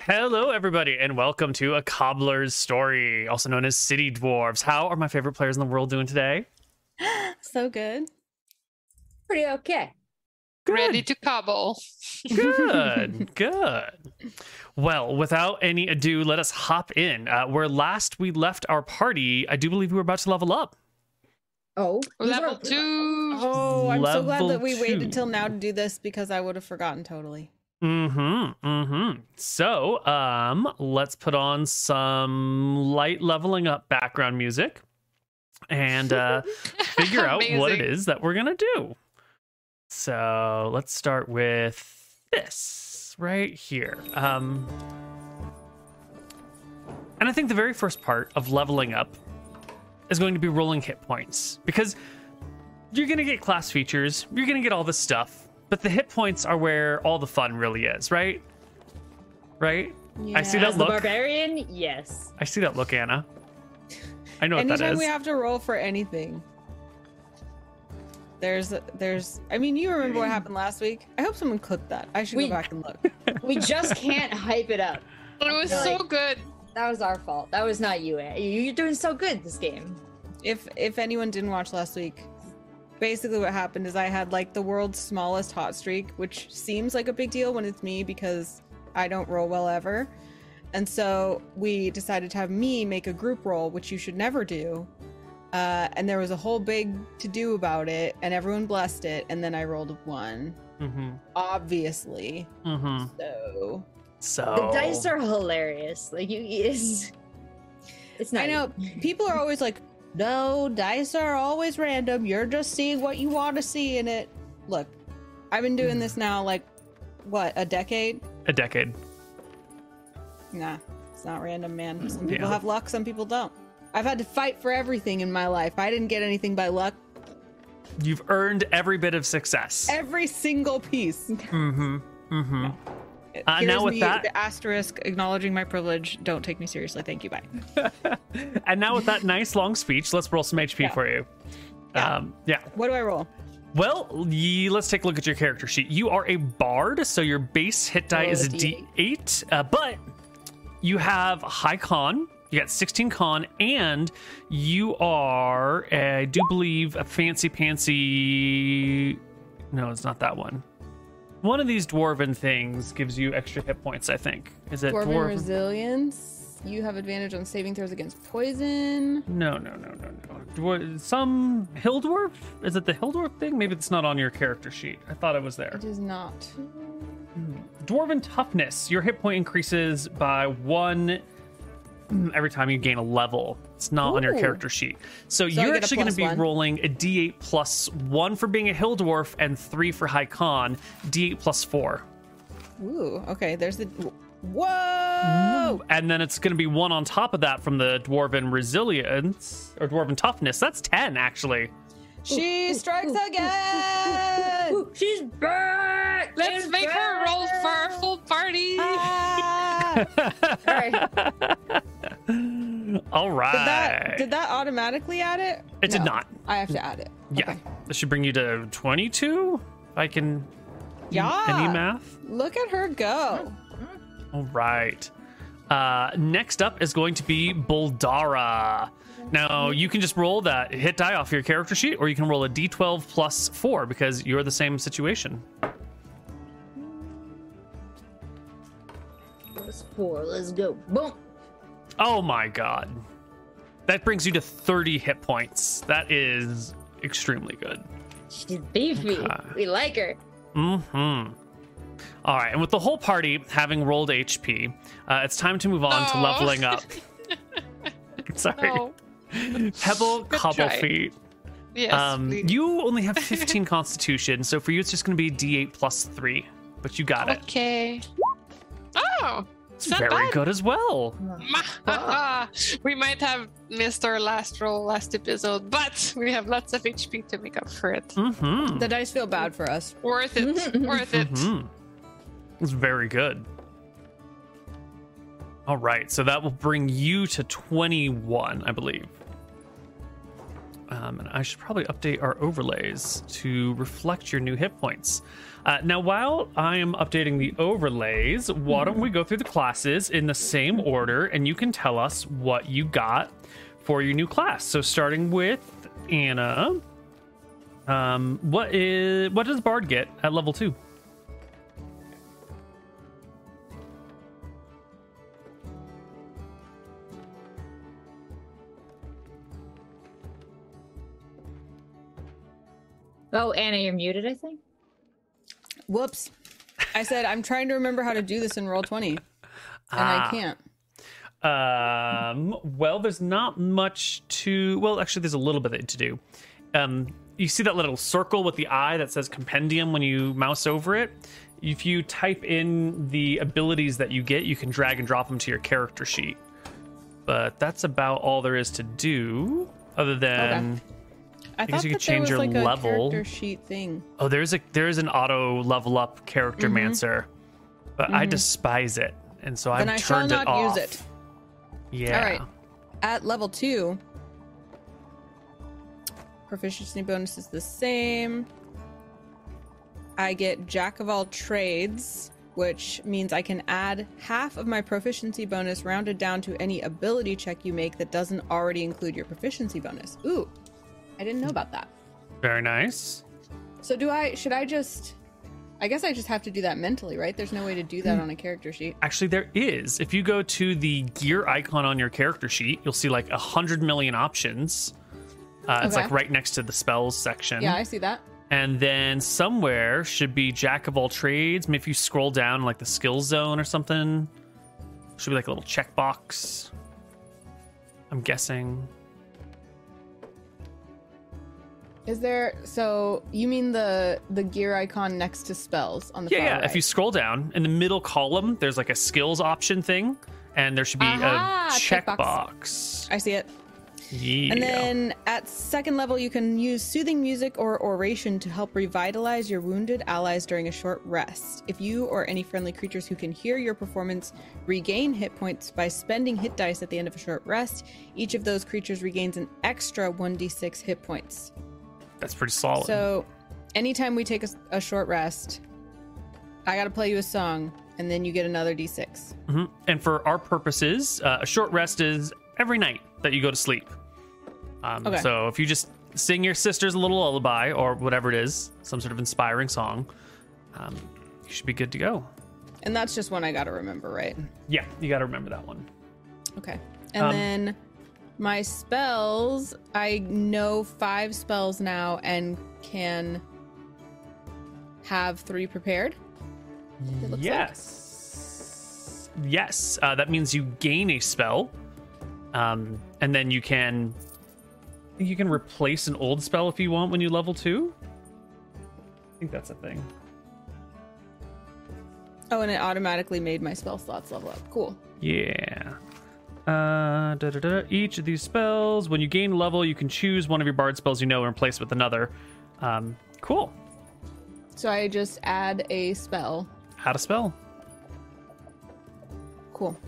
Hello, everybody, and welcome to A Cobbler's Story, also known as City Dwarves. How are my favorite players in the world doing today? So good. Pretty okay. Good. Ready to cobble. Good, good. Well, without any ado, let us hop in. Uh, where last we left our party, I do believe we were about to level up. Oh, Level two. Oh, I'm so glad that we two. waited till now to do this because I would have forgotten totally. Mm-hmm. Mm-hmm. So, um, let's put on some light leveling up background music and uh figure out what it is that we're gonna do. So let's start with this right here. Um and I think the very first part of leveling up is going to be rolling hit points because you're gonna get class features, you're gonna get all this stuff, but the hit points are where all the fun really is, right? Right? I see that As the look. barbarian, yes. I see that look, Anna. I know what that Anytime we have to roll for anything, there's there's. I mean, you remember what happened last week? I hope someone cooked that. I should We- go back and look. We just can't hype it up. It was Like- so good. That was our fault. That was not you. Ann. You- You're doing so good this game. If if anyone didn't watch last week, basically what happened is I had like the world's smallest hot streak, which seems like a big deal when it's me because I don't roll well ever. And so we decided to have me make a group roll, which you should never do. Uh, and there was a whole big to do about it, and everyone blessed it. And then I rolled a one, mm-hmm. obviously. Mm-hmm. So So The dice are hilarious. Like you, it's it's not. I know people are always like, no, dice are always random. You're just seeing what you want to see in it. Look, I've been doing this now like, what, a decade? a decade. Nah, it's not random, man. Some people Yeah. have luck, some people don't. I've had to fight for everything in my life. I didn't get anything by luck. You've earned every bit of success. Every single piece. Mm-hmm. Mm-hmm. Uh, now with me, that- the asterisk acknowledging my privilege. Don't take me seriously. Thank you. Bye. and now with that nice long speech, let's roll some HP Yeah. for you. Yeah. Um, yeah. What do I roll? Well, ye, let's take a look at your character sheet. You are a bard, so your base hit die Roll is a a D8, uh, but you have high con. You got 16 con, and you are, uh, I do believe, a fancy pantsy. No, it's not that one. One of these dwarven things gives you extra hit points. I think is it Dwarven dwarven? resilience. You have advantage on saving throws against poison. No, no, no, no, no. Dwar- some hill dwarf? Is it the hill dwarf thing? Maybe it's not on your character sheet. I thought it was there. It is not. Hmm. Dwarven toughness. Your hit point increases by one every time you gain a level. It's not on your character sheet. So, I you're actually going to be one? rolling a d8 plus one for being a hill dwarf and three for high con. D8 plus four. Ooh, okay. There's the. Whoa! And then it's going to be one on top of that from the dwarven resilience or dwarven toughness. That's 10, actually. She strikes again! She's back. Let's She's make her roll for our full party. Ah! All right. All right. Did that did that automatically add it? It did not. I have to add it. Yeah. Okay. This should bring you to 22. I can Yeah. any math. Look at her go. All right. Uh, next up is going to be Buldara. Now, you can just roll that hit die off your character sheet, or you can roll a d12 plus 4 because you're the same situation. Plus four. Let's go. Boom. Oh my god. That brings you to 30 hit points. That is extremely good. She's beefy. Okay. We like her. Mm-hmm. All right, and with the whole party having rolled HP, uh, it's time to move on to leveling up. Sorry. No. Pebble Good Cobble. Feet. Yes. Um, you only have 15 Constitution, so for you it's just going to be D8 plus three, but you got it. Okay. Oh, It's it's not very bad. good as well. we might have missed our last roll last episode, but we have lots of HP to make up for it. Mm-hmm. The dice feel bad for us. Worth it. Worth it. Mm-hmm. It's very good. All right, so that will bring you to 21, I believe. Um, and I should probably update our overlays to reflect your new hit points. Uh, now, while I am updating the overlays, why don't we go through the classes in the same order and you can tell us what you got for your new class. So, starting with Anna, um, what is what does Bard get at level two? Oh, Anna, you're muted, I think. Whoops. I said I'm trying to remember how to do this in roll 20. And Ah. I can't. Um, well, there's not much to. Well, actually, there's a little bit to do. Um, you see that little circle with the eye that says compendium when you mouse over it. If you type in the abilities that you get, you can drag and drop them to your character sheet. But that's about all there is to do, other than I, guess thought you could change was your like a level. character sheet thing. oh, there's a there is an auto level up character mm-hmm. mancer, but I mm-hmm. despise it, and so I've I shall turned not it off. use it. Yeah. All right. At level two, proficiency bonus is the same. I get Jack of all trades, which means I can add half of my proficiency bonus rounded down to any ability check you make that doesn't already include your proficiency bonus. Ooh, I didn't know about that. Very nice. So do I? Should I just? I guess I just have to do that mentally, right? There's no way to do that Hmm. on a character sheet. Actually, there is. If you go to the gear icon on your character sheet, you'll see like a hundred million options. Uh, It's like right next to the spells section. Yeah, I see that. And then somewhere should be Jack of all trades. Maybe if you scroll down like the skill zone or something, should be like a little checkbox. I'm guessing. Is there? So you mean the the gear icon next to spells on the Yeah, yeah. right? If you scroll down in the middle column, there's like a skills option thing, and there should be Aha, a checkbox. I see it. Yeah. And then at second level, you can use soothing music or oration to help revitalize your wounded allies during a short rest. If you or any friendly creatures who can hear your performance regain hit points by spending hit dice at the end of a short rest, each of those creatures regains an extra 1d6 hit points. That's pretty solid. So, anytime we take a, a short rest, I got to play you a song, and then you get another d6. Mhm. And for our purposes, uh, a short rest is every night that you go to sleep. Um, Okay. So if you just sing your sisters a little lullaby or whatever it is, some sort of inspiring song, um, you should be good to go. And that's just one I got to remember, right? Yeah, you got to remember that one. Okay. And Um, then my spells, I know five spells now and can have three prepared. Looks like. yes. Yes. Uh, that means you gain a spell, um, and then you can you can replace an old spell if you want when you level two. I think that's a thing. Oh, and it automatically made my spell slots level up. Cool. Yeah. Uh, da, da, da. Each of these spells, when you gain level, you can choose one of your bard spells you know and replace with another. Um, cool. So I just add a spell. How to spell? Cool.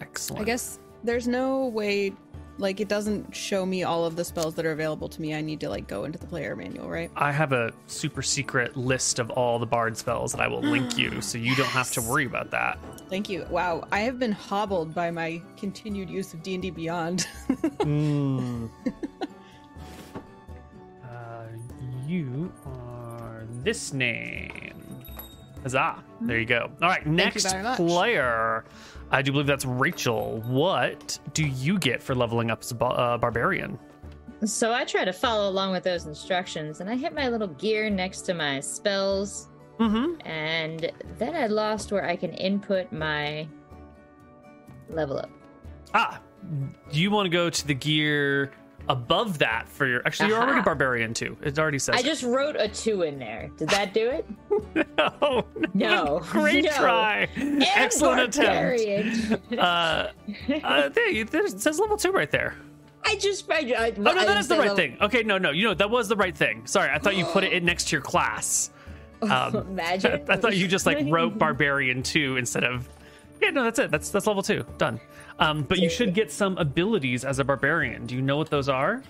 Excellent. I guess there's no way like it doesn't show me all of the spells that are available to me. I need to like go into the player manual, right? I have a super secret list of all the bard spells that I will link you, so you don't have to worry about that. Thank you. Wow, I have been hobbled by my continued use of D&D Beyond. Mm. uh, you are this name. Huzzah. There you go. All right, next player. I do believe that's Rachel. What do you get for leveling up as a ba- uh, barbarian? So I try to follow along with those instructions, and I hit my little gear next to my spells, Mm-hmm. and then I lost where I can input my level up. Ah, Do you want to go to the gear above that for your. Actually, you're already barbarian too. It already says. I it. just wrote a two in there. Did that do it? no, No. Great No. try. Excellent barbarian. attempt. Uh, uh, there, it says level two right there. I just I, I, Oh no, that is the right thing. Okay, no, no, you know that was the right thing. Sorry, I thought you put it in next to your class. Um, Imagine. I thought you just like wrote barbarian two instead of. Yeah, no, that's it. That's that's level two. Done. Um, but you should get some abilities as a barbarian. Do you know what those are?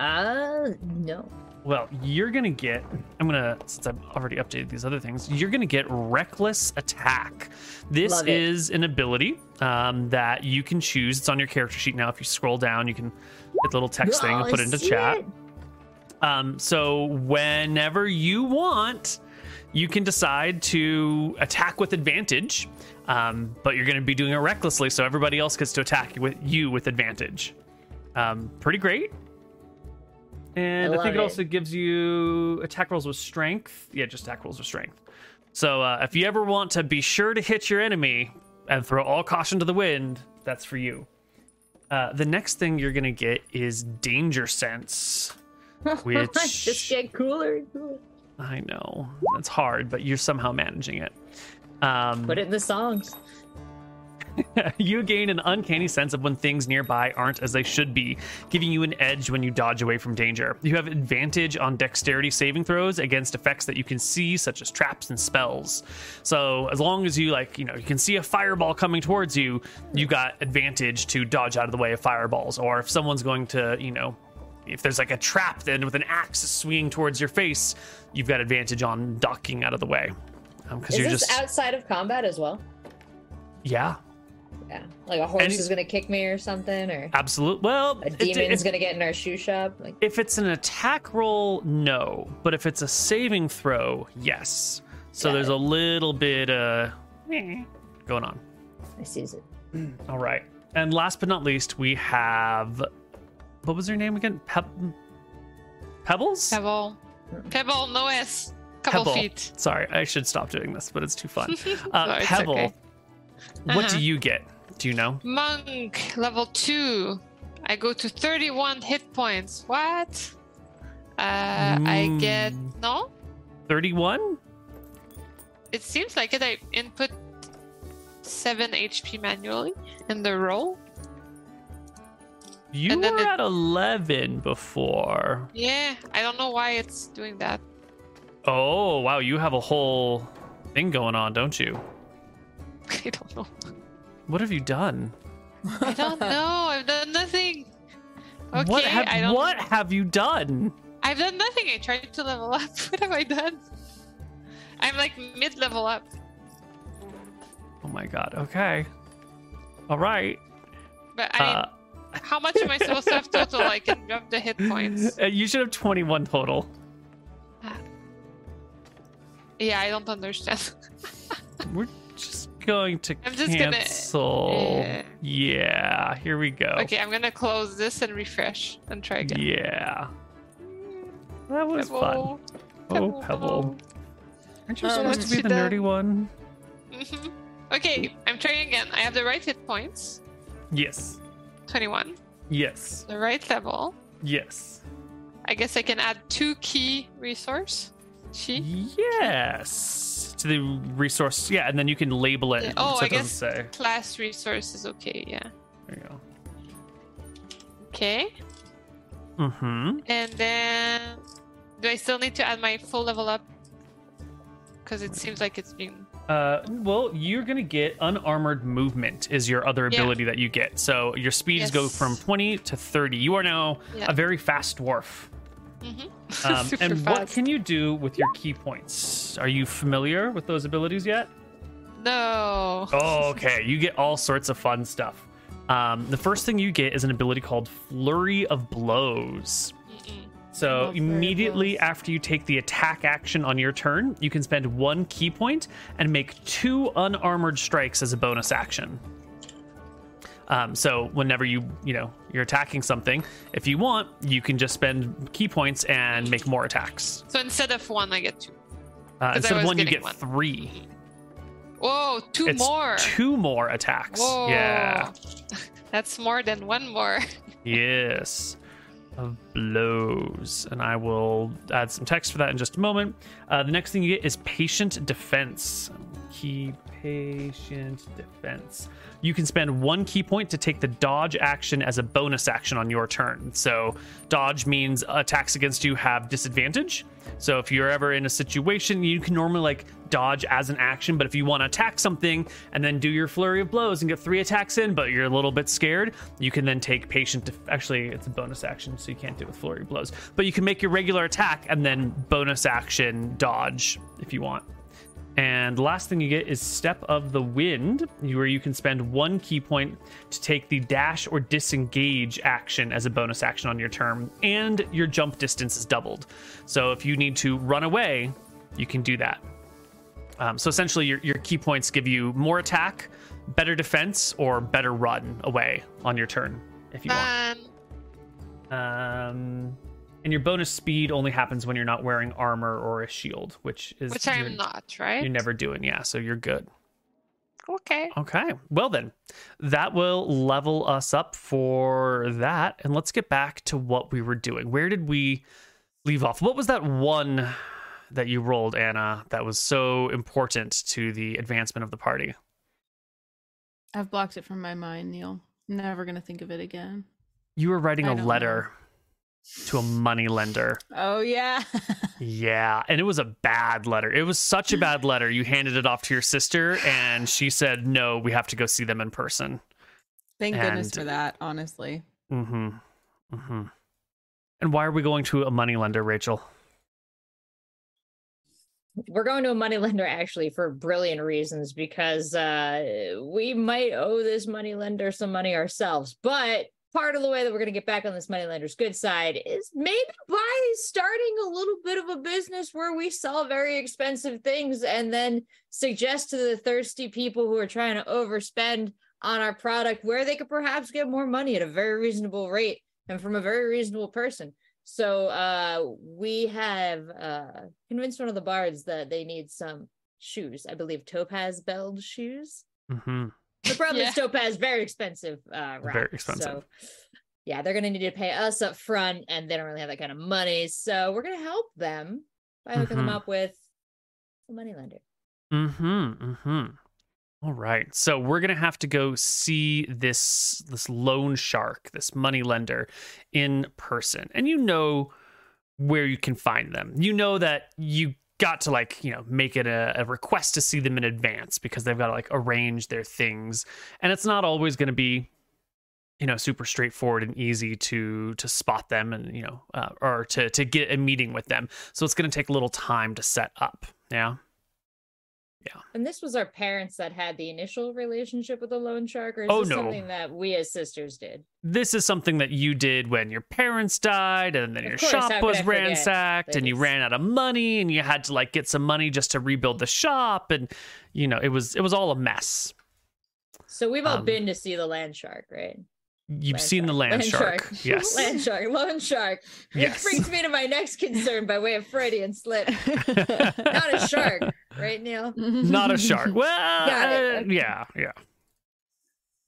Uh, no. Well, you're gonna get. I'm gonna since I've already updated these other things. You're gonna get reckless attack. This is an ability um, that you can choose. It's on your character sheet now. If you scroll down, you can hit the little text thing and put it into chat. it. Um, so whenever you want, you can decide to attack with advantage, um, but you're going to be doing it recklessly, so everybody else gets to attack with you with advantage. Um, pretty great. And I I, think it it. also gives you attack rolls with strength. Yeah, just attack rolls with strength. So uh, if you ever want to be sure to hit your enemy and throw all caution to the wind, that's for you. Uh, the next thing you're going to get is danger sense. Which- just get cooler and cooler. I know that's hard, but you're somehow managing it. Um, Put it in the songs. you gain an uncanny sense of when things nearby aren't as they should be, giving you an edge when you dodge away from danger. You have advantage on dexterity saving throws against effects that you can see, such as traps and spells. So as long as you like, you know, you can see a fireball coming towards you, you got advantage to dodge out of the way of fireballs. Or if someone's going to, you know, if there's like a trap then with an axe swinging towards your face, you've got advantage on ducking out of the way. Because Is you're this just outside of combat as well? yeah, Yeah. Like a horse Any- is gonna kick me or something, or absolute. Well, a it- demon's it- gonna get in our shoe shop. Like If it's an attack roll, no. But if it's a saving throw, yes. So there's it. a little bit uh going on. I sees it. All right. And last but not least, we have what was her name again? Pe- Pebbles? Pebble. Pebble, no S. Couple Pebble. feet. Sorry, I should stop doing this, but it's too fun. Uh, No, Pebble. okay. What do Uh-huh. you get? Do you know? Monk, level 2. I go to 31 hit points. What? Uh, I get. Mm. No? 31? It seems like it. I input 7 HP manually in the roll. You And were it- at 11 before. Yeah, I don't know why it's doing that. Oh, wow. You have a whole thing going on, don't you? I don't know. What have you done? I don't know. I've done nothing. Okay, what have, I don't. what have you done? I've done nothing. I tried to level up. What have I done? I'm like mid level up. Oh my god. Okay. All right. But I mean, Uh, how much am I supposed to have total? I can drop the hit points. uh, you should have 21 total. Yeah, I don't understand. We're just going to I'm just gonna- cancel. Yeah. Yeah, here we go. Okay, I'm gonna close this and refresh and try again. Yeah. That was fun. Pebble. Oh, Pebble. Aren't you Um, supposed to be the done? nerdy one? Mhm. Okay, I'm trying again. I have the right hit points. Yes. 21. Yes. The right level. Yes. I guess I can add two ki resource. Chi. Yes. To the resource. Yeah, and then you can label it. Yeah, oh, so I it guess- say. Class resource is okay, yeah. There you go. Okay. Mm-hmm. And then do I still need to add my full level up? Because it seems like it's been Uh, well, you're gonna get unarmored movement is your other Yeah. ability that you get. So your speeds go from 20 to 30. You are now Yeah. a very fast dwarf. Mhm. Um, and what can you do with your ki points? Are you familiar with those abilities yet? No. Oh, okay. You get all sorts of fun stuff. Um, the first thing you get is an ability called Flurry of Blows. So Love flurry of immediately after you take the attack action on your turn, you can spend one ki point and make two unarmored strikes as a bonus action. Um, so whenever you you know you're attacking something, if you want, you can just spend ki points and make more attacks. So instead of one, I get two. Uh, instead of one, you get one. three. Whoa, two It's more. two more attacks. Whoa. Yeah. That's more than one more. Yes. Of blows. And I will add some text for that in just a moment. Uh, the next thing you get is patient defense. key patient defense. You can spend one ki point to take the dodge action as a bonus action on your turn. So, dodge means attacks against you have disadvantage. So, if you're ever in a situation, you can normally like dodge as an action, but if you want to attack something and then do your flurry of blows and get three attacks in, but you're a little bit scared, you can then take patient. Def- Actually, it's a bonus action, so you can't do it with flurry of blows. But you can make your regular attack and then bonus action dodge if you want. And last thing you get is Step of the Wind, where you can spend one ki point to take the dash or disengage action as a bonus action on your turn, and your jump distance is doubled. So if you need to run away, you can do that. Um, so essentially, your, your ki points give you more attack, better defense, or better run away on your turn if you want. Um, Um, and your bonus speed only happens when you're not wearing armor or a shield, which is which I'm not, right? you're never doing. Yeah, so you're good. Okay. Okay. Well, then, that will level us up for that. And let's get back to what we were doing. Where did we leave off? What was that one that you rolled, Anna, that was so important to the advancement of the party? I've blocked it from my mind, Neil. Never gonna think of it again. You were writing I a letter to a money lender. Oh yeah. Yeah, and it was a bad letter. It was such a bad letter. You handed it off to your sister, and she said, "No, we have to go see them in person." Thank goodness for that, honestly. Mm-hmm. Mm-hmm. And why are we going to a money lender, Rachel? We're going to a moneylender actually for brilliant reasons because uh, we might owe this moneylender some money ourselves. But part of the way that we're going to get back on this moneylender's good side is maybe by starting a little bit of a business where we sell very expensive things and then suggest to the thirsty people who are trying to overspend on our product where they could perhaps get more money at a very reasonable rate and from a very reasonable person. So uh we have uh convinced one of the bards that they need some shoes. I believe topaz belled shoes. Mm-hmm. The problem Yeah. is topaz very expensive uh Very expensive. So yeah, they're gonna need to pay us up front and they don't really have that kind of money. So we're gonna help them by hooking them Mhm. up with a money lender. Mm-hmm. Mm-hmm. All right. So we're gonna have to go see this this loan shark, this money lender, in person. And you know where you can find them. You know that you got to like, you know, make it a, a request to see them in advance because they've got to like arrange their things. And it's not always gonna be you know super straightforward and easy to to spot them and you know uh, or to to get a meeting with them so it's going to take a little time to set up yeah And this was our parents that had the initial relationship with the loan shark, or is Oh, this no. something that we as sisters did? this is something that you did when your parents died and then Of your course, shop was ransacked and you ran out of money and you had to like get some money just to rebuild the shop and you know it was it was all a mess So we've all Um, been to see the land shark, right? you've Land seen the shark. land, shark, yes land shark, loan shark. Yes. Which brings me to my next concern by way of Freudian slip. Not a shark, right, Neil? not a shark well uh, yeah yeah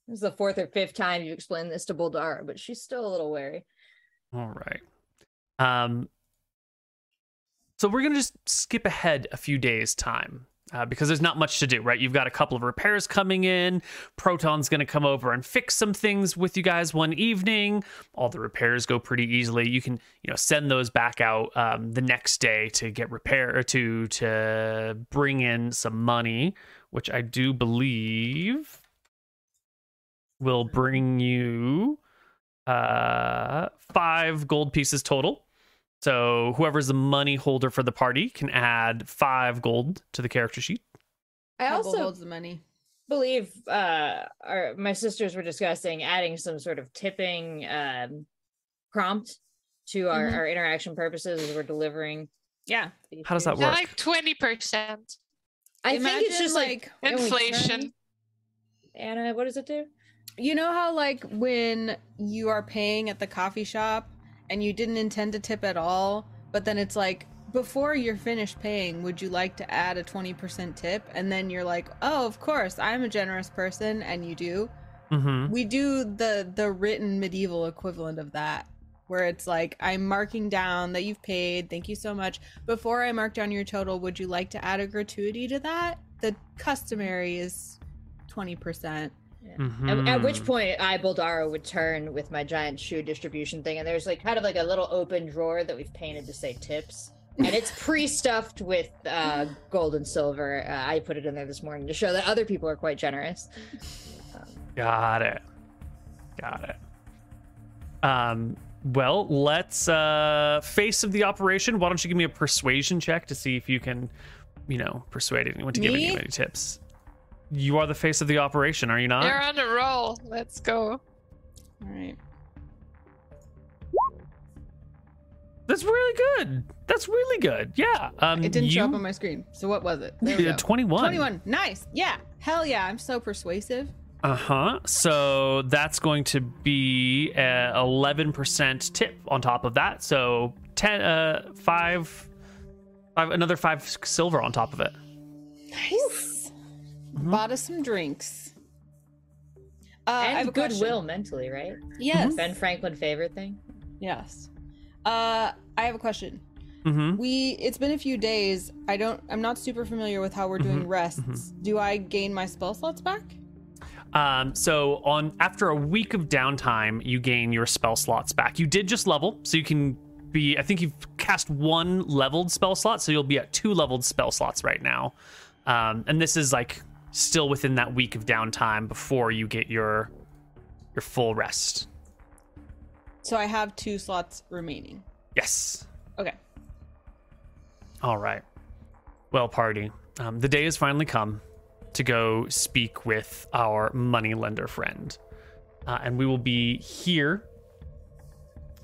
This is the fourth or fifth time you explained this to Boldara, but she's still a little wary. All right. Um, so we're gonna just skip ahead a few days' time uh, because there's not much to do, right? You've got a couple of repairs coming in. Proton's gonna come over and fix some things with you guys one evening. All the repairs go pretty easily. You can, you know, send those back out um, the next day to get repair or to to bring in some money, which I do believe will bring you uh five gold pieces total so whoever's the money holder for the party can add five gold to the character sheet I also holds the money. believe uh our my sisters were discussing adding some sort of tipping um prompt to our, Mhm. our interaction purposes as we're delivering. Yeah. these How does that work? like twenty percent I think it's just like, when we inflation. turn- Anna, what does it do? You know how like when you are paying at the coffee shop and you didn't intend to tip at all, but then it's like before you're finished paying, would you like to add a 20% tip? And then you're like, "Oh, of course, I'm a generous person," and you do. mm-hmm We do the the written medieval equivalent of that where it's like I'm marking down that you've paid. Thank you so much. Before I mark down your total, would you like to add a gratuity to that? the customary is twenty percent. At, at which Mhm. point I Boldaro would turn with my giant shoe distribution thing, and there's like kind of like a little open drawer that we've painted to say tips, and it's pre-stuffed with uh, gold and silver. Uh, I put it in there this morning to show that other people are quite generous. Got it. Got it. Um, well, let's uh face of the operation. Why don't you give me a persuasion check to see if you can, you know, persuade anyone to give Me? you any tips. You are the face of the operation, are you not? You're on a roll. Let's go. All right. That's really good. That's really good. Yeah. Um, It didn't you, show up on my screen. So what was it? There Yeah, 21. 21. Nice. Yeah. Hell yeah. I'm so persuasive. Uh huh. So that's going to be a 11% tip on top of that. So 10, uh, five, five, another five silver on top of it. Nice. Mm-hmm. Bought us some drinks. Uh, I have and goodwill mentally, right? Yes. Ben Franklin favorite thing. Yes. Uh, I have a question. Mm-hmm. We it's been a few days. I don't I'm not super familiar with how we're doing Mm-hmm. rests. Do I gain my spell slots back? Um, so on after a week of downtime, you gain your spell slots back. You did just level, so you can be. I think you've cast one leveled spell slot, so you'll be at two leveled spell slots right now. Um, and this is like still within that week of downtime before you get your your full rest. So I have two slots remaining. Yes. Okay. All right. Well, party. Um, the day has finally come to go speak with our moneylender friend. Uh, and we will be here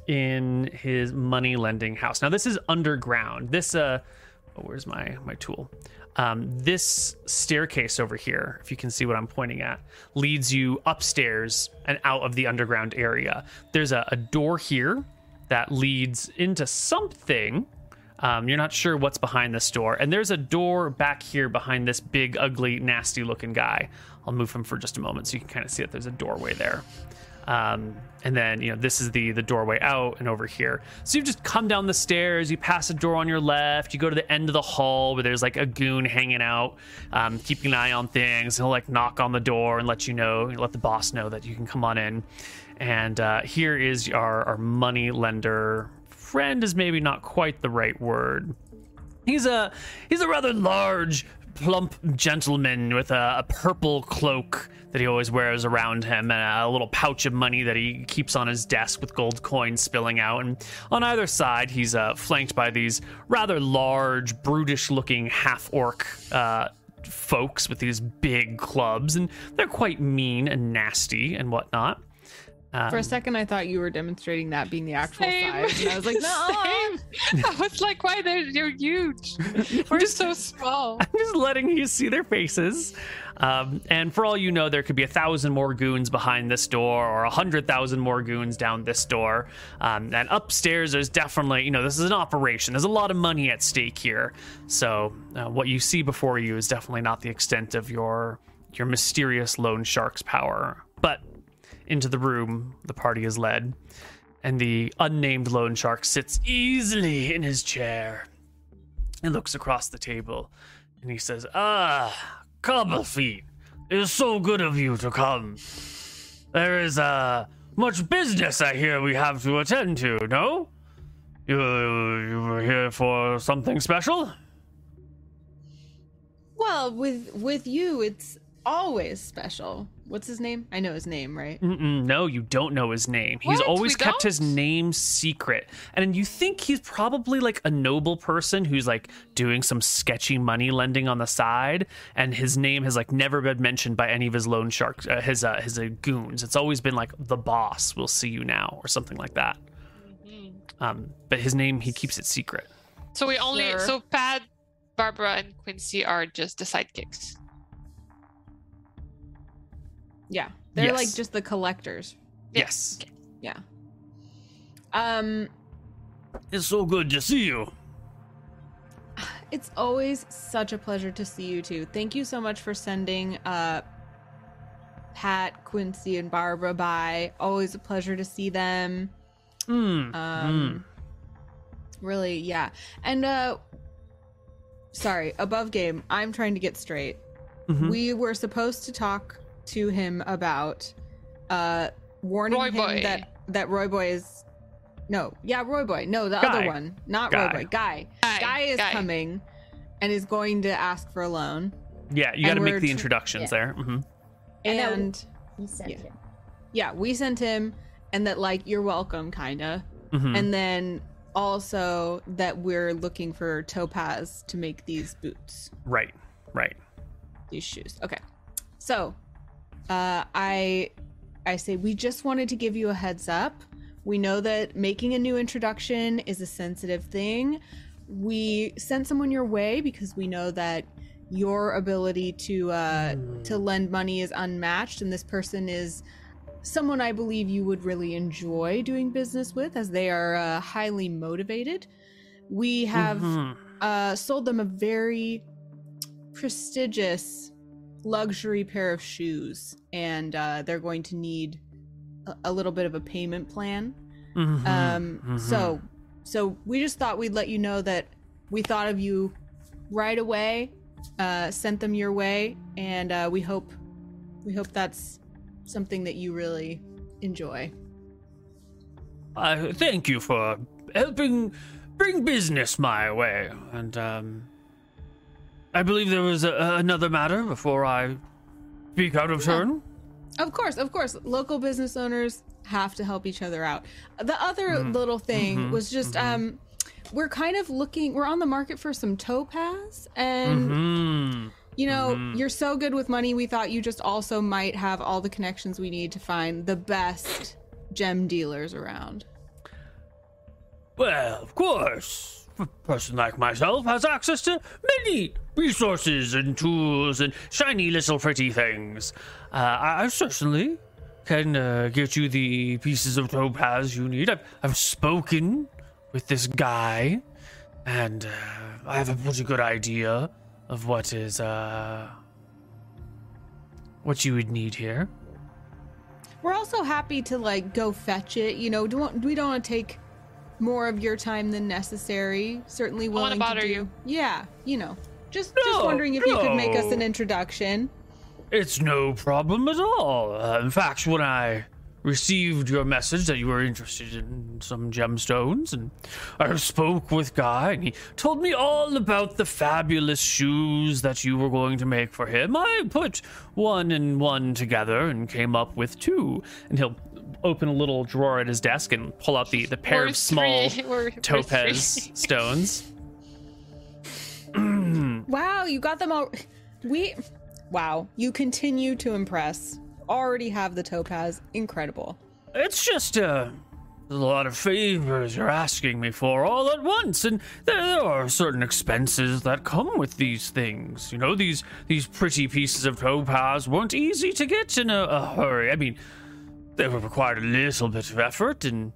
in his money lending house. Now, this is underground. This, uh, oh, where's my, my tool? Um, this staircase over here, if you can see what I'm pointing at, leads you upstairs and out of the underground area. There's a, a door here that leads into something. Um, you're not sure what's behind this door. And there's a door back here behind this big, ugly, nasty looking guy. I'll move him for just a moment so you can kind of see that there's a doorway there. Um, and then you know this is the the doorway out and over here. So you just come down the stairs, you pass a door on your left, you go to the end of the hall where there's like a goon hanging out, um, keeping an eye on things. He'll like knock on the door and let you know, let the boss know that you can come on in. And uh, here is our our money lender friend is maybe not quite the right word. He's a he's a rather large, plump gentleman with a, a purple cloak that he always wears around him and a little pouch of money that he keeps on his desk with gold coins spilling out. And on either side, he's uh, flanked by these rather large, brutish-looking half-orc uh, folks with these big clubs, and they're quite mean and nasty and whatnot. Um, For a second I thought you were demonstrating that being the actual Same. size. And I was like, no. I was like, why they're you're huge? We're Just- so small. I'm just letting you see their faces. Um, and for all you know, there could be a thousand more goons behind this door, or a hundred thousand more goons down this door. Um, and upstairs, there's definitely, you know, this is an operation. There's a lot of money at stake here. So uh, what you see before you is definitely not the extent of your your mysterious loan shark's power. But into the room, the party is led, and the unnamed loan shark sits easily in his chair and looks across the table and he says, Ah, Cobblefeet, it is so good of you to come. There is uh, much business I hear we have to attend to, no? You, you were here for something special? Well, with with you, it's always special. What's his name? I know his name, right? Mm-mm, no, you don't know his name. He's always We kept his don't? name secret. And you think he's probably like a noble person who's like doing some sketchy money lending on the side, and his name has like never been mentioned by any of his loan sharks, uh, his uh, his uh, goons. It's always been like the boss will see you now or something like that. Um, but his name he keeps it secret. So we only Sure. so Pat, Barbara, and Quincy are just the sidekicks. Yeah, they're Yes. like just the collectors. Yes, Yeah. Um, it's so good to see you. it's always such a pleasure to see you too. Thank you so much for sending uh Pat, Quincy, and Barbara by. Always a pleasure to see them. Mm. Um, really, yeah. And uh, sorry, above game. I'm trying to get straight. Mhm. we were supposed to talk to him about uh warning Roy him Boy. that that Roy Boy is no, yeah, Roy Boy. No, the Guy. other one. Not Guy. Roy Boy. Guy. Guy, Guy is Guy. coming and is going to ask for a loan. Yeah, you got to make the introductions yeah. there. hmm And that- And He sent Yeah. him. yeah, we sent him and that like you're welcome kinda. hmm And then also that we're looking for topaz to make these boots. Right, right. these shoes. Okay. So, uh, I I say we just wanted to give you a heads up. We know that making a new introduction is a sensitive thing. We sent someone your way because we know that your ability to uh, to lend money is unmatched, and this person is someone I believe you would really enjoy doing business with, as they are uh, highly motivated. We have Mhm. uh, sold them a very prestigious luxury pair of shoes, and uh, they're going to need a, a little bit of a payment plan. Mhm. Um, Mhm. So, so we just thought we'd let you know that we thought of you right away, uh, sent them your way, and uh, we hope we hope that's something that you really enjoy. I thank you for helping bring business my way, and um, I believe there was a, another matter before I speak out of turn. Of course, of course. Local business owners have to help each other out. The other Mm-hmm. little thing was just um we're kind of looking we're on the market for some topaz and Hmm. you know, Mm-hmm. you're so good with money we thought you just also might have all the connections we need to find the best gem dealers around. Well, of course, a person like myself has access to many resources and tools and shiny little pretty things. Uh, I, I certainly can uh, get you the pieces of topaz you need. I've, I've spoken with this guy, and uh, I have a pretty good idea of what is uh, what you would need here. We're also happy to like go fetch it, you know, don't we don't want to take more of your time than necessary. Certainly wanna willing bother to do. you. Yeah, you know. Just just wondering if you could make us an introduction. It's no problem at all. Uh, in fact, when I received your message that you were interested in some gemstones, and I spoke with Guy, and he told me all about the fabulous shoes that you were going to make for him. I put one and one together and came up with two. And he'll open a little drawer at his desk and pull out the, the pair of small three? Where- where's topaz three? stones. Wow, you got them all. We. Wow, you continue to impress. Already have the topaz. Incredible. It's just uh, a lot of favors you're asking me for all at once, and there, there are certain expenses that come with these things. You know, these these pretty pieces of topaz weren't easy to get in a, a hurry. I mean, they were required a little bit of effort, and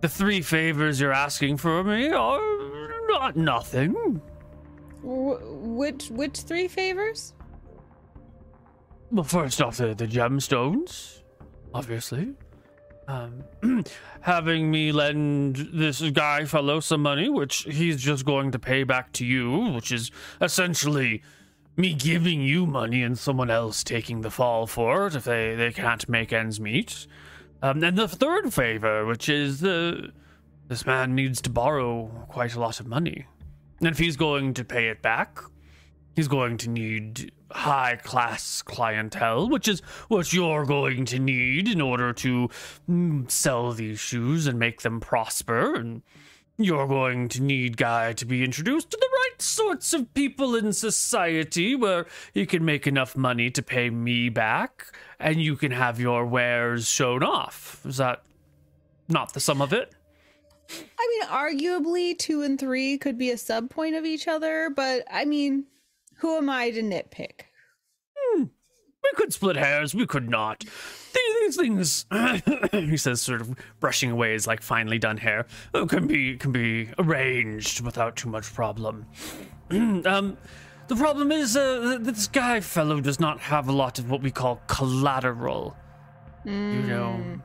the three favors you're asking for me are not nothing. Wh- which which three favors? Well, first off, the, the gemstones, obviously. Um, having me lend this guy fellow some money, which he's just going to pay back to you, which is essentially me giving you money and someone else taking the fall for it if they, they can't make ends meet. Um, and the third favor, which is uh, this man needs to borrow quite a lot of money. And if he's going to pay it back, he's going to need high class clientele, which is what you're going to need in order to mm, sell these shoes and make them prosper. And you're going to need Guy to be introduced to the right sorts of people in society where you can make enough money to pay me back and you can have your wares shown off. Is that not the sum of it? I mean, arguably two and three could be a sub point of each other, but I mean, who am I to nitpick? We could split hairs, we could not. These things, he says, sort of brushing away his like finely done hair, uh, can be can be arranged without too much problem. um, the problem is uh, this guy fellow does not have a lot of what we call collateral. You know,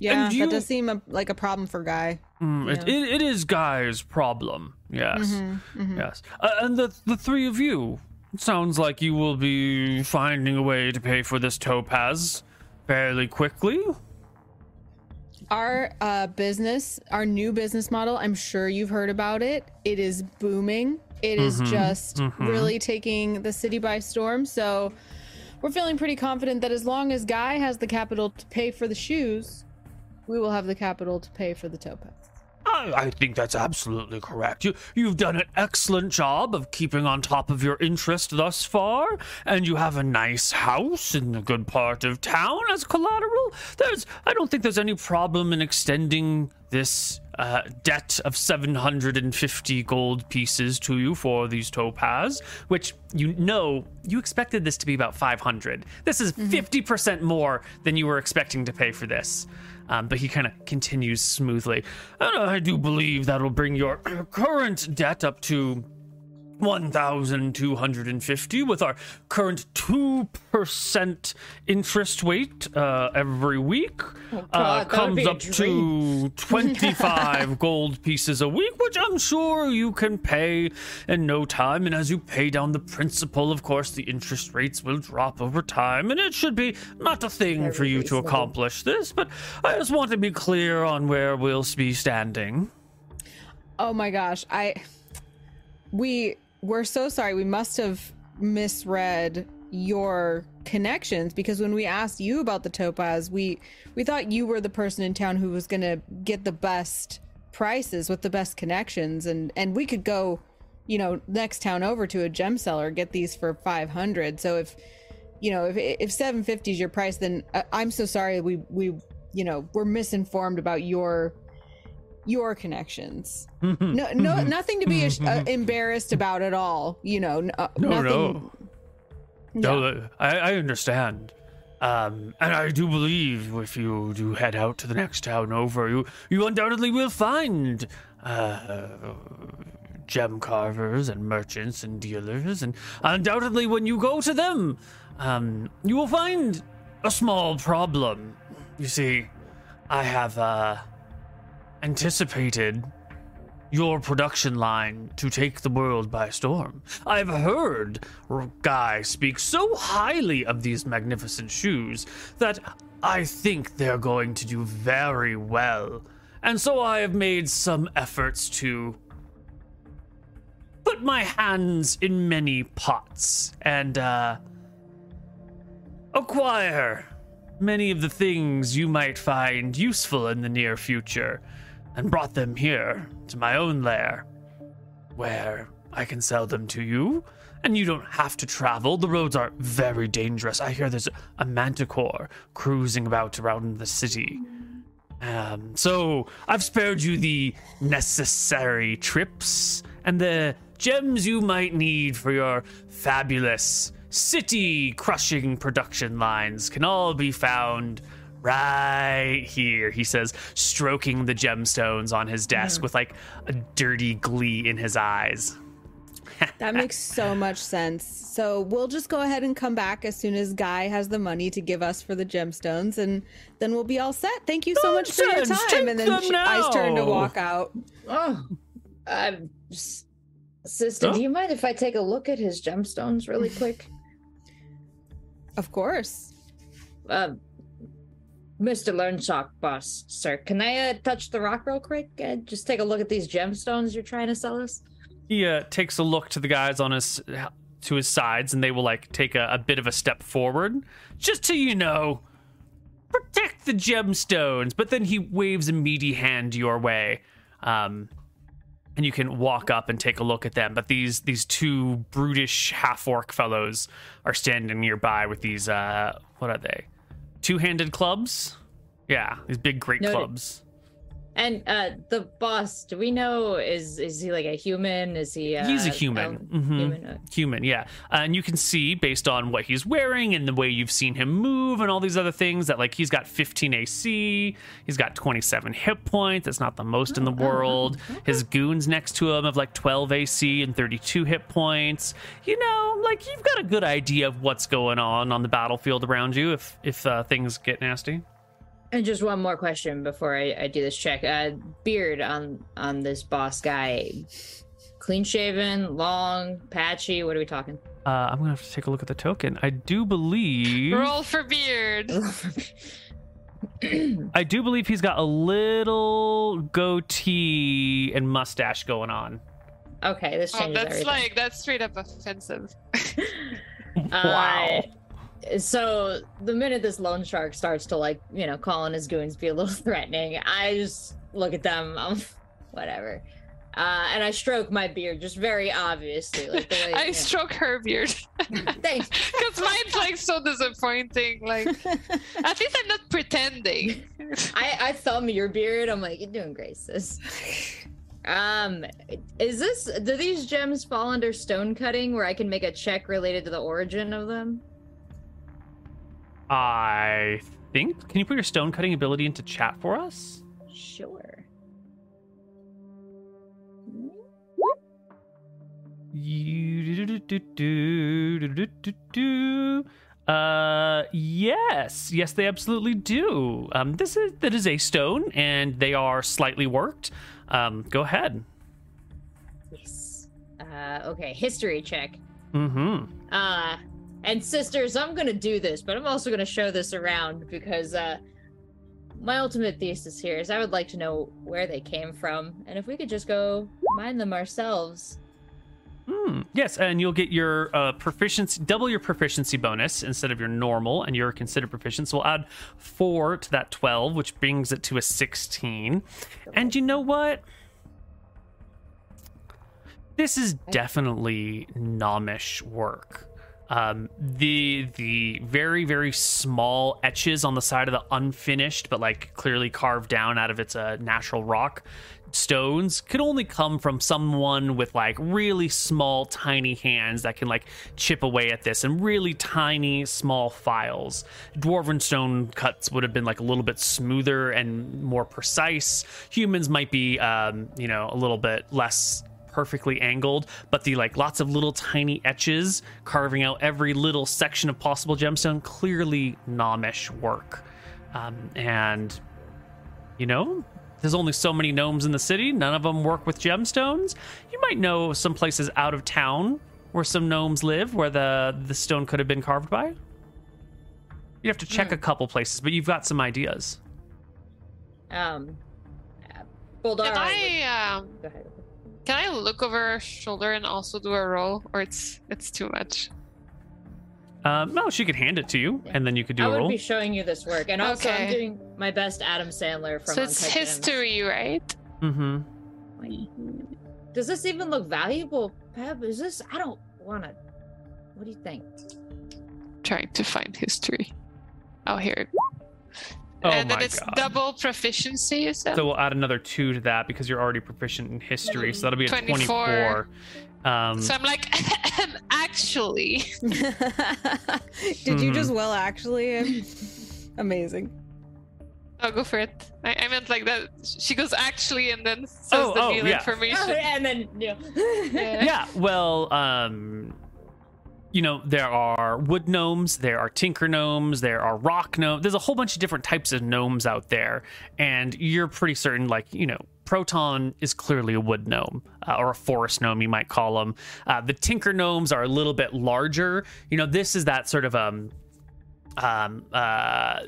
Yeah, And you- that does seem a, like a problem for Guy. Mm, it, it, it is Guy's problem. Yes. Mm-hmm, Yes. Uh, and the the three of you it sounds like you will be finding a way to pay for this topaz fairly quickly. Our uh, business, our new business model, I'm sure you've heard about it. It is booming. It is just really taking the city by storm. So we're feeling pretty confident that as long as Guy has the capital to pay for the shoes, we will have the capital to pay for the topaz. I, I think that's absolutely correct. You, you've done an excellent job of keeping on top of your interest thus far, and you have a nice house in a good part of town as collateral. There's, I don't think there's any problem in extending this uh, debt of 750 gold pieces to you for these topaz, which you know you expected this to be about 500. This is 50% more than you were expecting to pay for this. Um, but he kind of continues smoothly. And I do believe that'll bring your current debt up to 1,250 with our current 2% interest rate uh, every week. uh, God, would comes up to 25 gold pieces a week, which I'm sure you can pay in no time. And as you pay down the principal, of course, the interest rates will drop over time. And it should be not a thing Very for you to accomplish this, but I just want to be clear on where we'll be standing. Oh my gosh, I we we're so sorry. We must have misread your connections because when we asked you about the topaz, we we thought you were the person in town who was going to get the best prices with the best connections and and we could go, you know, next town over to a gem seller get these for 500. So if you know, if if 750 is your price then uh, I'm so sorry we we you know, we're misinformed about your your connections. No, no, nothing to be uh, embarrassed about at all. You know, n- uh, No, nothing. no. No, uh, I, I understand. Um, and I do believe if you do head out to the next town over, you, you undoubtedly will find uh, gem carvers and merchants and dealers. And undoubtedly, when you go to them, um, you will find a small problem. You see, I have uh, anticipated your production line to take the world by storm. I've heard Guy speak so highly of these magnificent shoes that I think they're going to do very well. And so I have made some efforts to put my hands in many pots and uh, acquire many of the things you might find useful in the near future and brought them here to my own lair, where I can sell them to you, and you don't have to travel. The roads are very dangerous. I hear there's a manticore cruising about around the city. Um, so I've spared you the necessary trips and the gems you might need for your fabulous city crushing production lines can all be found right here, he says, stroking the gemstones on his desk with like a dirty glee in his eyes. That makes so much sense. So we'll just go ahead and come back as soon as Guy has the money to give us for the gemstones, and then we'll be all set. Thank you so much for your time. Take and then them she, I turn to walk out. Oh, um, s- sister, Huh? do you mind if I take a look at his gemstones really quick? Of course. Uh, Mr. Learnshock, boss, sir, can I uh, touch the rock real quick? Uh, just take a look at these gemstones you're trying to sell us. He uh, takes a look to the guys on his to his sides, and they will like take a, a bit of a step forward, just to you know, protect the gemstones. But then he waves a meaty hand your way, um, and you can walk up and take a look at them. But these these two brutish half orc fellows are standing nearby with these uh, what are they? Two handed clubs? Yeah, these big great Noted. clubs. And uh, the boss, do we know is is he like a human? Is he? Uh, He's a human. um, Mhm. Human. Human, yeah. Uh, and you can see based on what he's wearing and the way you've seen him move and all these other things that like he's got 15 AC, he's got 27 hit points. That's not the most in the world. His goons next to him have like 12 AC and 32 hit points. You know, like you've got a good idea of what's going on on the battlefield around you if if uh, things get nasty. And just one more question before I, I do this check. Uh, beard on on this boss guy. clean shaven, long, patchy. What are we talking? Uh, I'm gonna have to take a look at the token. I do believe. Roll for beard. I do believe he's got a little goatee and mustache going on. okay, this Oh, that's everything. like that's straight up offensive. Uh, so the minute this loan shark starts to like, you know, calling his goons be a little threatening, I just look at them. I'm whatever. Uh, and I stroke my beard just very obviously. Like the way, I yeah. stroke her beard Thanks. because mine's like so disappointing. Like at least I'm not pretending. I, I thumb your beard. I'm like, you're doing great, sis. Um, is this do these gems fall under stone cutting where I can make a check related to the origin of them? I think. Can you put your stone cutting ability into chat for us? Sure. You do do do do do. Uh, yes, yes, they absolutely do. Um, this is that is a stone, and they are slightly worked. Um, go ahead. Yes. Uh, okay, history check. Mm-hmm. Uh, and sisters, I'm gonna do this, but I'm also gonna show this around because uh, my ultimate thesis here is I would like to know where they came from, and if we could just go mine them ourselves. Hmm. Yes, and you'll get your uh, proficiency, double your proficiency bonus instead of your normal, and you're considered proficient. So we'll add four to that 12, which brings it to a 16. And you know what? This is definitely Gnomish work. Um, the the very very small etches on the side of the unfinished, but like clearly carved down out of its uh, natural rock stones could only come from someone with like really small tiny hands that can like chip away at this and really tiny small files. Dwarven stone cuts would have been like a little bit smoother and more precise. Humans might be um you know a little bit less perfectly angled but the like lots of little tiny etches carving out every little section of possible gemstone clearly gnomish work um, and you know there's only so many gnomes in the city. None of them work with gemstones. You might know some places out of town where some gnomes live, where the the stone could have been carved by. You have to check a couple places, but you've got some ideas. Um, uh, Boldar. Can I um Go ahead. Can I look over her shoulder and also do a roll, or it's it's too much? Um, no, she could hand it to you, and then you could do I a would roll. be showing you this work, and also I'm doing my best Adam Sandler from so it's Uncut Gems. history, right? mm-hmm. Does this even look valuable, Peb? Is this? I don't want to. What do you think? Trying to find history. Oh, here. Oh and then it's God. double proficiency. You said. So we'll add another two to that because you're already proficient in history. So that'll be a 24. 24. Um, So I'm like, actually, Did you just Mhm. well actually? Amazing. I'll go for it. I, I meant like that. She goes actually, and then says Oh, the oh, real yeah. information. and then you know. Yeah. yeah well um you know there are wood gnomes there are tinker gnomes there are rock gnomes. There's a whole bunch of different types of gnomes out there. And you're pretty certain like you know proton is clearly a wood gnome uh, or a forest gnome you might call them uh, the tinker gnomes are a little bit larger. You know this is that sort of um um, uh,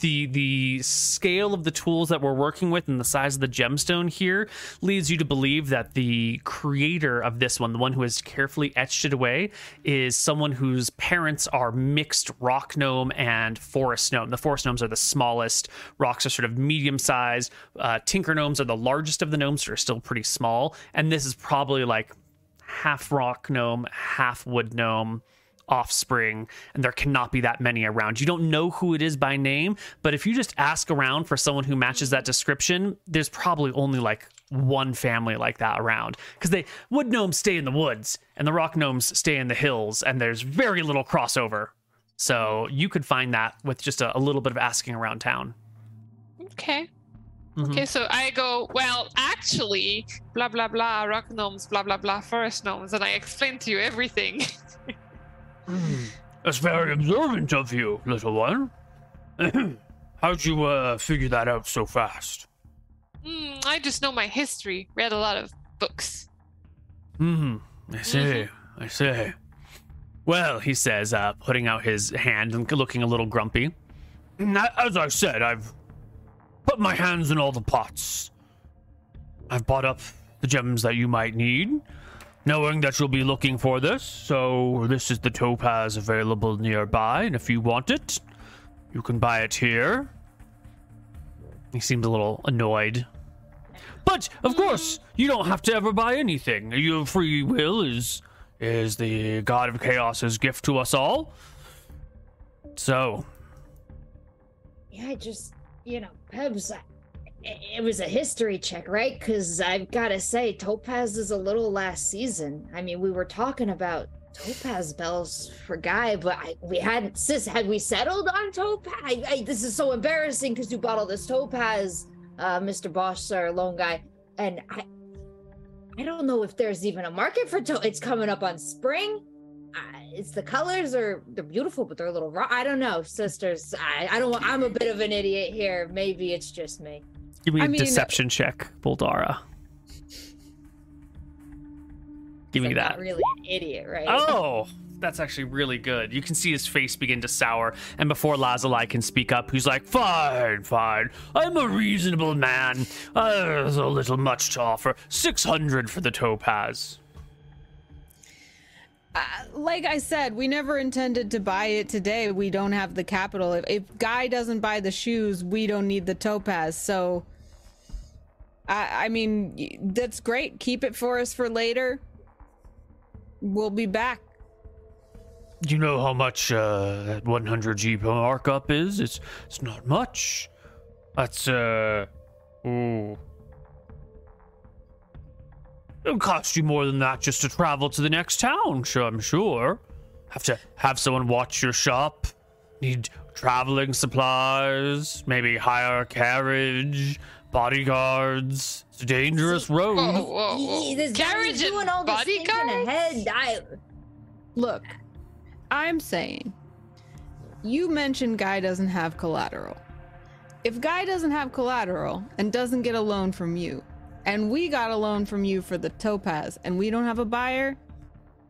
the the scale of the tools that we're working with and the size of the gemstone here leads you to believe that the creator of this one, the one who has carefully etched it away, is someone whose parents are mixed rock gnome and forest gnome. The forest gnomes are the smallest, rocks are sort of medium sized. Uh, tinker gnomes are the largest of the gnomes, that are still pretty small. And this is probably like half rock gnome, half wood gnome offspring, and there cannot be that many around. You don't know who it is by name, but if you just ask around for someone who matches that description, there's probably only like one family like that around because they wood gnomes stay in the woods and the rock gnomes stay in the hills, and there's very little crossover. So you could find that with just a, a little bit of asking around town. Okay. Mhm. Okay, so I go, well, actually, blah, blah, blah, rock gnomes, blah, blah, blah, forest gnomes, and I explain to you everything. That's very observant of you, little one. How'd you uh, figure that out so fast? Hmm, I just know my history, read a lot of books. Hmm. I see. I see. Well, he says, uh, putting out his hand and looking a little grumpy. As I said, I've put my hands in all the pots. I've bought up the gems that you might need, knowing that you'll be looking for this. So this is the topaz available nearby, and if you want it, you can buy it here. He seems a little annoyed. But of course, you don't have to ever buy anything. Your free will is is the god of chaos's gift to us all. So, Yeah, just, you know, Pebs, it was a history check, right? Because I've got to say, Topaz is a little last season. I mean, we were talking about Topaz bells for Guy, but I, we hadn't, sis, had we settled on Topaz? I, I, this is so embarrassing because you bought all this Topaz, uh, Mr. Bosch, our lone guy. And I, I don't know if there's even a market for to. It's coming up on spring. It's the colors are they're beautiful, but they're a little raw. I don't know, sisters. I, I don't. I'm a bit of an idiot here. Maybe it's just me. Give me a I mean- deception check, Boldara. Give me I'm that. Really an idiot, right? Oh, that's actually really good. You can see his face begin to sour, and before Lazuli can speak up, he's like, "Fine, fine. I'm a reasonable man. Uh, there's a little much to offer. Six hundred for the topaz." Like I said, we never intended to buy it today. We don't have the capital. If, if Guy doesn't buy the shoes, we don't need the topaz. So, I, I mean, that's great. Keep it for us for later. We'll be back. You know how much uh, that 100 G markup is? It's it's not much. That's uh, ooh. It'll cost you more than that just to travel to the next town. Sure, I'm sure. Have to have someone watch your shop. Need traveling supplies. Maybe hire a carriage. Bodyguards. It's a dangerous road. Whoa, whoa, whoa. Yee, This Carriage is doing and all this thinking bodyguards? ahead. I, Look, I'm saying, you mentioned Guy doesn't have collateral. If Guy doesn't have collateral and doesn't get a loan from you, and we got a loan from you for the topaz, and we don't have a buyer,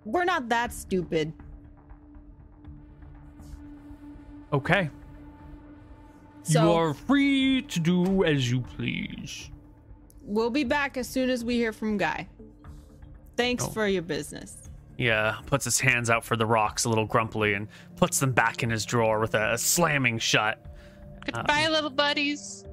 we're not that stupid. Okay. So you are free to do as you please. we'll be back as soon as we hear from Guy. Thanks Oh. for your business. Yeah, puts his hands out for the rocks a little grumpily and puts them back in his drawer with a slamming shut. Goodbye, um, little buddies.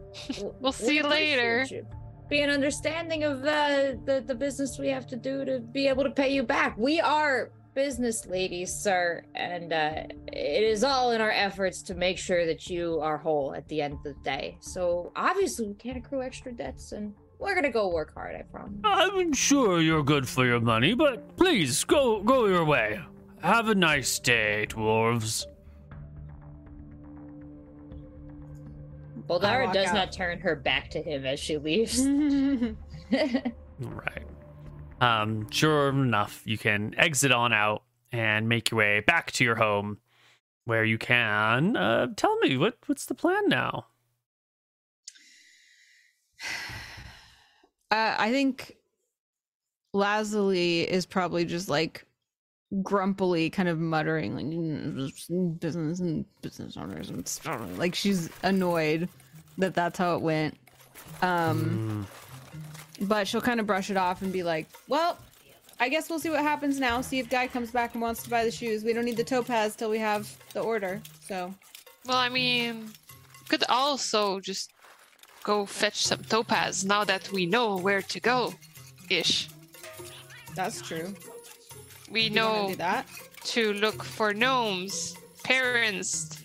We'll see you later. you. Be an understanding of the, the the business we have to do to be able to pay you back. We are business ladies, sir, and uh, it is all in our efforts to make sure that you are whole at the end of the day. So obviously, we can't accrue extra debts, and we're gonna go work hard. I promise. I'm sure you're good for your money, but please go go your way. Have a nice day, dwarves. Boldara does out. not turn her back to him as she leaves. Right. Um, sure enough, you can exit on out and make your way back to your home, where you can uh, tell me what what's the plan now. Uh, I think Lazuli is probably just like grumpily kind of muttering like "Mm, business and business owners and stuff. like she's annoyed that that's how it went. Um but she'll kind of brush it off and be like well i guess we'll see what happens now. See if guy comes back and wants to buy the shoes. We don't need the topaz till we have the order. So Well, I mean, could also just go fetch some topaz now that we know where to go, ish. that's true We you want know to do that to look for gnomes, parents,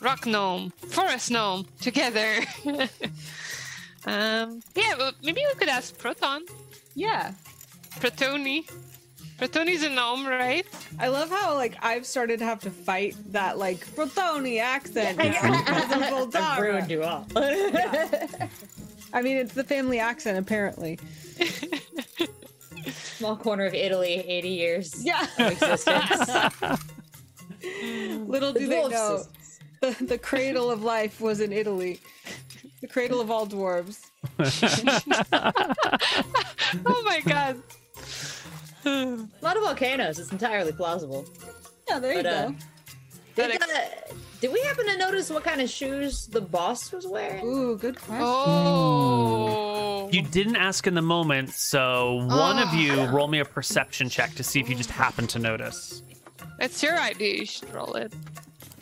rock gnome, forest gnome together. um, yeah, well, maybe we could ask Proton, yeah Protoni. Protoni's a gnome, right? I love how like I've started to have to fight that like Protoni accent. I now because of Boldara. I've ruined you all. I mean, it's the family accent apparently. Small corner of Italy, 80 years Yeah. of existence. Little The do they know, the, the cradle of life was in Italy. The cradle of all dwarves. oh my god. A lot of volcanoes. It's entirely plausible. Yeah, there you But, uh, go. Did, uh, did we happen to notice what kind of shoes the boss was wearing? Ooh, good question. Oh. You didn't ask in the moment, so one of you roll me a perception check to see if you just happen to notice. It's your idea. You should roll it.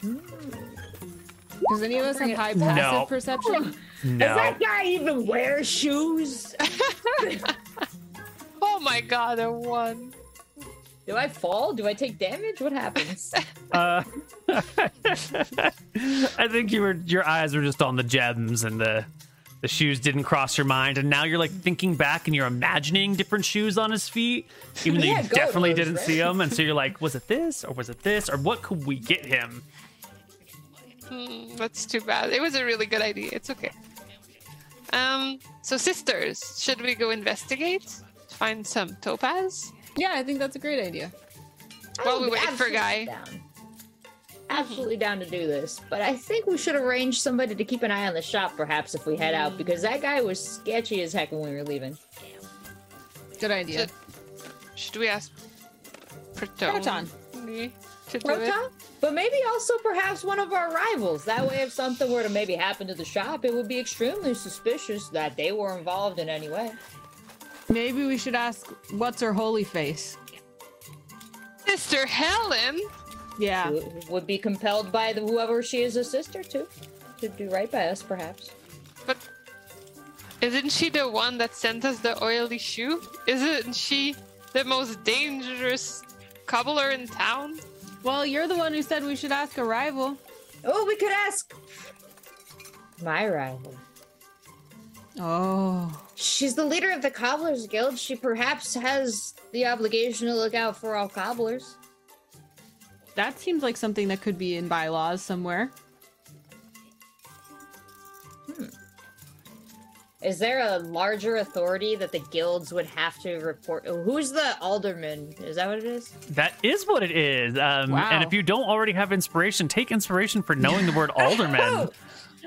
Does any of us have high No. passive perception? Does that guy even wear shoes? Oh my god, a one. Do I fall? Do I take damage? What happens? Uh, I think you were your eyes were just on the gems and the the shoes didn't cross your mind, and now you're like thinking back and you're imagining different shoes on his feet, even though Yeah, you definitely those, didn't right? see them. And so you're like, was it this or was it this or what could we get him? Hmm, that's too bad. It was a really good idea. It's okay. Um. So sisters, should we go investigate? Find some topaz. Yeah, I think that's a great idea. While I we would wait for absolutely Guy. Down. Absolutely down to do this, but I think we should arrange somebody to keep an eye on the shop, perhaps, if we head out, because that guy was sketchy as heck when we were leaving. Good idea. Should we ask Proton? Proton. To? Proton? But maybe also perhaps one of our rivals. That way, if something were to maybe happen to the shop, it would be extremely suspicious that they were involved in any way. Maybe we should ask, what's her holy face? Sister Helen. Yeah. Who Would be compelled by the, whoever she is a sister to, to do right by us, perhaps. But isn't she the one that sent us the oily shoe? Isn't she the most dangerous cobbler in town? Well, you're the one who said we should ask a rival. Oh, we could ask my rival. Oh. She's the leader of the Cobblers Guild. She perhaps has the obligation to look out for all cobblers. That seems like something that could be in bylaws somewhere. Hmm. Is there a larger authority that the guilds would have to report? Who's the alderman? Is that what it is? That is what it is. Um, Wow. And if you don't already have inspiration, take inspiration for knowing the word alderman.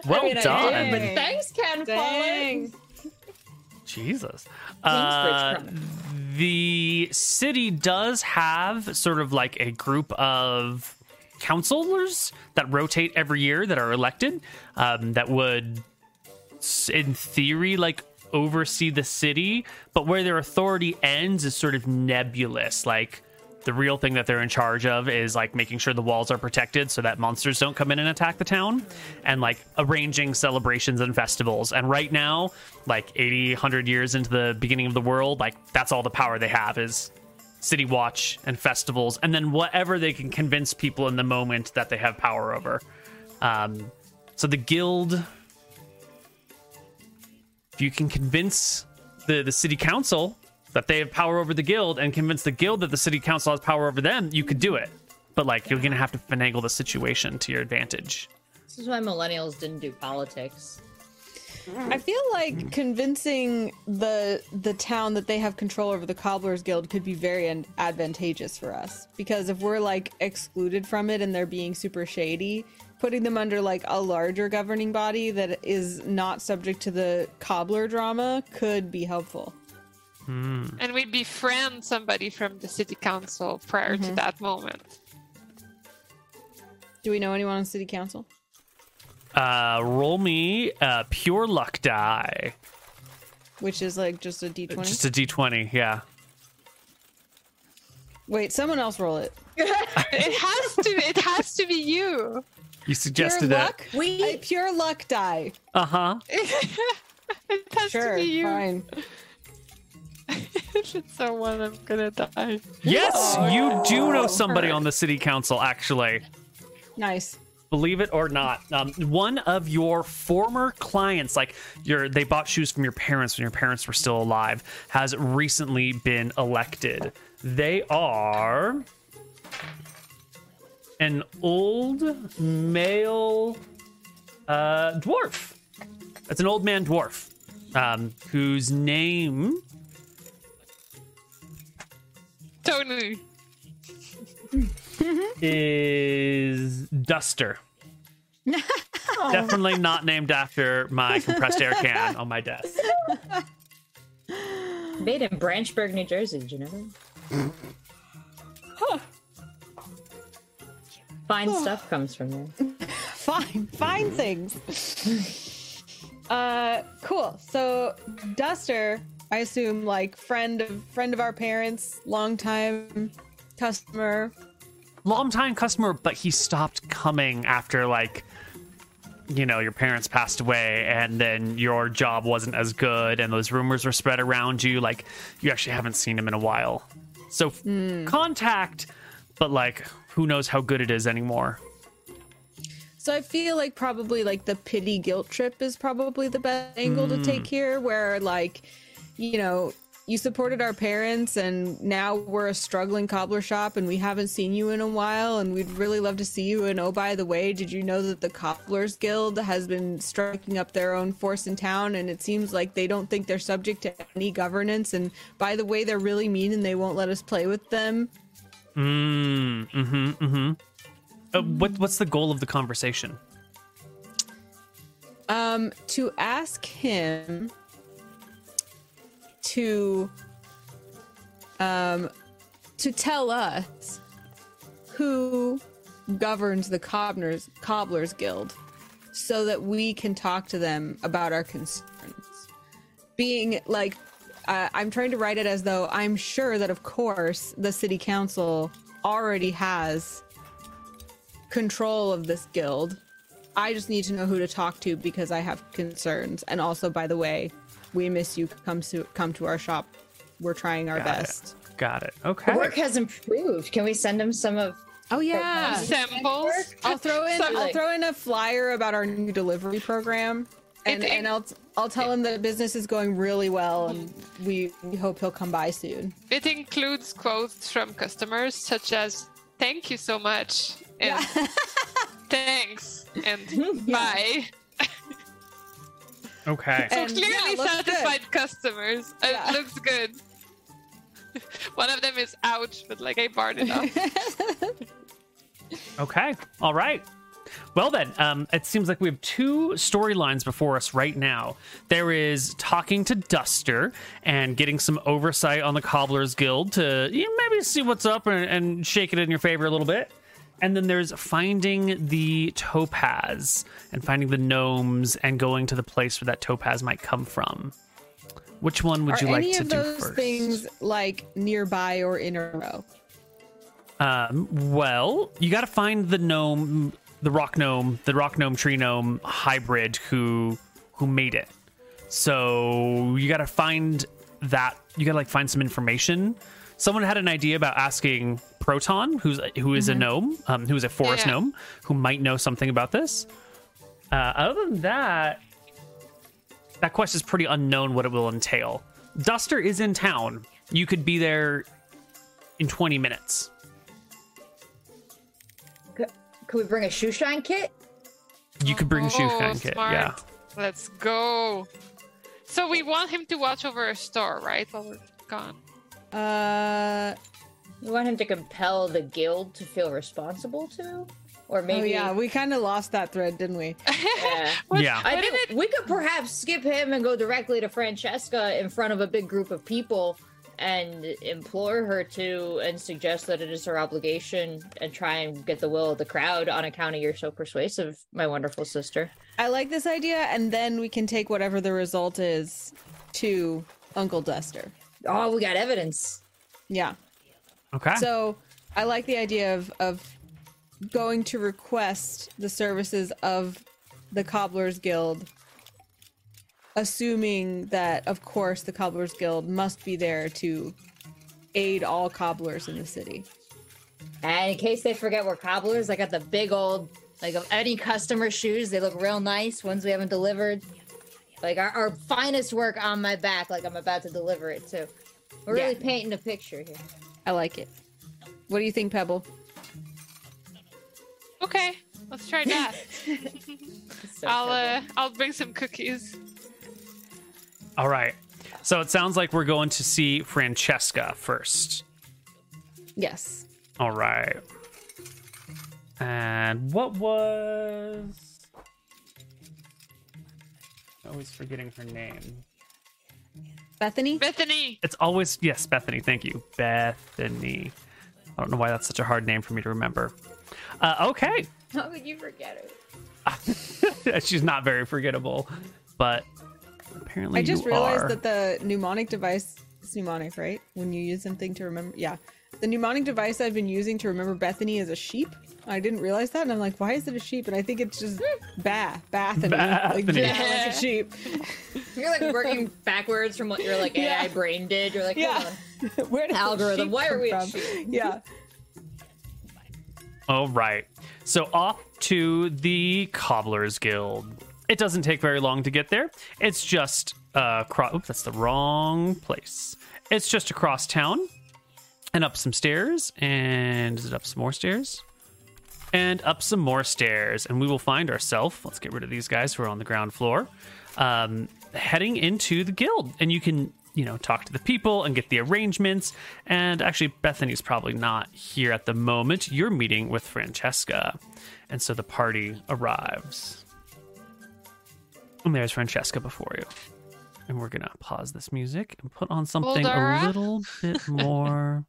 Well I mean, I done. did, but thanks, Ken Dang. Jesus. Uh, the city does have sort of like a group of councilors that rotate every year that are elected um, that would, in theory, like oversee the city, but where their authority ends is sort of nebulous. Like the real thing that they're in charge of is like making sure the walls are protected so that monsters don't come in and attack the town and like arranging celebrations and festivals. And right now, like 80, 100 years into the beginning of the world, like that's all the power they have is city watch and festivals and then whatever they can convince people in the moment that they have power over. Um, so the guild if you can convince the, the city council that they have power over the guild and convince the guild that the city council has power over them, you could do it. But like you're gonna have to finagle the situation to your advantage. This is why millennials didn't do politics. I feel like convincing the the town that they have control over the Cobblers Guild could be very an- advantageous for us because if we're like excluded from it and they're being super shady, putting them under like a larger governing body that is not subject to the cobbler drama could be helpful. Hmm. And we'd befriend somebody from the city council prior to mm-hmm. that moment. Do we know anyone on city council? Uh, roll me a pure luck die. Which is like just a d20. Just a d20, yeah. Wait, someone else roll it. it has to. It has to be you. You suggested pure that. luck? We- A pure luck die. Uh huh. it has Sure, to be you. fine. if it's someone, I'm gonna die. Yes, you do know somebody on the city council, actually. Nice. Believe it or not um, one of your former clients like your they bought shoes from your parents when your parents were still alive has recently been elected they are an old male uh, dwarf That's an old man dwarf um, whose name Tony. is Duster. Definitely not named after my compressed air can on my desk. Made in Branchburg, New Jersey. Did you know that? Fine stuff comes from there. fine fine things uh cool so duster i assume like friend of friend of our parents long time customer long time customer, but he stopped coming after like you know your parents passed away and then your job wasn't as good and those rumors were spread around you like you actually haven't seen him in a while. So hmm. contact but like who knows how good it is anymore. So i feel like probably like the pity guilt trip is probably the best angle to hmm. take here where like you know you supported our parents and now we're a struggling cobbler shop and we haven't seen you in a while and we'd really love to see you and oh by the way. Did you know that the cobblers guild has been striking up their own force in town and it seems like they don't think they're subject to any governance and by the way they're really mean and they won't let us play with them? Mm, mm-hmm mm-hmm. Uh, what, what's the goal of the conversation? Um to ask him to um to tell us who governs the cobblers cobblers guild so that we can talk to them about our concerns being like uh, i'm trying to write it as though i'm sure that of course the city council already has control of this guild I just need to know who to talk to because I have concerns. And also, by the way, we miss you. Come to come to our shop. We're trying our Got it. best. got it okay The Work has improved. Can we send him some of? Oh yeah. Samples. I'll throw in. Something. I'll throw in a flyer about our new delivery program, and It- and I'll I'll tell him that business is going really well, and we we hope he'll come by soon. It includes quotes from customers such as "Thank you so much" and "Thanks" and "Bye." okay So And, clearly looks satisfied customers. Yeah. It looks good. One of them is ouch, but like I barred it up. Okay. All right. Well then, um, it seems like we have two storylines before us right now. There is talking to Duster and getting some oversight on the Cobblers Guild to you know, maybe see what's up and, and shake it in your favor a little bit. And then there's finding the topaz and finding the gnomes and going to the place where that topaz might come from. Which one would Are you like any to of do those first? things like nearby or in a row? Um, well, you got to find the gnome, the rock gnome, the rock gnome tree gnome hybrid who who made it. So you got to find that. You got to like find some information. Someone had an idea about asking Proton, who's who is a gnome, um, who is a forest Yeah. gnome, who might know something about this. Uh, other than that, that quest is pretty unknown what it will entail. Duster is in town. You could be there in 20 minutes. Could, could we bring a shoe shine kit? You could bring a shoe Oh, shine kit. Yeah. Let's go. So we want him to watch over a store, right? While we're gone. Uh, We want him to compel the guild to feel responsible to, or oh, maybe. oh yeah, we kind of lost that thread, didn't we? yeah. What- Yeah. I Wouldn't think we could perhaps skip him and go directly to Francesca in front of a big group of people and implore her to and suggest that it is her obligation and try and get the will of the crowd on account of you're so persuasive, my wonderful sister. I like this idea, and then we can take whatever the result is to Uncle Duster. Oh, we got evidence. Yeah. Okay. So I like the idea of of going to request the services of the Cobblers Guild, assuming that, of course, the Cobblers Guild must be there to aid all cobblers in the city. And in case they forget we're cobblers, I got the big old like of any customer shoes. They look real nice. Ones we haven't delivered. Like our, our finest work on my back. Like I'm about to deliver it too. We're Yeah. really painting a picture here. I like it. What do you think, Pebble? Okay, let's try that. So I'll uh, I'll bring some cookies. All right. So it sounds like we're going to see Francesca first. Yes. All right. And what was. Always forgetting her name. Bethany? Bethany. It's always yes, Bethany. Thank you, Bethany. I don't know why that's such a hard name for me to remember. Uh, okay, How could you forget it? she's not very forgettable, but apparently I just you realized are. that the mnemonic device is mnemonic, right? When you use something to remember. Yeah. The mnemonic device I've been using to remember Bethany is a sheep. I didn't realize that, and I'm like, why is it a sheep? And I think it's just bath, Bathany. Like, Bathany. yeah, like a sheep. You're like working backwards from what your like AI Yeah. brain did. You're like, Yeah. yeah. Where did the Algorithm, sheep why are we a from? sheep? Yeah. All right. So off to the Cobblers Guild. It doesn't take very long to get there. It's just uh cro- oops, that's the wrong place. It's just across town and up some stairs and is it up some more stairs? And up some more stairs and we will find ourselves, let's get rid of these guys who are on the ground floor. Um heading into the guild. And you can you know talk to the people and get the arrangements. And actually bethany's probably not here at the moment. You're meeting with francesca. And so the party arrives. And there's francesca before you. And we're gonna pause this music and put on something a little bit more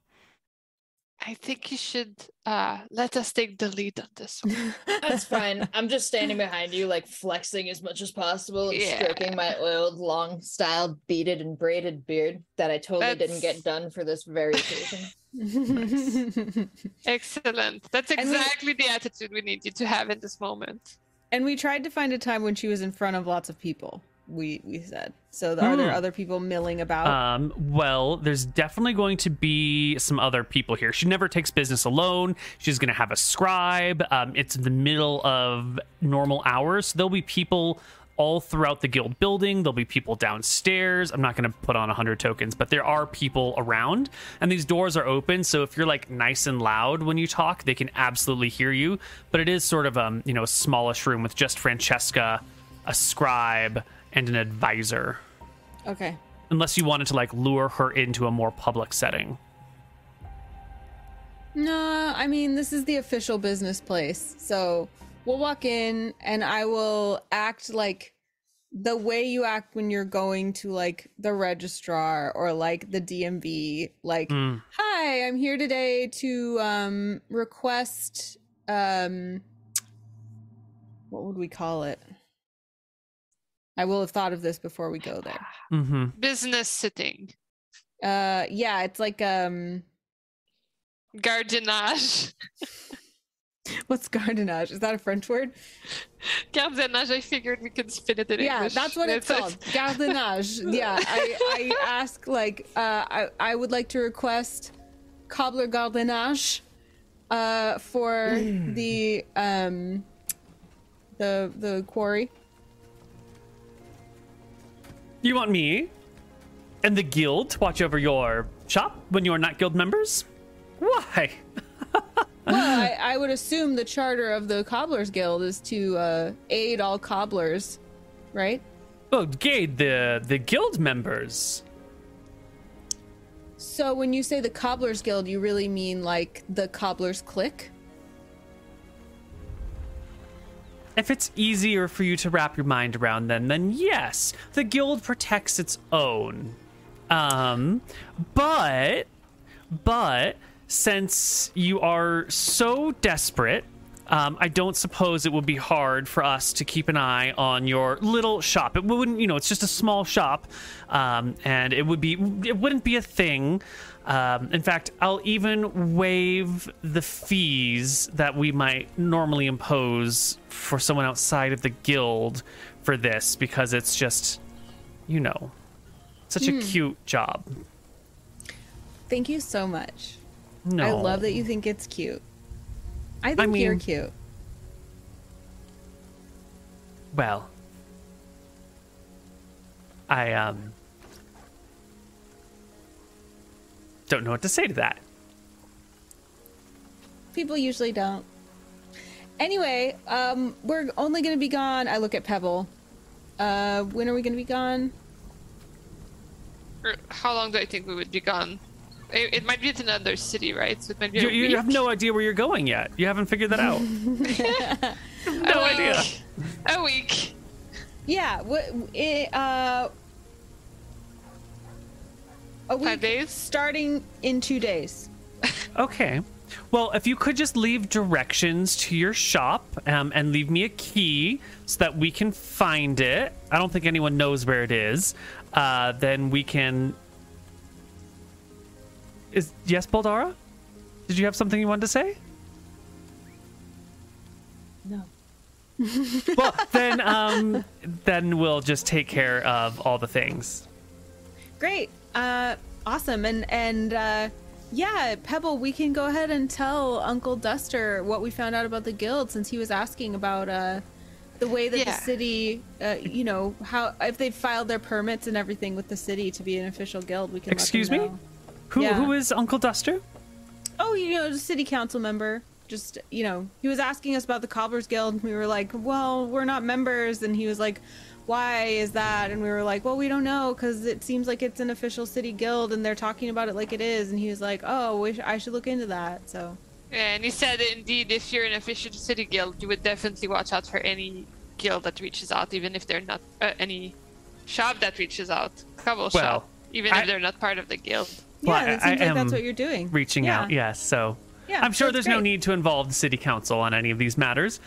I think you should uh, let us take the lead on this one. That's fine. I'm just standing behind you, like flexing as much as possible and Yeah. stroking my oiled, long styled, beaded and braided beard that I totally didn't get done for this very occasion. Excellent. That's And we- exactly the attitude we need you to have in this moment. and we tried to find a time when she was in front of lots of people. We we said. So are there Hmm. other people milling about? Um, well, there's definitely going to be some other people here. She never takes business alone. She's going to have a scribe. Um, it's the middle of normal hours. So there'll be people all throughout the guild building. There'll be people downstairs. I'm not going to put on 100 tokens, but there are people around, and these doors are open. So if you're like nice and loud when you talk, they can absolutely hear you. But it is sort of um, you know, a smallish room with just Francesca, a scribe, and an advisor okay. unless you wanted to like lure her into a more public setting. No, I mean this is the official business place. So we'll walk in and I will act like the way you act when you're going to like the registrar or like the DMV like Mm. hi, I'm here today to um request um what would we call it? I will have thought of this before we go there. Mm-hmm. Business sitting, Uh yeah, it's like um gardiennage. what's gardenage? Is that a French word? Gardiennage, I figured we could spin it in yeah, English. that's what it's called. Gardenage. yeah, I, I ask like uh, I I would like to request cobbler gardenage uh, for the um the the quarry. You want me and the guild to watch over your shop when you are not guild members? Why? Well, I, I would assume the charter of the cobblers guild is to uh, aid all cobblers, right? Oh, Gade, the the guild members. So when you say the cobblers guild, you really mean like the cobblers clique? If it's easier for you to wrap your mind around them, then yes, the guild protects its own. Um, but, but since you are so desperate, um, I don't suppose it would be hard for us to keep an eye on your little shop. It wouldn't, you know, it's just a small shop, um, and it would be, it wouldn't be a thing. Um, in fact, I'll even waive the fees that we might normally impose for someone outside of the guild for this because it's just, you know, such a cute job. Thank you so much. No, I love that you think it's cute. I think you're cute. Well, I um don't know what to say to that. People usually don't. Anyway, um, we're only gonna be gone. I look at Pebble. Uh, when are we gonna be gone? How long do I think we would be gone? It, it might be at another city, right? So it might be You, you have no idea where you're going yet. You haven't figured that out. no a idea. week. A week. Yeah. What? It, uh, A week Five days? starting in two days. Okay. Well, if you could just leave directions to your shop um, and leave me a key so that we can find it. I don't think anyone knows where it is. Uh, then we can. Is yes, Boldara? Did you have something you wanted to say? No. Well, then, um, then we'll just take care of all the things. Great. Uh, awesome. And and uh, yeah, Pebble, we can go ahead and tell Uncle Duster what we found out about the guild since he was asking about uh, the way that Yeah. the city, uh, you know, how if they filed their permits and everything with the city to be an official guild, we can. Excuse me? Who Yeah. who is Uncle Duster? Oh, you know, the city council member. Just you know, he was asking us about the Cobblers Guild. And we were like, "Well, we're not members," and he was like, "Why is that?" And we were like, "Well, we don't know because it seems like it's an official city guild, and they're talking about it like it is." And he was like, "Oh, we sh- I should look into that." So Yeah, and he said indeed, if you're an official city guild, you would definitely watch out for any guild that reaches out, even if they're not uh, any shop that reaches out. couple Well, shop, even I- if they're not part of the guild. Well, yeah, it I- seems I like that's am what you're doing. reaching Yeah. out. Yes, so Yeah, I'm sure so it's there's no need to involve the city council on any of these matters.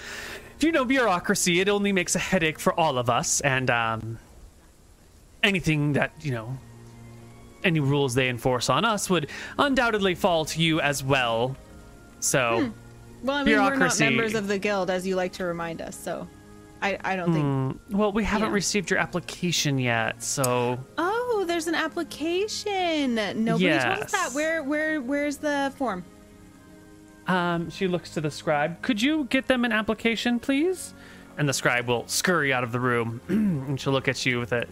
If you know bureaucracy, it only makes a headache for all of us, and um, anything that you know, any rules they enforce on us would undoubtedly fall to you as well. So, Well, I mean, we're not members of the guild, as you like to remind us. So I I don't think. well, we haven't Yeah. received your application yet, so Oh, there's an application. Nobody told us that. Where where where's the form? Um, she looks to the scribe. Could you get them an application, please? And the scribe will scurry out of the room, and she'll look at you with a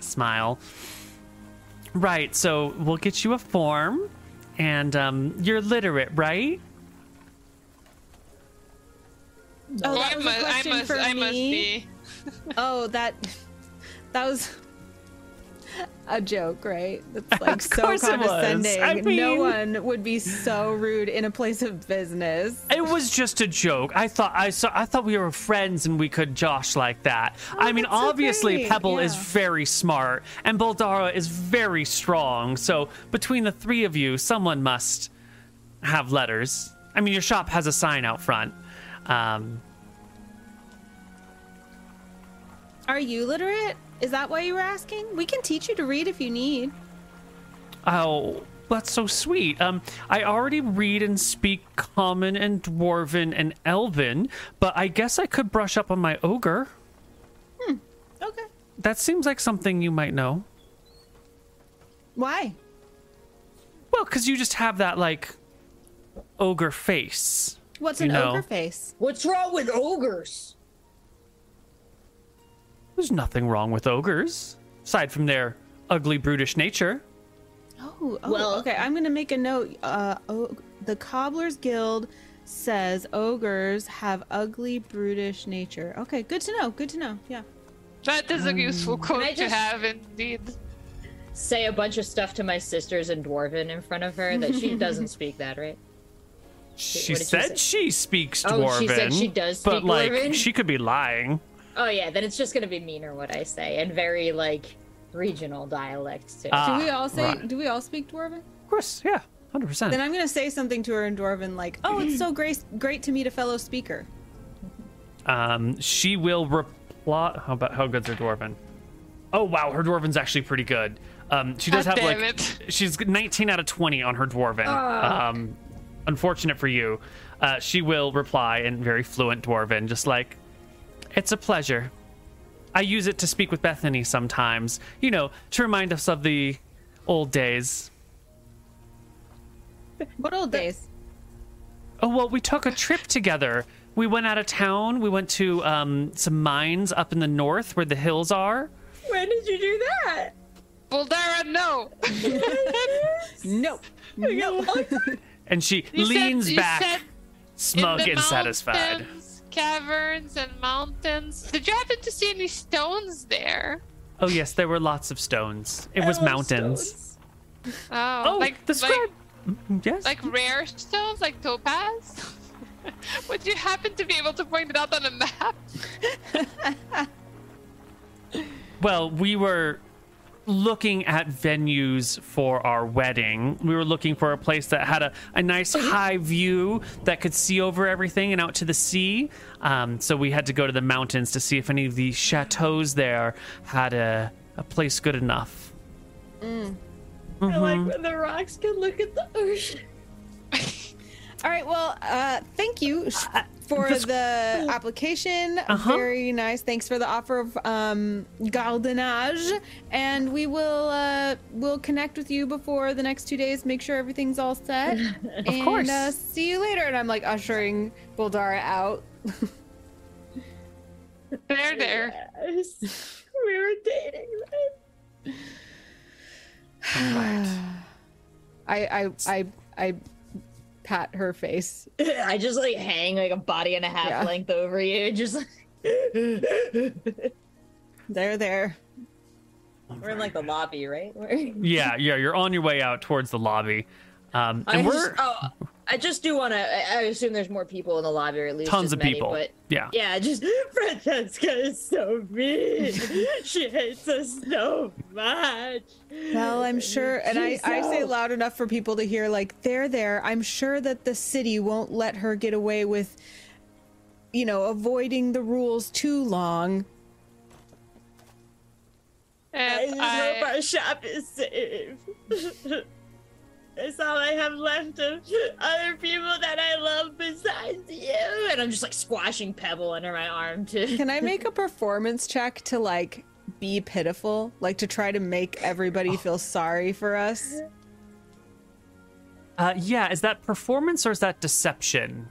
smile. Right. So we'll get you a form, and um, you're literate, right? Oh, that I was must, a question I must, for I me. must be. Oh, that that was a joke, right? That's like so course it was. condescending. I no one would be so rude in a place of business. It was just a joke. I thought I saw. I thought we were friends and we could josh like that. I mean, Oh, that's so obviously great. Pebble is very smart and Boldara is very strong. So between the three of you, someone must have letters. I mean, your shop has a sign out front. Um, Are you literate? Is that why you were asking? We can teach you to read if you need. oh, that's so sweet. Um, I already read and speak Common and Dwarven and Elven, but I guess I could brush up on my Ogre. Hmm. Okay. That seems like something you might know. Why? Well, because you just have that like ogre face. What's an know. ogre face? What's wrong with ogres? There's nothing wrong with ogres, aside from their ugly, brutish nature. Oh, oh Well- okay. I'm gonna make a note. Uh, oh, the Cobblers Guild says ogres have ugly, brutish nature. Okay, good to know. Good to know. Yeah. That is a useful quote to have, indeed. Say a bunch of stuff to my sisters in Dwarven in front of her that she doesn't speak that, right? She what said say? she speaks Oh, dwarven. she said she does but speak like Dwarven? she could be lying. Oh yeah, then it's just gonna be meaner what I say and very like regional dialect too. Ah, do we all say? right. Do we all speak Dwarven? Of course, yeah, hundred percent. Then. I'm gonna say something to her in Dwarven, like, "Oh, it's so great, great to meet a fellow speaker." Um, she will reply. How about how good's her dwarven? Oh wow, her dwarven's actually pretty good. Um, she does God have like it. she's 19 out of 20 on her dwarven. Um, unfortunate for you. Uh, she will reply in very fluent dwarven, just like, "It's a pleasure. I use it to speak with Bethany sometimes. You know, to remind us of the old days." What old days? Oh well, we took a trip together. We went out of town. We went to um, some mines up in the north where the hills are. when did you do that? Boldara, no! No, no. And she You leans you back, said smug in the and satisfied. Caverns and mountains. Did you happen to see any stones there? Oh yes, there were lots of stones. It was I love mountains. Oh, Oh, like the scribe. like, yes. like rare stones, like topaz. Would you happen to be able to point it out on a map? well, we were looking at venues for our wedding. We were looking for a place that had a, a nice high view that could see over everything and out to the sea. Um, so we had to go to the mountains to see if any of the chateaus there had a, a place good enough. I Mm-hmm. like when the rocks can look at the ocean. All right. Well, uh, thank you for this- the application. Uh-huh. Very nice. Thanks for the offer of um, gardenage, and we will uh, we'll connect with you before the next two days. Make sure everything's all set. of and, course. Uh, see you later. And I'm like ushering Boldara out. There, there. Yes. we were dating then. I I I I pat her face. I just like hang like a body and a half Yeah. length over you, just like There, there. we're in like the lobby, right? Yeah, yeah, you're on your way out towards the lobby. Um, and I we're just, oh, I just do want to. I I assume there's more people in the lobby, or at least tons of many, people. But Yeah. yeah, just Francesca is so mean. she hates us so much. Well, I'm sure, and I, I say loud enough for people to hear, like, there, there. I'm sure that the city won't let her get away with, you know, avoiding the rules too long. I And just I, hope our shop is safe. That's all I have left of other people that I love besides you. And I'm just like squashing Pebble under my arm too. Can I make a performance check to, like, be pitiful? Like, to try to make everybody feel sorry for us? uh, yeah, is that performance or is that deception?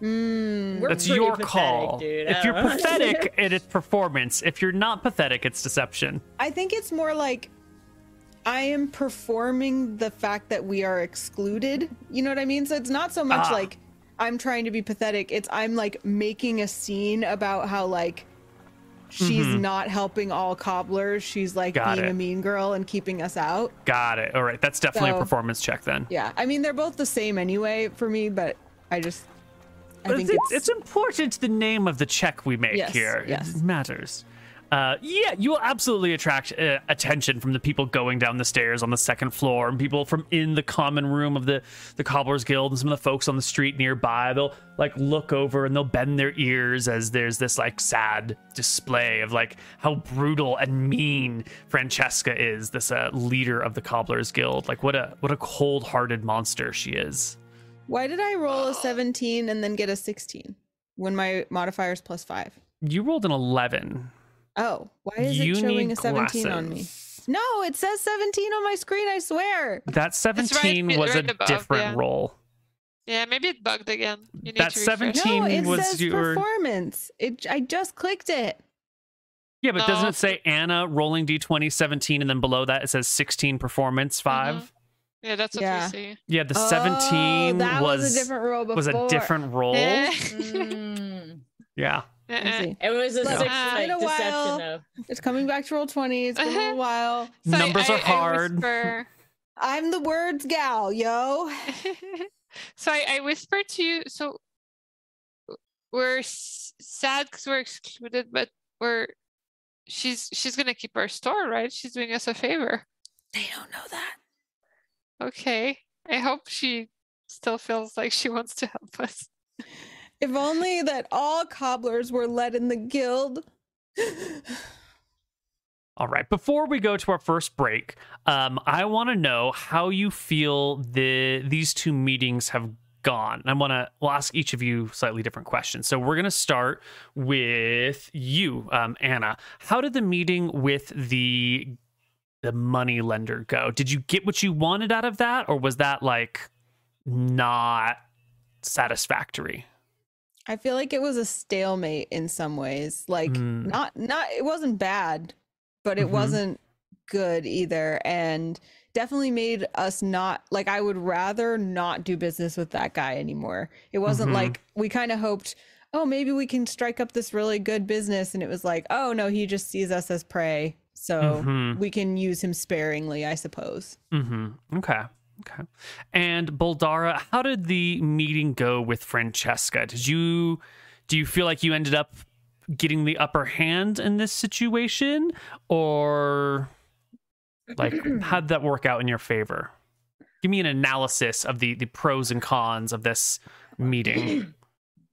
We're That's your pathetic, call. dude. If you're don't pathetic, it is performance. If you're not pathetic, it's deception. I think it's more like I am performing the fact that we are excluded. You know what I mean? So it's not so much Ah. like I'm trying to be pathetic. It's I'm like making a scene about how like she's not helping all cobblers. She's like Mm-hmm. Got being it. a mean girl and keeping us out. Got it. All right, that's definitely a performance check then. Yeah. I mean, they're both the same anyway for me, but I just I But think it's, it's, it's important the name of the check we make Yes, here. yes. It matters. Uh, yeah, you will absolutely attract uh, attention from the people going down the stairs on the second floor, and people from in the common room of the the Cobblers Guild, and some of the folks on the street nearby. They'll like look over and they'll bend their ears as there's this like sad display of like how brutal and mean Francesca is, this uh, leader of the Cobblers Guild. Like what a what a cold hearted monster she is. Why did I roll a 17 and then get a 16 when my modifier is plus 5? You rolled an eleven. Oh, why is You it showing a 17 on me? No, it says 17 on my screen, I swear. That 17 right- was a above, different yeah. roll. yeah, maybe it bugged again. You need That to 17 No, it was says your- performance. It I just clicked it. Yeah, but doesn't it say Anna rolling d20 17 and then below that it says 16 performance 5? Yeah, that's what Yeah. we see. Yeah, the Oh, 17 that was, was a different roll before. was a different roll. Eh. Mm. Yeah. Let's Uh-uh. It was a Look, six it's a deception while. though. It's coming back to roll 20. It's been a little while. So Numbers I- are I hard. whisper- I'm the words gal, yo. so I, I whispered to you. So we're s- sad because we're excluded, but we're she's she's gonna keep our store, right? She's doing us a favor. They don't know that. Okay. I hope she still feels like she wants to help us. If only that all cobblers were let in the guild. All right. Before we go to our first break, um, I want to know how you feel the these two meetings have gone. I want to. We'll ask each of you slightly different questions. So we're going to start with you, um, Anna. How did the meeting with the the money lender go? Did you get what you wanted out of that, or was that like not satisfactory? I feel like it was a stalemate in some ways. Like Mm. not not it wasn't bad, but it Mhm. wasn't good either and definitely made us not like I would rather not do business with that guy anymore. It wasn't Mhm. like we kind of hoped, oh, maybe we can strike up this really good business and it was like, oh no, he just sees us as prey. So Mhm. we can use him sparingly, I suppose. Mm-hmm. Okay. Okay. And Boldara, how did the meeting go with Francesca? Did you do you feel like you ended up getting the upper hand in this situation, or Like, how'd that work out in your favor? Give me an analysis of the the pros and cons of this meeting.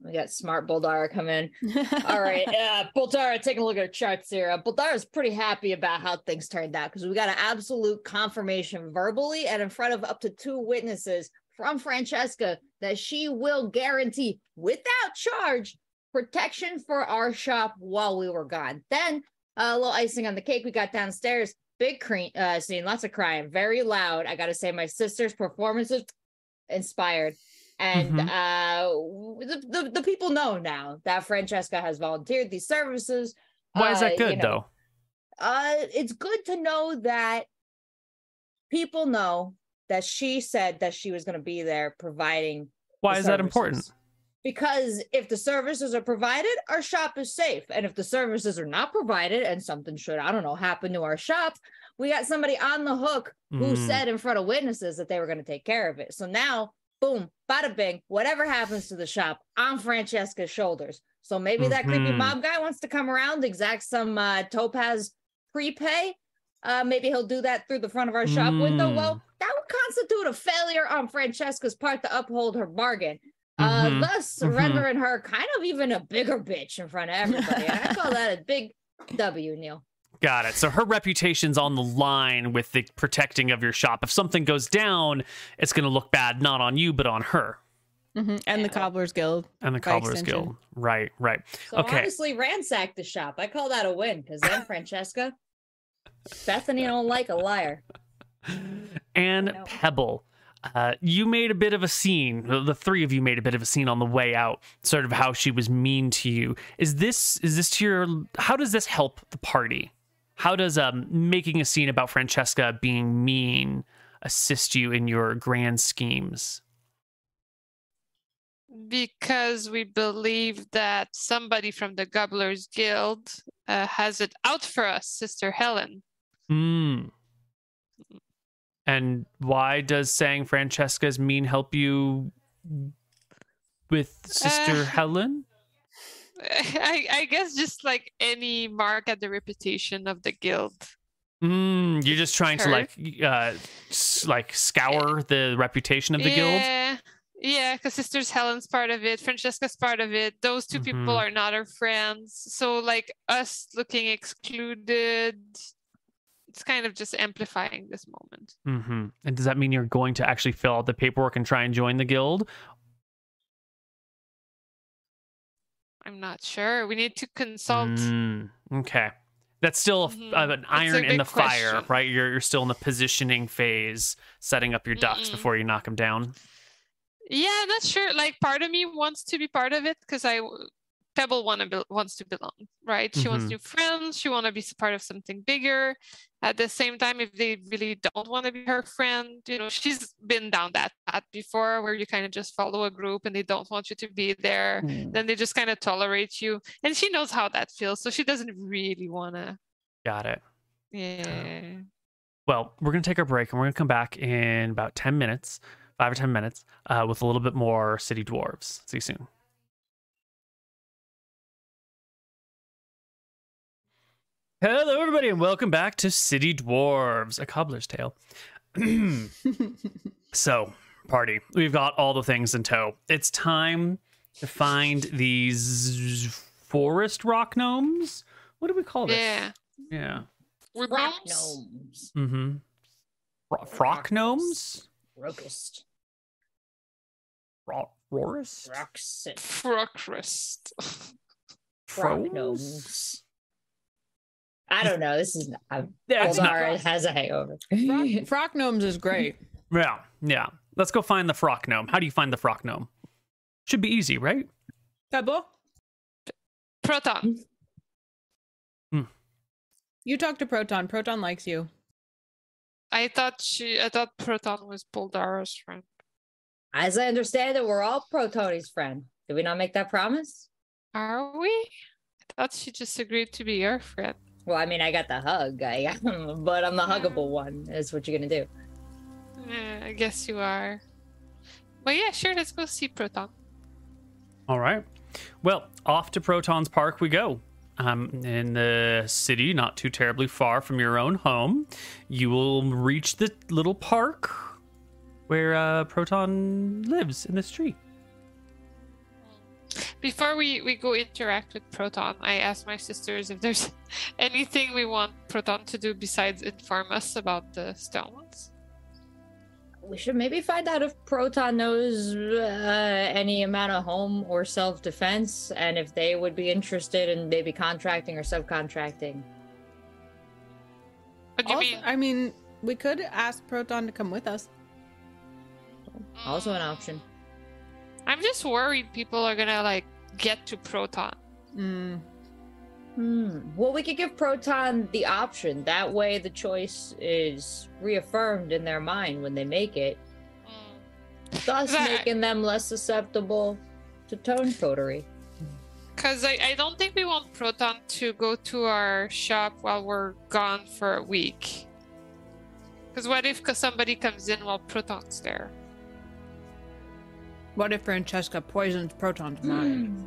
We got smart Boldara come in. All right, uh, Boldara, taking a look at the charts here. Uh, Boldara's pretty happy about how things turned out because we got an absolute confirmation verbally and in front of up to two witnesses from Francesca that she will guarantee without charge protection for our shop while we were gone. Then uh, a little icing on the cake we got downstairs. Big cre- uh, scene, lots of crying, very loud. I gotta say, my sister's performance performances inspired. And Mhm. uh, the, the the people know now that Francesca has volunteered these services. Why is Uh, that you good know, though? uh it's good to know that people know that she said that she was going to be there providing Why the is that important? because if the services are provided our shop is safe and if the services are not provided and something should i don't know happen to our shop we got somebody on the hook who Mm. said in front of witnesses that they were going to take care of it so now boom bada bing whatever happens to the shop on francesca's shoulders so maybe that creepy Mhm. mob guy wants to come around exact some uh, topaz prepay uh, maybe he'll do that through the front of our shop window. Mm. Well, that would constitute a failure on Francesca's part to uphold her bargain, uh, Mhm. thus Mhm. rendering her kind of even a bigger bitch in front of everybody. I call that a big W, Neil. Got it. So her reputation's on the line with the protecting of your shop. If something goes down, it's going to look bad not on you but on her Mhm, And the Cobbler's Guild. and the Cobbler's extension. Guild. Right, right. So Okay. honestly, ransack the shop. I call that a win because then Francesca, Bethany don't like a liar. And. Pebble, uh, you made a bit of a scene. The the three of you made a bit of a scene on the way out, sort of how she was mean to you. Is this is this to your? How does this help the party? How does um, making a scene about Francesca being mean assist you in your grand schemes? because we believe that somebody from the Cobblers Guild uh, has it out for us, Sister Helen. Hmm. And why does saying Francesca's mean help you with Sister Uh, Helen? I, I guess just like any mark at the reputation of the guild. Mm, you're just trying to like uh like scour the reputation of the guild. yeah, yeah, because Sisters Helen's part of it, Francesca's part of it. Those 2 Mhm. people are not our friends. So like us looking excluded, it's kind of just amplifying this moment. hmm And does that mean you're going to actually fill out the paperwork and try and join the guild? I'm not sure. We need to consult. Mm, okay. That's still a Mhm. uh, an iron in the fire, right? You're you're still in the positioning phase, setting up your ducks Mm-mm. before you knock them down. Yeah, I'm not sure. Like part of me wants to be part of it because I Pebble wanna be, wants to belong, right? She wants Mhm. new friends. She want to be part of something bigger. At the same time, if they really don't want to be her friend, you know, she's been down that path before, where you kind of just follow a group and they don't want you to be there. Then they just kind of tolerate you, and she knows how that feels, so she doesn't really want to. Got it. Yeah. Well, we're going to take our break and we're going to come back in about 10 minutes, five or 10 minutes, uh, with a little bit more City Dwarves. See you soon. Hello, everybody, and welcome back to City Dwarves, a cobbler's tale. so, party, we've got all the things in tow. It's time to find these forest rock gnomes. What do we call this? Yeah. Yeah. We're Rock gnomes. gnomes. Mm-hmm. Fro- frock gnomes? Rocust. Ro- Rorist? Rocks. Frockrust. Rock gnomes. I don't know. This is I'm Yeah, not- Boldara has a hangover. Frock, Frock Gnomes is great. yeah, yeah. Let's go find the frock gnome. How do you find the frock gnome? Should be easy, right? Pebble, Proton. Hmm. you talk to Proton. Proton likes you. I thought she. I thought Proton was Boldara's friend. As I understand it, we're all Protoni's friend. Did we not make that promise? Are we? I thought she just agreed to be your friend. Well, I mean, I got the hug, I, but I'm the huggable one. Is what you're gonna do. Yeah, I guess you are. But yeah, sure. Let's go see Proton. All right. Well, off to Proton's Park we go. um, in the city, not too terribly far from your own home. You will reach the little park where uh, Proton lives in this tree. Before we, we go interact with Proton, I asked my sisters if there's anything we want Proton to do besides inform us about the stones. We should maybe find out if Proton knows uh, any amount of home or self defense and if they would be interested in maybe contracting or subcontracting. What do you Also, mean? I mean, we could ask Proton to come with us. Also, an option. I'm just worried people are gonna like get to Proton. Mm. Hmm. Well, we could give Proton the option. That way, the choice is reaffirmed in their mind when they make it, Mm. thus That- making them less susceptible to tone coterie. Because I, I don't think we want Proton to go to our shop while we're gone for a week. Because what if 'cause somebody comes in while Proton's there? What if Francesca poisons Proton's mind? Hmm.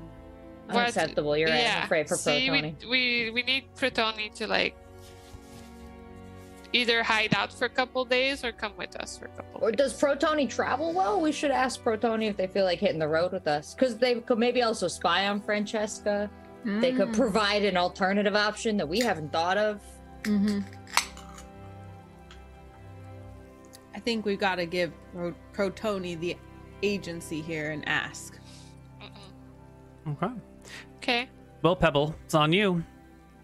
What- Unacceptable. You're right. I'm afraid for See, Protoni. we, we we need Protoni to like either hide out for a couple days or come with us for a couple. Or days. does Protoni travel well? We should ask Protoni if they feel like hitting the road with us. Because they could maybe also spy on Francesca. They could Mm. provide an alternative option that we haven't thought of. Mm-hmm. I think we've got to give Pro- Protoni the agency here and ask. Mm-mm. Okay. Okay, Well, Pebble, it's on you.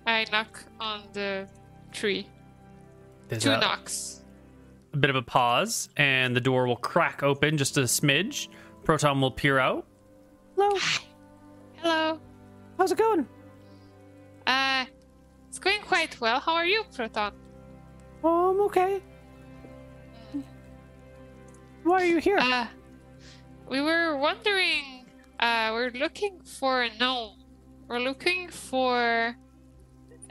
I knock on the tree. There's Two a, knocks. a bit of a pause, and the door will crack open just a smidge. Proton will peer out. Hello, Hello. how's it going? Uh, it's going quite well. How are you, Proton? Oh, I'm okay. Why are you here? Uh, we were wondering. Uh, we're looking for a gnome. We're looking for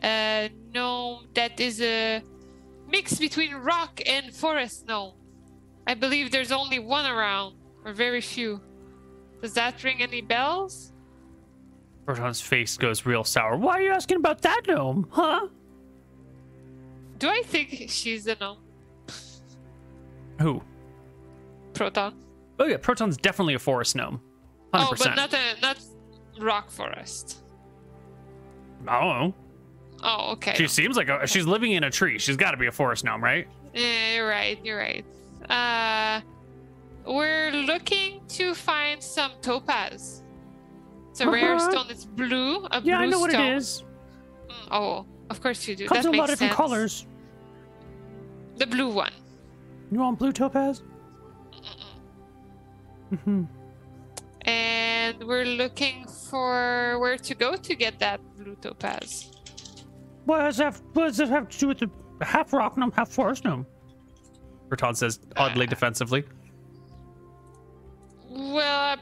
a gnome that is a mix between rock and forest gnome. I believe there's only one around, or very few. Does that ring any bells? Proton's face goes real sour. Why are you asking about that gnome, huh? Do I think she's a gnome, Who? Proton? Oh yeah, Proton's definitely a forest gnome. Hundred Oh, but not a not rock forest. I don't know. Oh, okay. She seems like a, she's living in a tree. She's got to be a forest gnome, right? Yeah, you're right. You're right. Uh, we're looking to find some topaz. It's a rare Uh-huh. stone. It's blue. A Yeah, I blue know what it is. Mm, oh, of course you do. Comes that in a lot of different sense. colors. The blue one. You want blue topaz? Hmm And we're looking for where to go to get that blue topaz. What does that? What does that have to do with the half rock gnome, half forest gnome? Proton says oddly Uh, defensively. Well, uh,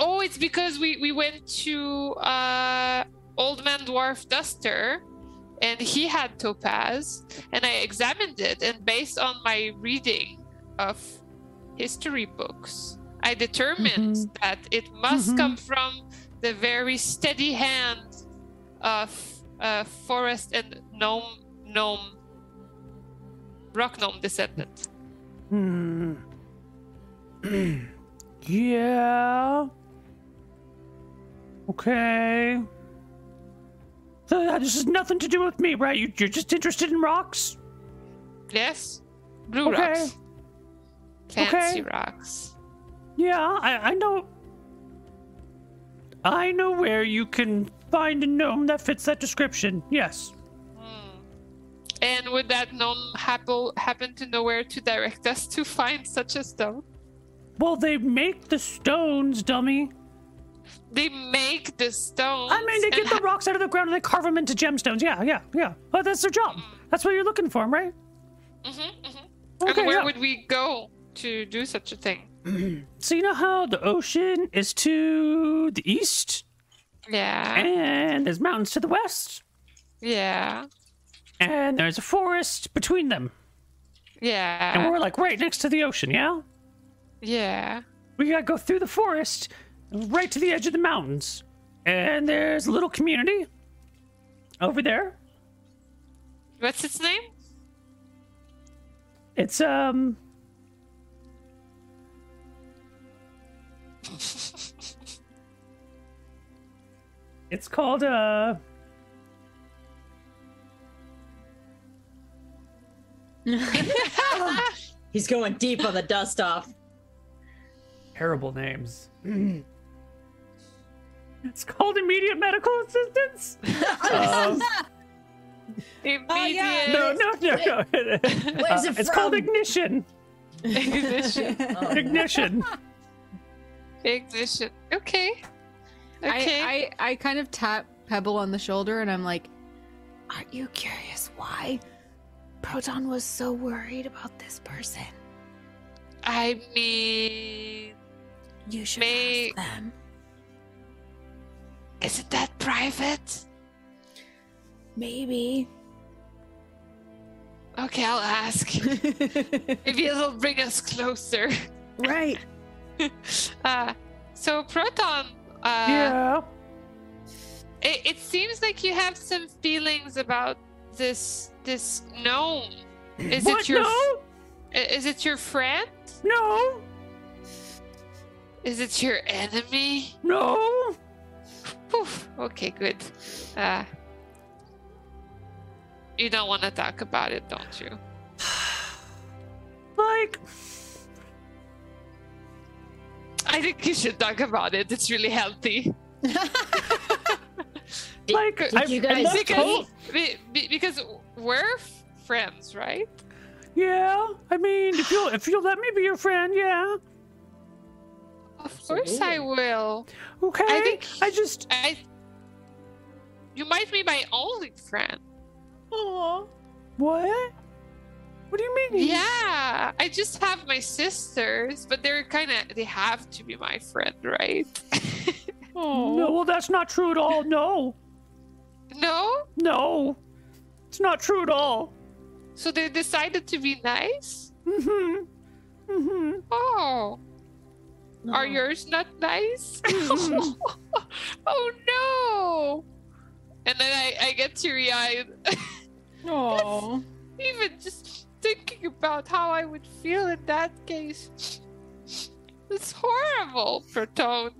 oh, it's because we we went to uh, Old Man Dwarf Duster, and he had topaz, and I examined it, and based on my reading of history books, I determined Mhm. that it must Mhm. come from the very steady hand of uh, forest and gnome gnome rock gnome descendant. Hmm. yeah. Okay. So that this has nothing to do with me, right? You, you're just interested in rocks. Yes, blue Okay. rocks. Fancy Okay. rocks. Yeah, I, I know. I know where you can find a gnome that fits that description. Yes. Hmm. And would that gnome happen happen to know where to direct us to find such a stone? Well, they make the stones, dummy. They make the stones. I mean, they get the rocks out of the ground and they carve them into gemstones. Yeah, yeah, yeah. Oh, that's their job. That's what you're looking for, right? Mhm, mhm. Okay, and where yeah. would we go to do such a thing? So you know how the ocean is to the east, Yeah, and there's mountains to the west, yeah, and there's a forest between them, Yeah. and we're like right next to the ocean. Yeah, yeah. we gotta go through the forest, right to the edge of the mountains, and there's a little community, Over there. What's its name? It's um. It's called uh. He's going deep on the dust off. Terrible names. It's called immediate medical assistance. Um, Immediate no, no, no, no. Where's it it's called ignition. ignition. Oh. Ignition. Ignition. Okay. Okay. I, I I kind of tap Pebble on the shoulder and I'm like, Aren't you curious why Proton was so worried about this person? I mean, You should May- ask them. is it that private? Maybe. Okay, I'll ask. Maybe it'll bring us closer. right. Uh, so Proton, uh, yeah. it, it seems like you have some feelings about this this gnome. Is what? it your no, is it your friend? no, Is it your enemy? no. Poof. Okay, good. Uh, you don't want to talk about it, don't you? Like, I think you should talk about it. It's really healthy. like, did I've- you I'm guys not Be- be- because we're f- friends, right? Yeah, I mean, if you if you let me be your friend, yeah. Of course I will. Okay. I think- I just I. You might be my only friend. Aw. what? What do you mean? Yeah, I just have my sisters, but they're kind of they have to be my friend, right? oh. No, well, that's not true at all. No, no, no, it's not true at all. so they decided to be nice. Mm-hmm. Mm-hmm. Oh, are yours not nice? Mhm. oh no! And then I I get teary eyed. Aw. Even just thinking about how I would feel in that case. It's horrible, Proton.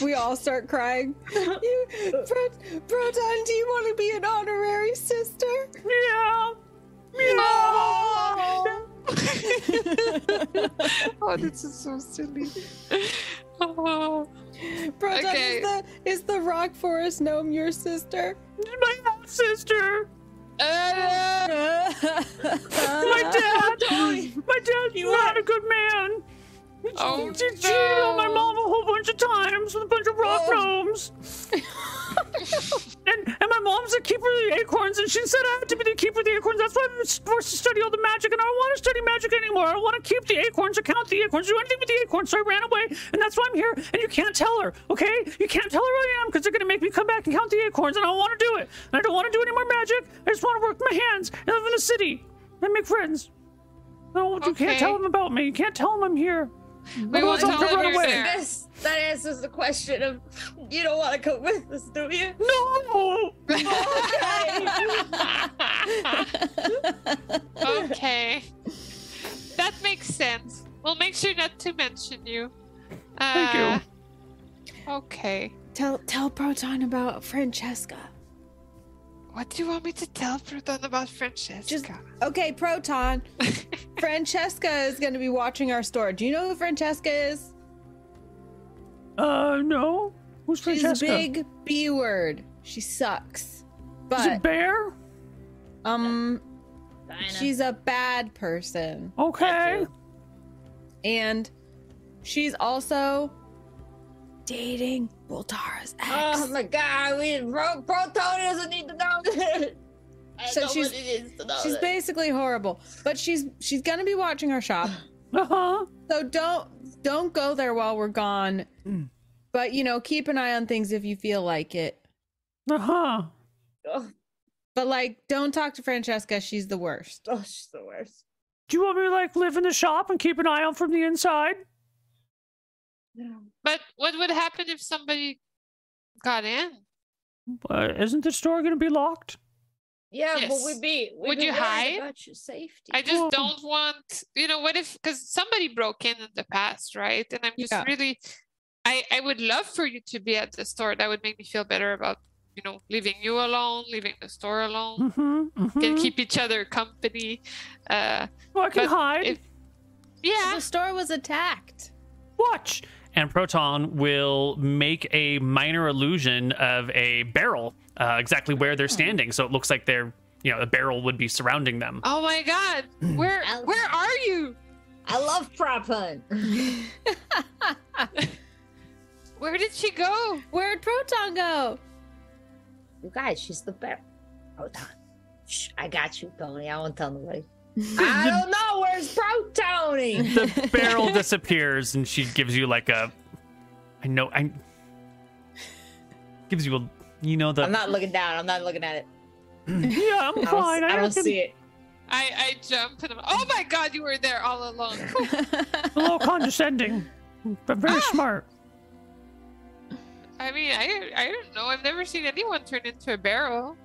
We all start crying. You, Pro- Proton, do you want to be an honorary sister? Yeah. Yeah. oh, this is so silly. Oh, Proton, Okay. is the is the rock forest gnome your sister? My half sister. My dad. My dad's not a good man. Oh, he cheated on my no. mom a whole bunch of times with a bunch of rock Oh. gnomes. and, and my mom's the keeper of the acorns, and she said I had to be the keeper of the acorns. That's why I'm forced to study all the magic, and I don't want to study magic anymore. I want to keep the acorns, or count the acorns, do anything with the acorns. So I ran away, and that's why I'm here. And you can't tell her, okay? You can't tell her who I am because they're gonna make me come back and count the acorns, and I don't want to do it. And I don't want to do any more magic. I just want to work my hands and live in the city and make friends. No, you can't tell them about me. You can't tell them I'm here. We won't Otherwise, I'll tell run them you're This, that answers the question of you don't want to come with us, do you? No. okay. okay. That makes sense. We'll make sure not to mention you. Thank Uh, Okay. tell tell Proton about Francesca. What do you want me to tell Proton about Francesca? Just okay, Proton. Francesca is going to be watching our store. Do you know who Francesca is? Uh, no. Who's Francesca? She's Francesca? a big B word. She sucks. Is it But bear? um Dinah. she's a bad person. Okay. And she's also dating Boldara's ex. Oh my god, we Pro- Proton doesn't need to know this. So she's- Nobody needs to know she's this. basically horrible. But she's she's gonna be watching our shop. Uh huh. So don't don't go there while we're gone. Mm. But you know, keep an eye on things if you feel like it. Uh huh. Oh, But like, don't talk to Francesca. She's the worst. oh, she's the worst. Do you want me to like live in the shop and keep an eye on from the inside? But what would happen if somebody got in? Uh, isn't the store going to be locked? Yeah, but we'd be. We'd Would be you hide? about your safety? I just Well- don't want, you know, what if because somebody broke in in the past, right? And I'm just Yeah. really, I I would love for you to be at the store. That would make me feel better about, you know, leaving you alone, leaving the store alone. Mm-hmm. Can keep each other company. Uh, Well, I can hide. if- yeah. The store was attacked. Watch. And Proton will make a minor illusion of a barrel uh, exactly where they're standing. So it looks like they're, you know, a barrel would be surrounding them. Oh my God, where where are you? I love prop hunt. Where did she go? Where'd Proton go? you guys, she's the best. Hold on. Shh, I got you, Tony. I won't tell nobody. I don't know. Where's Pro Tony? The barrel disappears and she gives you like a. I know. I. Gives you a. You know the. I'm not looking down. I'm not looking at it. yeah, I'm I don't, fine. I don't see it. I I jump and I'm, oh my God, you were there all along. A little condescending, but very ah. smart. I mean, I I don't know. I've never seen anyone turn into a barrel.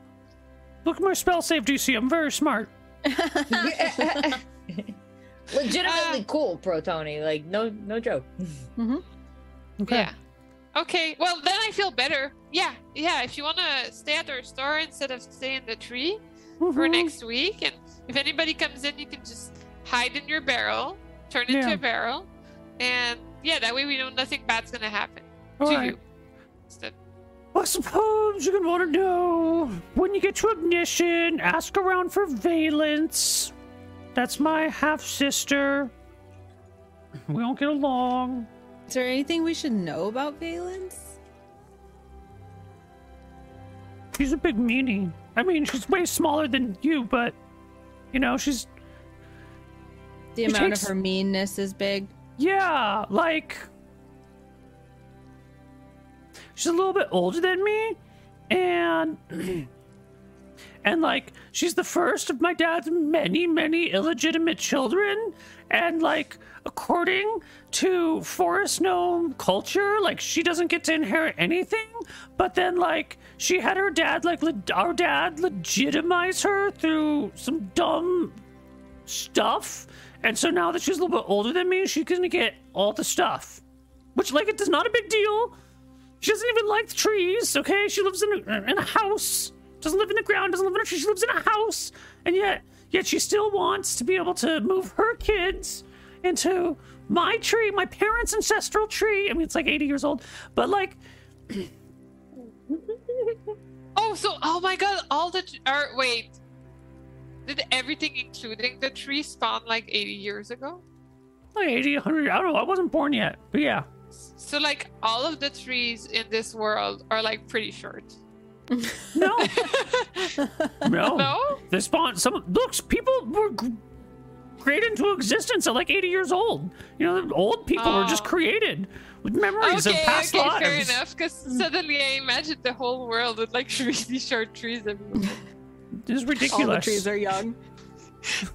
Look at my spell save DC. I'm very smart. Legitimately Ah. cool, Pro Tony. Like no, no joke. Okay. Yeah. Okay. Well, then I feel better. Yeah. Yeah. If you want to stay at our store instead of stay in the tree for Mhm. next week, and if anybody comes in, you can just hide in your barrel, turn into a barrel, and yeah, that way we know nothing bad's gonna happen All to right. you. Instead. I suppose you're gonna want to know when you get to ignition. Ask around for Valence. That's my half sister. We don't get along. Is there anything we should know about Valence? She's a big meanie. I mean, she's way smaller than you, but you know, she's The amount takes- of her meanness is big. yeah, like she's a little bit older than me, and and like she's the first of my dad's many, many illegitimate children, and like according to Forest Gnome culture, like she doesn't get to inherit anything, but then like she had her dad like le- our dad legitimize her through some dumb stuff. And so now that she's a little bit older than me, she's gonna get all the stuff. Which, like, it is not a big deal. She doesn't even like the trees, okay? She lives in a, in a house. Doesn't live in the ground, doesn't live in a tree. She lives in a house. And yet, yet she still wants to be able to move her kids into my tree, my parents' ancestral tree. I mean, it's like 80 years old. But, like, Oh, so oh my God, all the or wait, did everything, including the tree, spawn like 80 years ago? like 80, 100, I don't know. I wasn't born yet. But yeah. So like all of the trees in this world are like pretty short. No. no. No? They spawn some looks people were g- created into existence at like 80 years old. You know, the old people were just Oh. created with memories Okay, of past okay, lives. fair enough. Because suddenly I imagined the whole world with like really short trees everywhere. It's All ridiculous. the trees are young.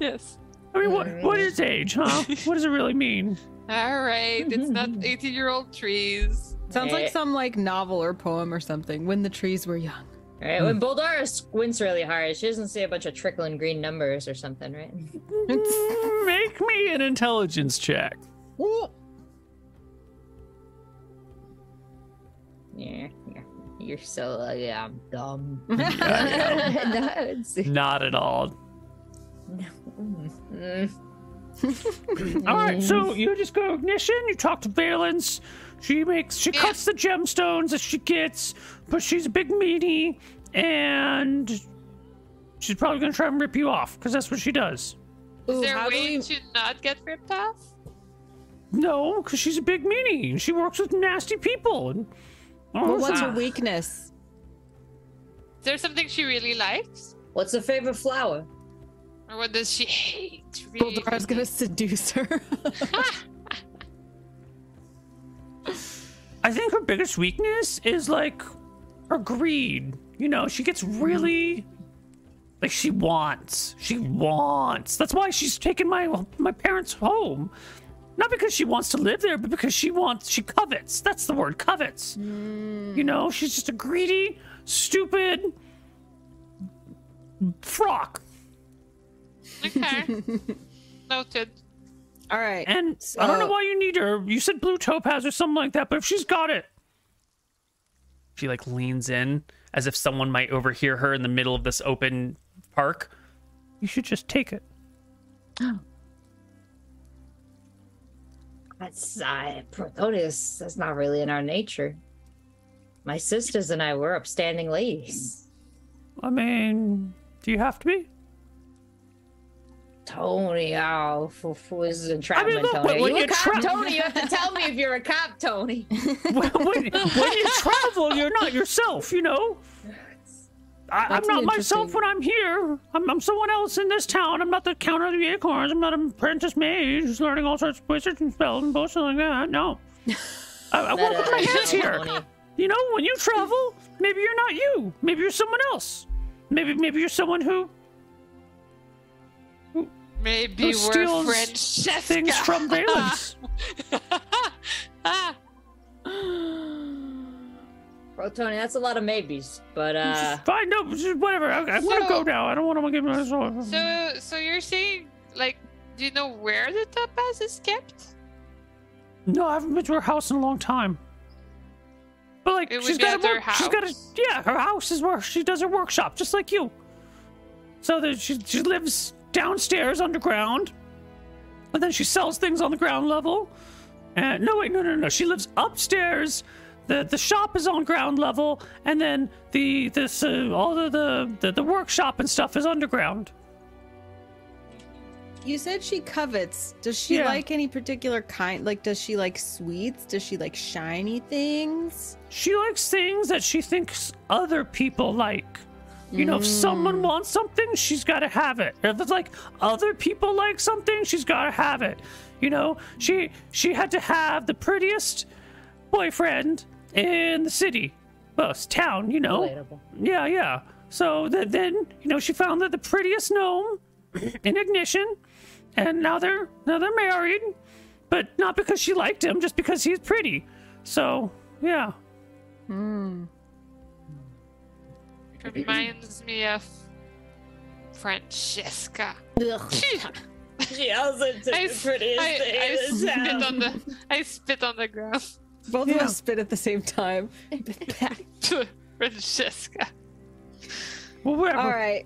yes. I mean, what what is age, huh? what does it really mean? All right, it's not 18 year old trees. Sounds Eh. like some like novel or poem or something. When the trees were young. Right? When Boldara squints really hard, she doesn't see a bunch of trickling green numbers or something, right? Make me an intelligence check. Yeah, yeah. You're so uh, yeah, I'm dumb. Yeah, no, it's, Not at all. mm, All right, so you just go ignition. You talk to Valence. She makes she Yeah. cuts the gemstones that she gets, but she's a big meanie, and she's probably gonna try and rip you off because that's what she does. Is Ooh, there how a do way we- to not get ripped off? No, because she's a big meanie and she works with nasty people. And But oh, what's her weakness? Is there something she really likes? What's her favorite flower? Or what does she hate? Really? Boldara's gonna seduce her. I think her biggest weakness is like her greed. You know, she gets mm-hmm. really like she wants. She wants. That's why she's taken my my parents home. Not because she wants to live there, but because she wants, she covets. That's the word, covets. Mm. You know, she's just a greedy, stupid frock. Okay. Noted. All right. And I don't know why you need her. You said blue topaz or something like that, but if she's got it. She like leans in as if someone might overhear her in the middle of this open park. You should just take it. That's uh, Protonius. That's not really in our nature. My sisters and I were upstanding ladies. I mean, do you have to be? Tony, oh, who, who is entrapment, look, Tony? when- when you you a cop, tra- Tony? You have to tell me if you're a cop, Tony. when, when, when you travel, you're not yourself, you know? I, I'm not myself when I'm here. I'm, I'm someone else in this town. I'm not the Count of the Acorns. I'm not an apprentice mage who's learning all sorts of wizards and spells and bullshit like that. No. I, I work with my uh, hands here. Tony. You know, when you travel, maybe you're not you. Maybe you're someone else. Maybe maybe you're someone who Maybe Who we're steals Francesca. things from Valence. Bro, Tony, that's a lot of maybes. But uh, Fine, no, just whatever. I, I want to go now. I don't want to give my sword. so, so you're saying, like, do you know where the topaz is kept? No, I haven't been to her house in a long time. But like, It would she's be got at a her work, she's got a house? yeah. Her house is where she does her workshop, just like you. So that she she lives downstairs underground, and then she sells things on the ground level. And no, wait, no, no, no. She lives upstairs. the The shop is on ground level, and then the this uh, all the, the the the workshop and stuff is underground. You said she covets. Does she Yeah. like any particular kind? Like, does she like sweets? Does she like shiny things? She likes things that she thinks other people like. You know, if someone mm. wants something, she's got to have it. If it's like other people like something, she's got to have it. You know, she she had to have the prettiest boyfriend in the city, well, it's town. You know, relatable. yeah, yeah. So th- then, you know, she found that the prettiest gnome in ignition, and now they're now they're married, but not because she liked him, just because he's pretty. So yeah. Hmm. Reminds me of Francesca. she also took I, the prettiest I- thing I in spit on the I spit on the ground. Both Yeah. of us spit at the same time. Francesca. Well, whatever. All right.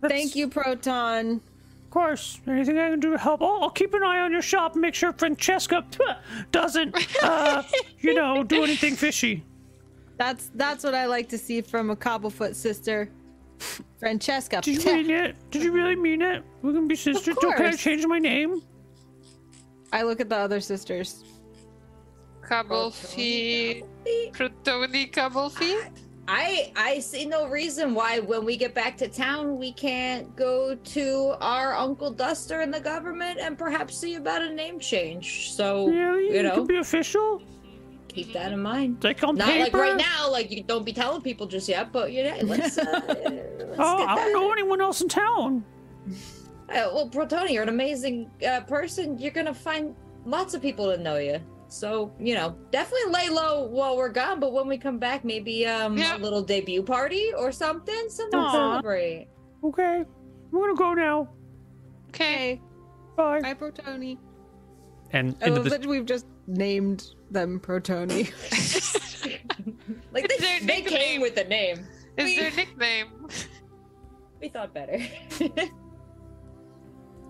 That's- Thank you, Proton. Of course. Anything I can do to help? I'll, I'll keep an eye on your shop and make sure Francesca doesn't, uh, you know, do anything fishy. That's that's what I like to see from a cobblefoot sister. Francesca. Did you mean it? Did you really mean it? We can be sisters. Don't can I change my name? I look at the other sisters. Couple feet. Protoni couple. I I see no reason why when we get back to town we can't go to our Uncle Duster in the government and perhaps see about a name change. So Really? you You know, can be official? Keep that in mind. Like on Not paper? like right now, like you don't be telling people just yet, but you know, let's. Uh, let's Oh, get I don't that. know anyone else in town. Uh, well, Protoni, you're an amazing uh, person. You're gonna find lots of people to know you. So you know, definitely lay low while we're gone. But when we come back, maybe um Yeah. a little debut party or something, something to celebrate. Okay. I'm gonna go now. Okay. Bye. Hi, Protoni. And I into love the, that we've just named them Protoni. Like they, Their they nickname. came with a name. Is We- their nickname? We thought better.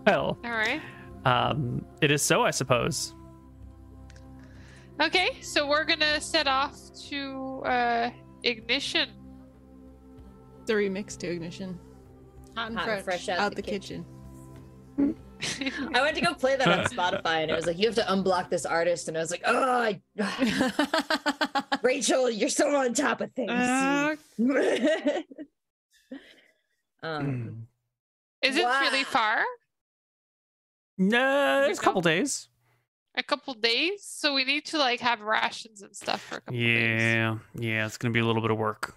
well, All right. um, it is so, I suppose. Okay, so we're gonna set off to uh, ignition. the remix to Ignition. Hot and Hot and fresh, fresh out, the kitchen. I went to go play that on Spotify, and it was like you have to unblock this artist, and I was like, oh, I... Rachel, you're so on top of things. Uh, um, Is it really far? No, it's a couple days. A couple days, so we need to like have rations and stuff for a couple days. Yeah, yeah, it's gonna be a little bit of work.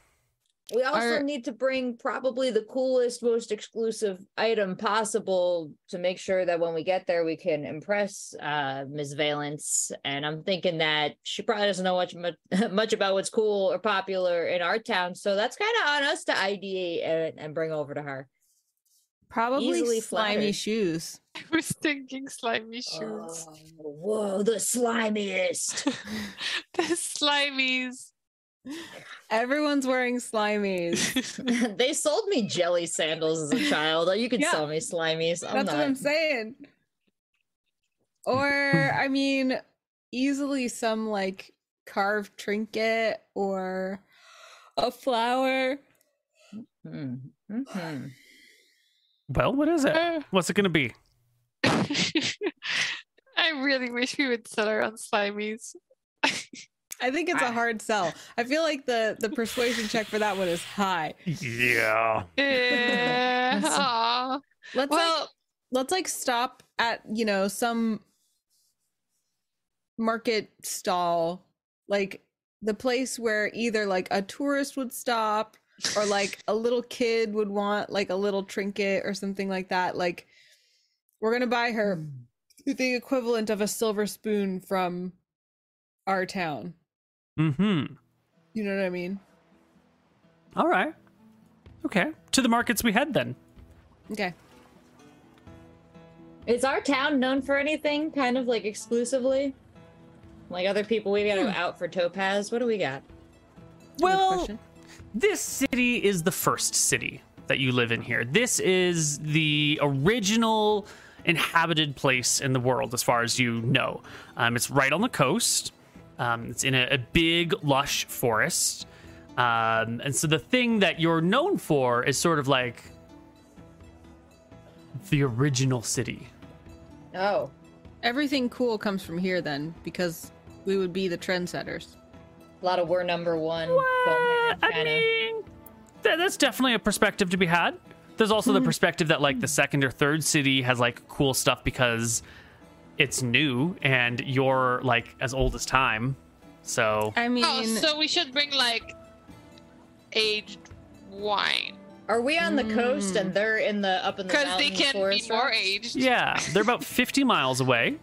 We also Are- need to bring probably the coolest, most exclusive item possible to make sure that when we get there, we can impress uh, Ms. Valence. And I'm thinking that she probably doesn't know much much, much about what's cool or popular in our town. So that's kind of on us to ideate and, and bring over to her. Probably Easily slimy flattered. shoes. I was thinking slimy shoes. Oh, whoa, the slimiest. the slimies. Everyone's wearing slimies. they sold me jelly sandals as a child. You could Yeah. sell me slimies. I'm That's not. what I'm saying. Or I mean, easily some like carved trinket or a flower. Mm, mhm. Well, what is it? Uh, What's it going to be? I really wish we would sell our own slimies. I think it's a Ah. hard sell. I feel like the the persuasion check for that one is high. Yeah. That's- aw. Let's like let's like stop at you know some market stall like the place where either like a tourist would stop or like a little kid would want like a little trinket or something like that like we're gonna buy her the equivalent of a silver spoon from our town Mm-hmm. you know what i mean All right. Okay. To the markets we head then. okay Is our town known for anything kind of like exclusively? Like other people, we got to go out for Topaz. What do we got? Well, this city is the first city that you live in here. This is the original inhabited place in the world, as far as you know. Um, it's right on the coast. Um, it's in a, a big, lush forest. Um, and so the thing that you're known for is sort of like the original city. Oh, everything cool comes from here then because we would be the trendsetters a lot of we're number one. What? I mean, that, that's definitely a perspective to be had. There's also the perspective that like the second or third city has like cool stuff because it's new and you're like as old as time. So i mean oh, so we should bring like aged wine Are we on the coast Mm. and they're in the up in the because they mountain can be forest more rocks? aged. yeah, they're about 50 miles away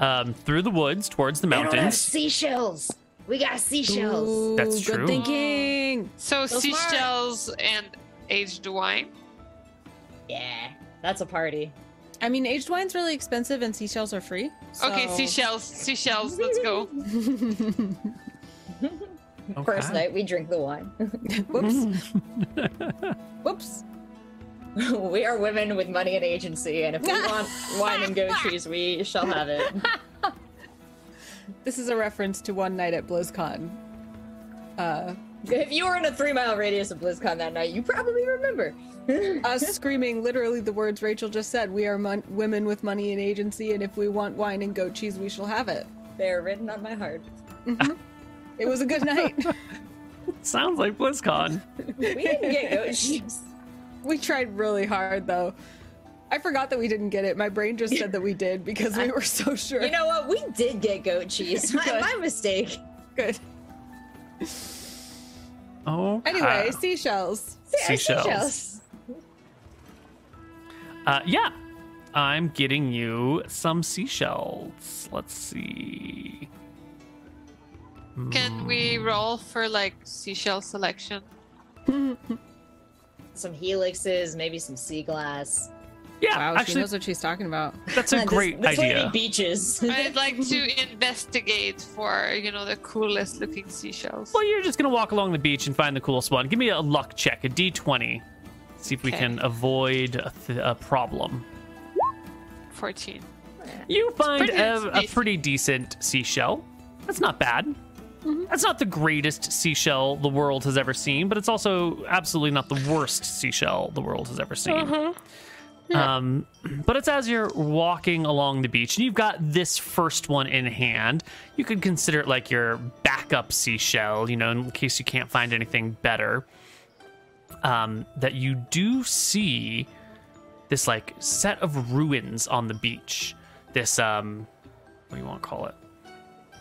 um, through the woods towards the They don't have mountains. seashells. We got seashells. That's true. Good thinking. So So smart. seashells and aged wine. Yeah, that's a party. I mean, aged wine's really expensive and seashells are free. Okay, seashells, seashells. Let's go. First night we drink the wine. Whoops. Whoops. we are women with money and agency, and if we want wine and goat cheese, we shall have it. This is a reference to one night at BlizzCon. Uh, If you were in a three mile radius of BlizzCon that night, you probably remember. us screaming literally the words Rachel just said. We are mon- women with money and agency, and if we want wine and goat cheese, we shall have it. They're written on my heart. Mm-hmm. It was a good night. Sounds like BlizzCon. We didn't get goat cheese. we tried really hard, though. I forgot that we didn't get it. My brain just said that we did because we were so sure. You know what? We did get goat cheese. My, my mistake. good. Oh. Anyway, seashells. Yeah, Seashells. Uh, yeah, I'm getting you some seashells. Let's see. Can we roll for like seashell selection? Some helixes, maybe some sea glass. Yeah, Wow, she knows what she's talking about. that's a This- great this lady idea. beaches. I'd like to investigate for you know the coolest looking seashells. Well, you're just gonna walk along the beach and find the coolest one. Give me a luck check, a D20. See if we can avoid a, th- a problem. Fourteen. You find pretty a, a pretty decent seashell. That's not bad. Mm-hmm. That's not the greatest seashell the world has ever seen, but it's also absolutely not the worst seashell the world has ever seen. Uh-huh. Um, but it's as you're walking along the beach and you've got this first one in hand. You could consider it like your backup seashell, you know, in case you can't find anything better. Um, that you do see this like set of ruins on the beach. This um, what do you want to call it?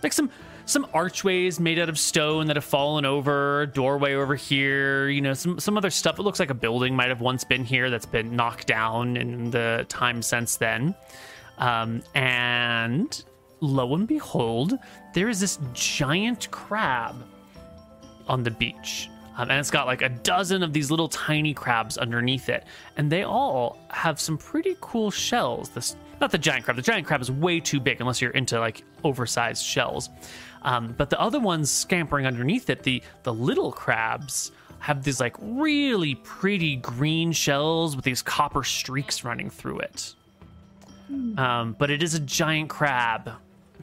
Like some some archways made out of stone that have fallen over, doorway over here, you know, some some other stuff. It looks like a building might have once been here that's been knocked down in the time since then. Um, and lo and behold, there is this giant crab on the beach. Um, and it's got like a dozen of these little tiny crabs underneath it. And they all have some pretty cool shells. This not the giant crab. The giant crab is way too big unless you're into like oversized shells. Um, but the other ones scampering underneath it, the the little crabs have these like really pretty green shells with these copper streaks running through it. Um, but it is a giant crab.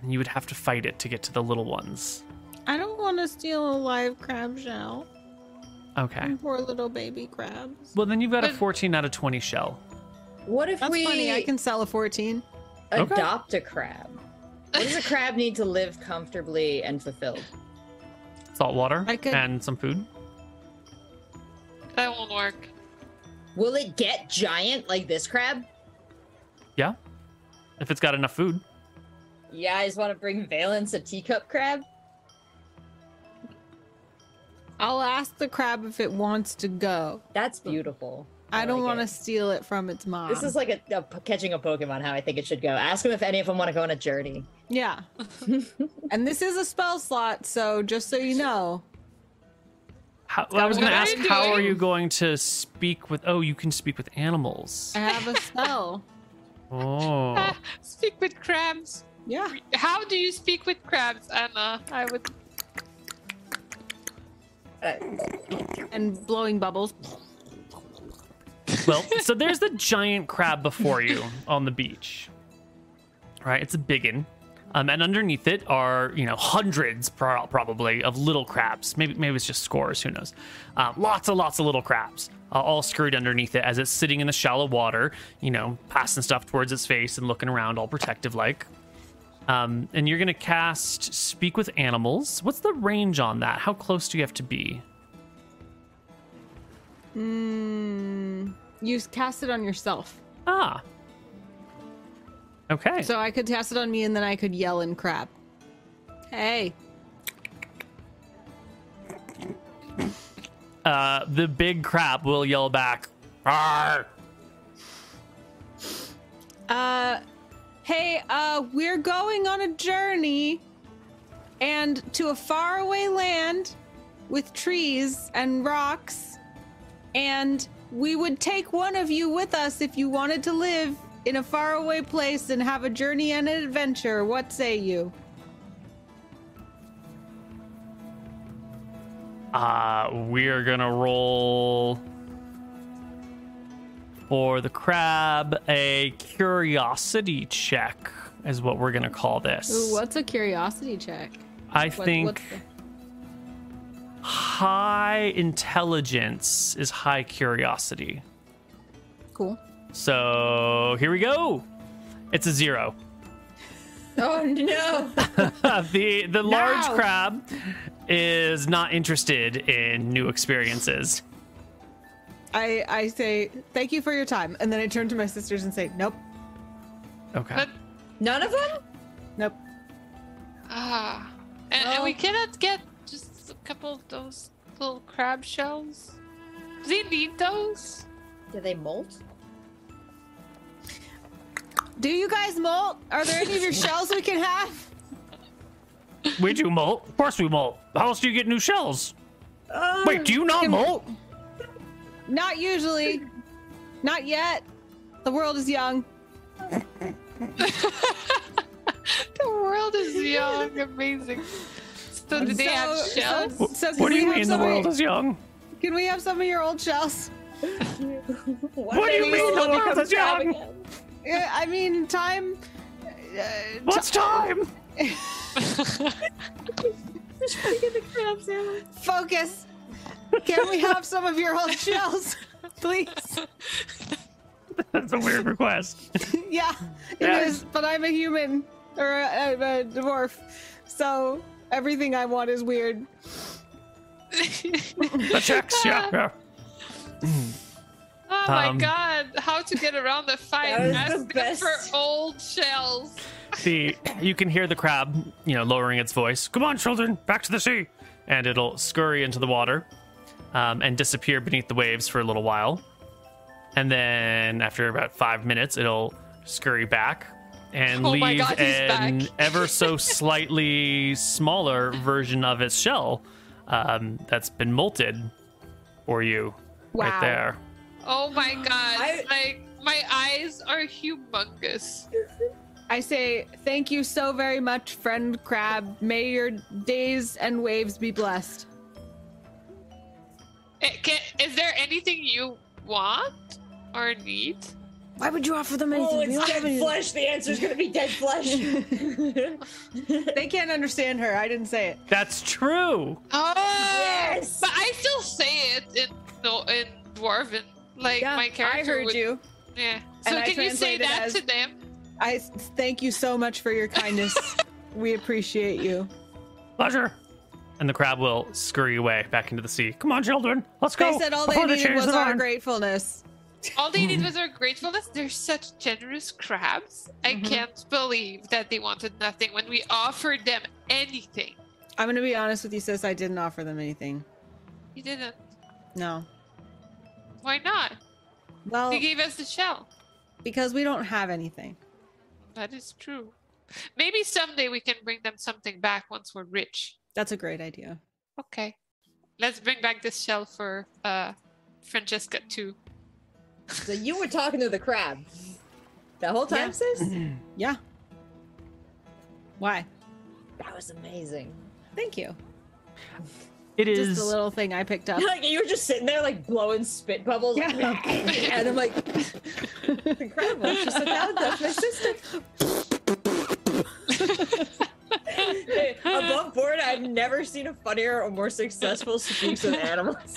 and You would have to fight it to get to the little ones. I don't want to steal a live crab shell. Okay. Poor little baby crabs. Well, then you've got a 14 out of 20 shell. What if That's we funny. I can sell a 14. Okay. adopt a crab? What does a crab need to live comfortably and fulfilled? Salt water I could- and some food. That won't work. Will it get giant like this crab? Yeah. If it's got enough food. You guys want to bring Valence a teacup crab? I'll ask the crab if it wants to go. That's beautiful. I don't like want to steal it from its mom. This is like a, a p- catching a Pokemon. How I think it should go. Ask them if any of them want to go on a journey. yeah. and this is a spell slot, so just so you know, How, I was going to are ask, you how are you going to speak with. Oh, you can speak with animals. I have a spell. Oh. Speak with crabs. Yeah. How do you speak with crabs, Anna? I would. Uh, And blowing bubbles. Well, so there's the giant crab before you on the beach. Right? It's a biggin. Um, and underneath it are, you know, hundreds pro- probably of little crabs. Maybe maybe it's just scores. Who knows? Um, lots and lots of little crabs, uh, all scurried underneath it as it's sitting in the shallow water. You know, passing stuff towards its face and looking around, all protective like. Um, and you're gonna cast Speak with Animals. What's the range on that? How close do you have to be? Mm, you cast it on yourself. Ah. Okay. So I could cast it on me and then I could yell in crab. Hey. uh, the big crab will yell back. "Arr!" Uh hey, uh we're going on a journey and to a faraway land with trees and rocks and we would take one of you with us if you wanted to live in a faraway place and have a journey and an adventure. What say you? Uh, we're gonna roll for the crab a curiosity check, is what we're gonna call this. Ooh, what's a curiosity check? I What- think what's the- high intelligence is high curiosity. cool. So here we go. It's a zero. oh no! the the large No. crab is not interested in new experiences. I I say thank you for your time, and then I turn to my sisters and say, nope, Okay. But None of them? nope. ah, and, and we cannot get just a couple of those little crab shells. Do they need those? Do they molt? Do you guys molt? Are there any of your shells we can have? We do molt. Of course we molt. How else do you get new shells? Um, Wait, do you not can- molt? Not usually. Not yet. The world is young. The world is young, amazing. So do they have shells? So, so What do you mean the world is young? Can we have some of your old shells? What do you mean the world is young? Yeah, I mean, time. Uh, What's time? focus. Can we have some of your old shells, please? That's a weird request. yeah, it is. Yeah. But I'm a human or a, a, a dwarf, so everything I want is weird. The checks, yeah. yeah. Oh my Um, god, how to get around the fight? That was Ask the for old shells. the you can hear the crab, you know, lowering its voice. Come on, children, back to the sea, and it'll scurry into the water, um, and disappear beneath the waves for a little while, and then after about five minutes, it'll scurry back and Oh leave God, an back. ever so slightly smaller version of its shell um, that's been molted for you right there. Oh my god, I- like my eyes are humongous. I say thank you so very much, friend crab. May your days and waves be blessed. Eh, can- is there anything you want or need? Why would you offer them anything? Oh, it's dead have flesh. The answer is gonna be dead flesh. They can't understand her. I didn't say it. That's true. Oh, Yes! But I still say it in no in dwarven. Like Yeah, my character I heard would, you. Yeah. So I can you say that as- to them? I s- thank you so much for your kindness. we appreciate you. Pleasure. And the crab will scurry away back into the sea. Come on, children, let's go. They said all they needed change was our yarn. gratefulness. All they need was our gratefulness. They're such generous crabs. I Mhm. can't believe that they wanted nothing when we offered them anything. I'm gonna be honest with you, sis. I didn't offer them anything. You didn't. No. Why not? Well, They gave us the shell. because we don't have anything. That is true. Maybe someday we can bring them something back once we're rich. That's a great idea. Okay. Let's bring back this shell for uh Francesca too. So you were talking to the crab the whole time, Yeah. sis? Yeah. Why? That was amazing. Thank you. It is. Just a little thing I picked up. Like you were just sitting there, like blowing spit bubbles, Yeah. and I'm like, incredible. She's like, "No, that's my sister." Hey, Above board, I've never seen a funnier or more successful speaks with animals.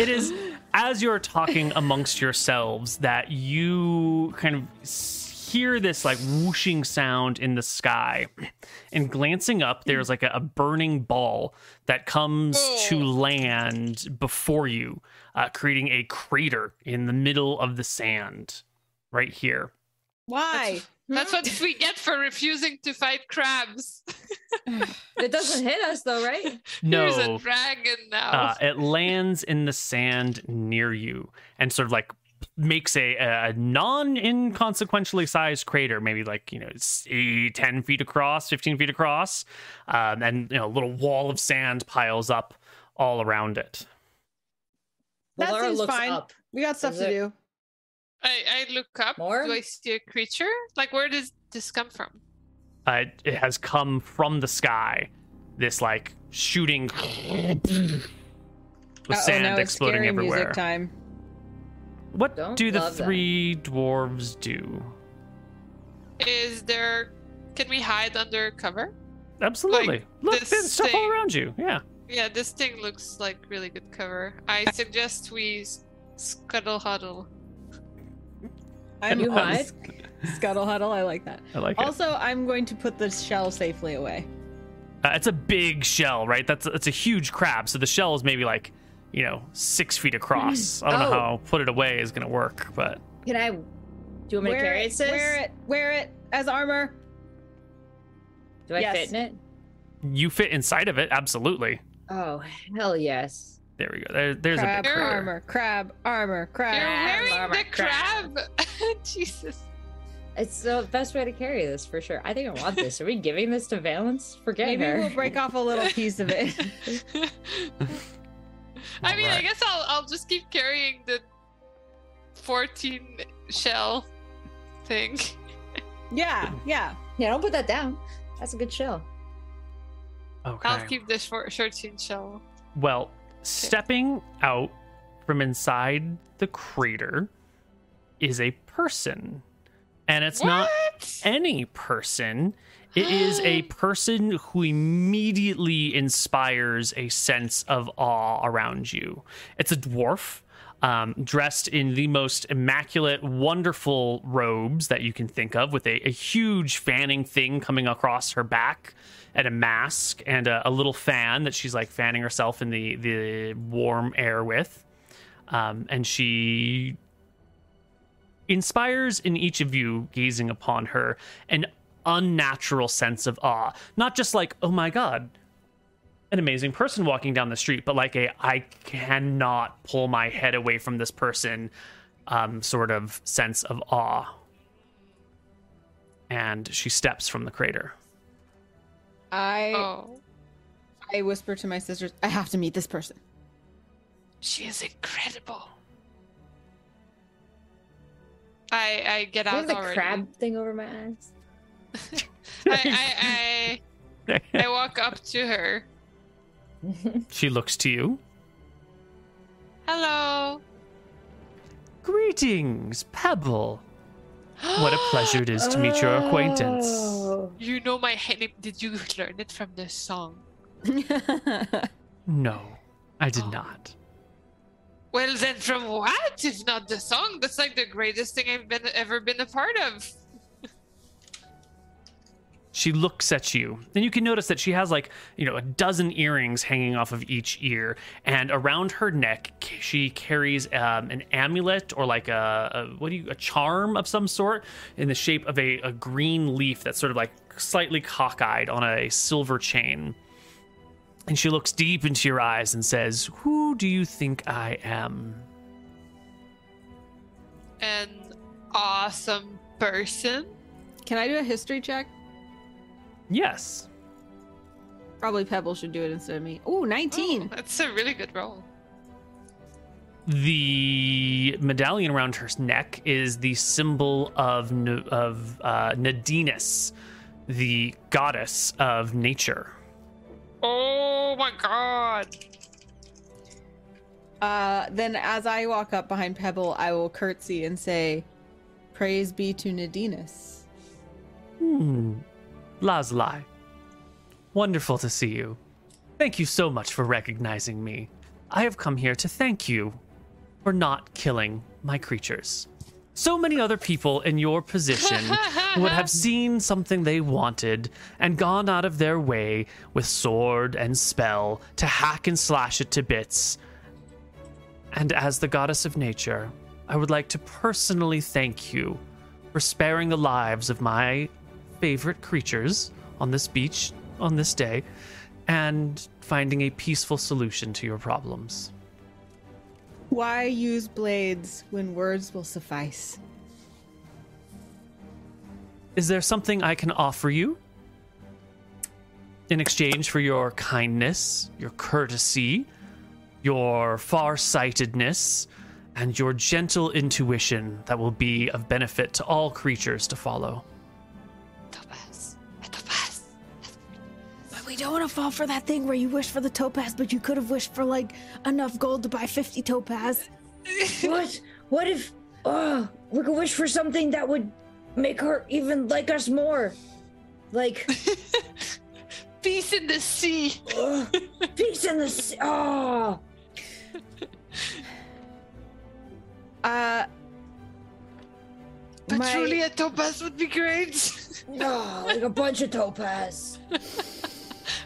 it is as you're talking amongst yourselves that you kind of hear this like whooshing sound in the sky and glancing up there's like a, a burning ball that comes to land before you uh, creating a crater in the middle of the sand right here Why? That's what we get for refusing to fight crabs. It doesn't hit us though, right? There's no a dragon now. uh, it lands in the sand near you and sort of like makes a, a non inconsequentially sized crater, maybe like, you know, s- eh, 10 feet across, 15 feet across. Um, and, you know, a little wall of sand piles up all around it. That Laura seems looks fine. up. We got stuff Is to it- do. I, I look up. More? Do I see a creature? Like, where does this come from? Uh, it has come from the sky, this like shooting with Uh-oh, sand now exploding scary everywhere. Music time. What Don't do the love that. three dwarves do? Is there. Can we hide under cover? Absolutely. Look, this there's stuff all around you. Yeah. Yeah, this thing looks like really good cover. I suggest we scuttle huddle. I'm You I'm sc- Scuttle huddle. I like that. I like it. Also, I'm going to put the shell safely away. Uh, it's a big shell, right? That's it's a huge crab. So the shell is maybe like, you know, six feet across. I don't know Oh. how put it away is gonna work, but Can I? Do you want me to wear carry it, it, sis? wear it, wear it as armor. Do I Yes. fit in it? you fit inside of it. Absolutely. Oh hell yes! There we go. There, there's crab a big crater. armor, crab armor, You're crab. wearing armor, the crab. crab! Jesus. It's the best way to carry this for sure. I think I want this. Are we giving this to Valence? Forget Maybe her. Maybe we'll break off a little piece of it. I mean, I guess I'll I'll just keep carrying the 14 shell thing. yeah, yeah. Yeah, don't put that down. That's a good shell. Okay. I'll keep the short 13 shell. Well, stepping out from inside the crater is a person. And it's not any person. It is a person who immediately inspires a sense of awe around you. It's a dwarf, um, dressed in the most immaculate, wonderful robes that you can think of, with a, a huge fanning thing coming across her back, and a mask, and a, a little fan that she's like fanning herself in the the warm air with. Um, and she inspires in each of you gazing upon her an unnatural sense of awe. Not just like, oh my God, an amazing person walking down the street, but like a I cannot pull my head away from this person um, sort of sense of awe. And she steps from the crater. I Oh, I whisper to my sisters, I have to meet this person. she is incredible. I I get Do I out have the already. crab thing over my eyes? I, I I I walk up to her. she looks to you. Hello. Greetings, Pebble. What a pleasure it is to meet your acquaintance. Oh. You know my name. Did you learn it from this song? No, I did Oh. not. Well, then from what? If not the song, that's like the greatest thing I've been ever been a part of. She looks at you, and you can notice that she has like, you know, a dozen earrings hanging off of each ear, and around her neck, she carries um, an amulet or like a, a what do you, a charm of some sort in the shape of a, a green leaf that's sort of like slightly cockeyed on a silver chain. And she looks deep into your eyes and says, Who do you think I am? An awesome person. Can I do a history check? Yes. Probably Pebble should do it instead of me. Ooh, 19. Oh, that's a really good roll. The medallion around her neck is the symbol of N- of uh, Nadinus, the goddess of nature. Oh my god. Uh, then as I walk up behind Pebble, I will curtsy and say, Praise be to Nadinus. Hmm. Lazli. Wonderful to see you. Thank you so much for recognizing me. I have come here to thank you for not killing my creatures. So many other people in your position would have seen something they wanted and gone out of their way with sword and spell to hack and slash it to bits. And as the goddess of nature, I would like to personally thank you for sparing the lives of my favorite creatures on this beach on this day and finding a peaceful solution to your problems. Why use blades when words will suffice? Is there something I can offer you? In exchange for your kindness, your courtesy, your farsightedness, and your gentle intuition that will be of benefit to all creatures to follow. Don't want to fall for that thing where you wish for the topaz, but you could have wished for like enough gold to buy 50 topaz. what? What if? Oh, we could wish for something that would make her even like us more. Like Peace in the sea. oh, peace in the sea. Oh, Uh, But my- truly a topaz would be great. no, like a bunch of topaz.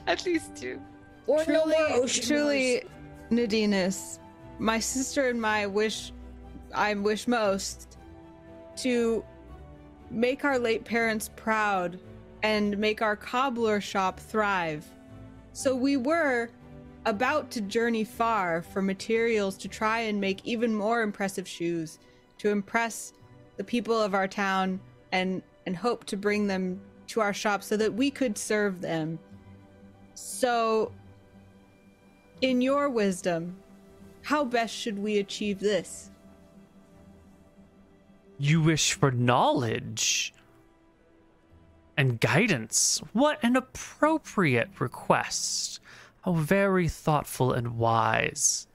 At least two. Or no truly, more ocean truly, Nadinus, my sister and my wish, I wish most to make our late parents proud and make our cobbler shop thrive. So we were about to journey far for materials to try and make even more impressive shoes to impress the people of our town and and hope to bring them to our shop so that we could serve them. So in your wisdom, how best should we achieve this? You wish for knowledge and guidance. What an appropriate request. How very thoughtful and wise.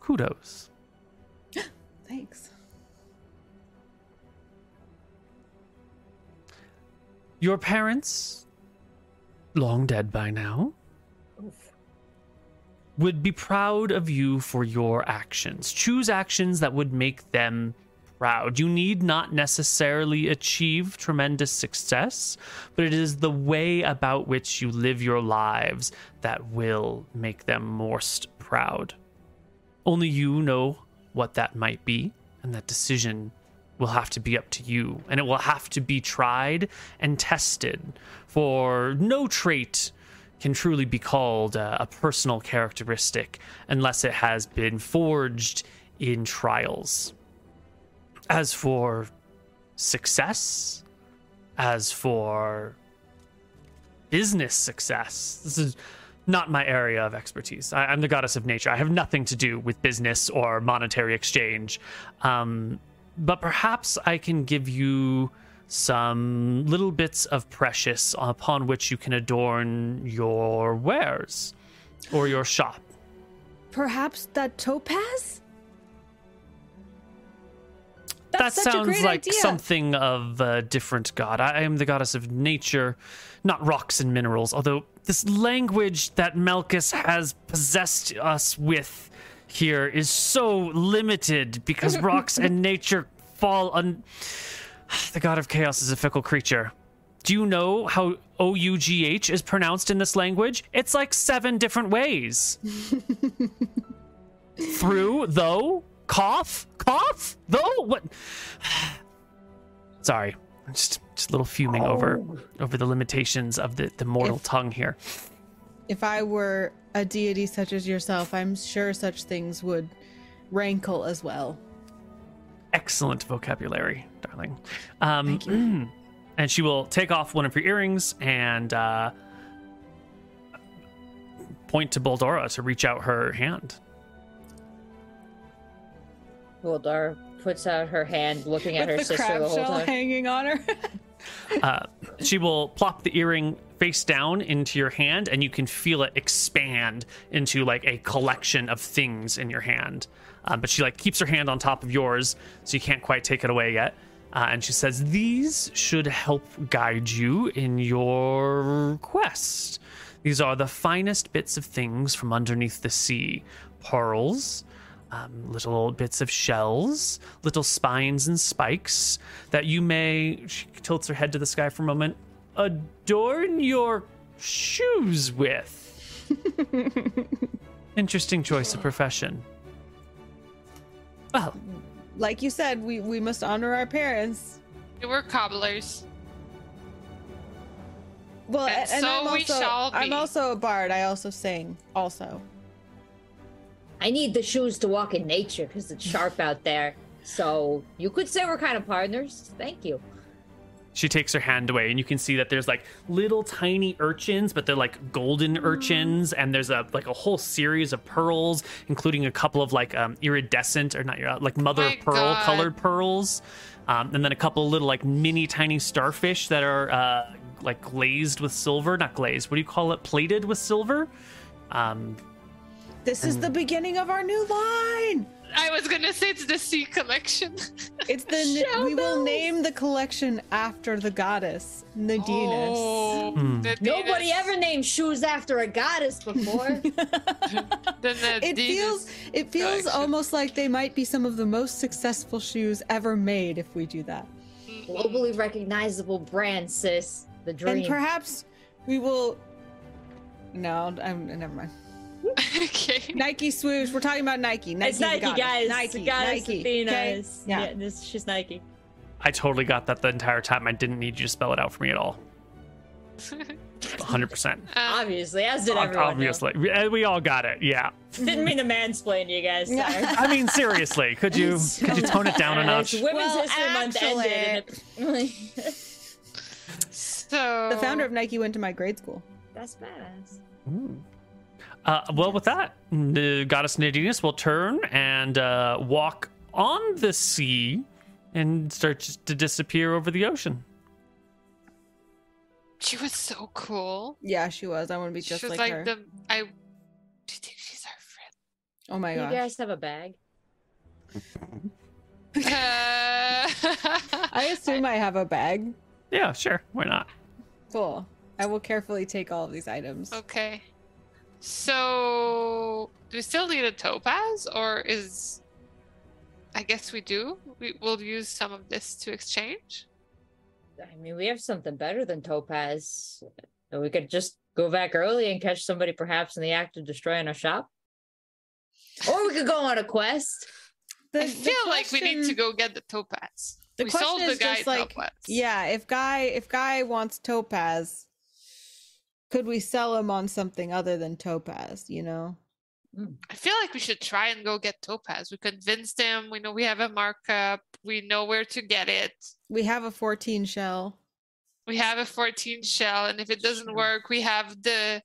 Kudos. Thanks. Your parents, long dead by now, would be proud of you for your actions. Choose actions that would make them proud. You need not necessarily achieve tremendous success, but it is the way about which you live your lives that will make them most proud. only you know what that might be, and that decision will have to be up to you, and it will have to be tried and tested. For no trait can truly be called a, a personal characteristic unless it has been forged in trials. As for success, as for business success, this is not my area of expertise. I, I'm the goddess of nature. I have nothing to do with business or monetary exchange. Um, but perhaps I can give you some little bits of precious upon which you can adorn your wares or your shop. Perhaps that topaz? that That's a sounds like idea. something of a different god. I I am the goddess of nature, not rocks and minerals. Although this language that Malchus has possessed us with here is so limited because rocks and nature fall on. The god of chaos is a fickle creature. Do you know how O U G H is pronounced in this language? It's like seven different ways. Through, though, cough, cough, though. What? Sorry, I'm just just a little fuming over oh. over the limitations of the the mortal If- tongue here. If I were a deity such as yourself, I'm sure such things would rankle as well. Excellent vocabulary, darling. Um, Thank you. And she will take off one of your earrings and uh, point to Boldara to reach out her hand. Wildar puts out her hand, looking at her the sister crab the whole shell time. hanging on her. Uh, she will plop the earring face down into your hand, and you can feel it expand into like a collection of things in your hand. Um, but she like keeps her hand on top of yours, so you can't quite take it away yet. Uh, and she says, "These should help guide you in your quest. These are the finest bits of things from underneath the sea: pearls." Um, little bits of shells, little spines and spikes that you may. She tilts her head to the sky for a moment. Adorn your shoes with. Interesting choice of profession. Well, like you said, we, we must honor our parents. We were cobblers. Well, And and, and so I'm we also shall I'm also a bard. I also sing. Also, I need the shoes to walk in nature because it's sharp out there. So you could say we're kind of partners. Thank you. she takes her hand away, and you can see that there's like little tiny urchins, but they're like golden urchins, and there's a like a whole series of pearls, including a couple of like um, iridescent or not irid- like mother My of pearl God. colored pearls, um, and then a couple of little like mini tiny starfish that are uh, like glazed with silver, not glazed. What do you call it? Plated with silver. Um, this is the beginning of our new line. I was gonna say it's the sea collection. It's the Shell we will name the collection after the goddess Nadinus. Oh, hmm. the Nobody ever named shoes after a goddess before. the It feels it feels collection. almost like they might be some of the most successful shoes ever made if we do that. Globally recognizable brand, sis. The dream. And perhaps we will. No, I'm never mind. okay. Nike swoosh. We're talking about Nike. Nike it's Nike, guys. Nike. goddess Nike. Athena okay? Yeah. yeah, this she's Nike. I totally got that the entire time. I didn't need you to spell it out for me at all. 100%. Uh, Obviously, as did everyone. Obviously. We, uh, we all got it. Yeah. Didn't mean to mansplain you guys. Sorry. I mean, seriously, could you could you tone it down a notch? It's Women's Well, History Month ended. it- so The founder of Nike went to my grade school. That's badass. Uh, well, with that, the goddess Nadinus will turn and uh, walk on the sea and start to disappear over the ocean. she was so cool. Yeah, she was. I want to be just she was like, like, her. the I. Do you think she's our friend? Oh my god! You gosh. guys have a bag. Uh, I assume I have a bag. Yeah, sure. Why not? Cool. I will carefully take all of these items. okay. So, do we still need a topaz, or is? I guess we do. We will use some of this to exchange. I mean, we have something better than Topaz. We could just go back early and catch somebody perhaps in the act of destroying our shop. Or we could go on a quest. The, I the feel like we need to go get the topaz. The we question sold the is guy just like, topaz. yeah, if guy if guy wants topaz, could we sell him on something other than topaz? You know. I feel like we should try and go get topaz. We convinced him. We know we have a markup. We know where to get it. We have a 14 shell. We have a 14 shell, and if it doesn't Sure. work, we have the,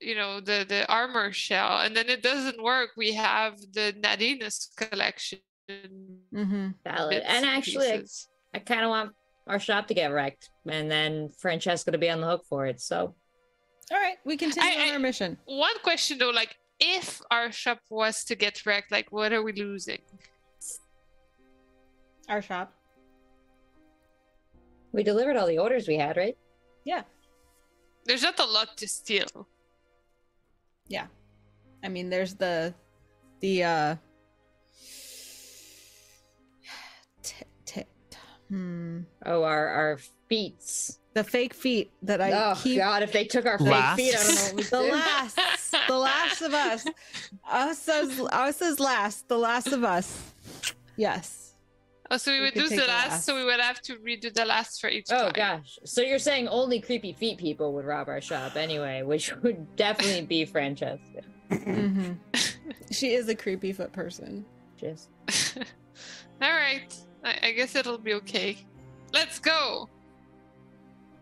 you know, the the armor shell, and then it doesn't work. We have the Nadinus collection. Mm-hmm. Valid. And and actually, I. I kind of want our shop to get wrecked, and then Francesca to be on the hook for it. So All right, we continue I- on I- our mission. one question though, like if our shop was to get wrecked, like what are we losing? Our shop. we delivered all the orders we had, right? Yeah. There's not a lot to steal. Yeah. I mean, there's the the uh t- t- hmm Oh, our our feats. The fake feet that I oh keep God, if they took our fake Last? feet, I don't know what we the do. last the last of us us as us as last the last of us yes Oh, so we We would do the the last, so we would have to redo the last for each Oh time. gosh. So you're saying only creepy feet people would rob our shop anyway, which would definitely be Francesca. hmm she is a creepy foot person Just All right. I, I guess it'll be okay. Let's go.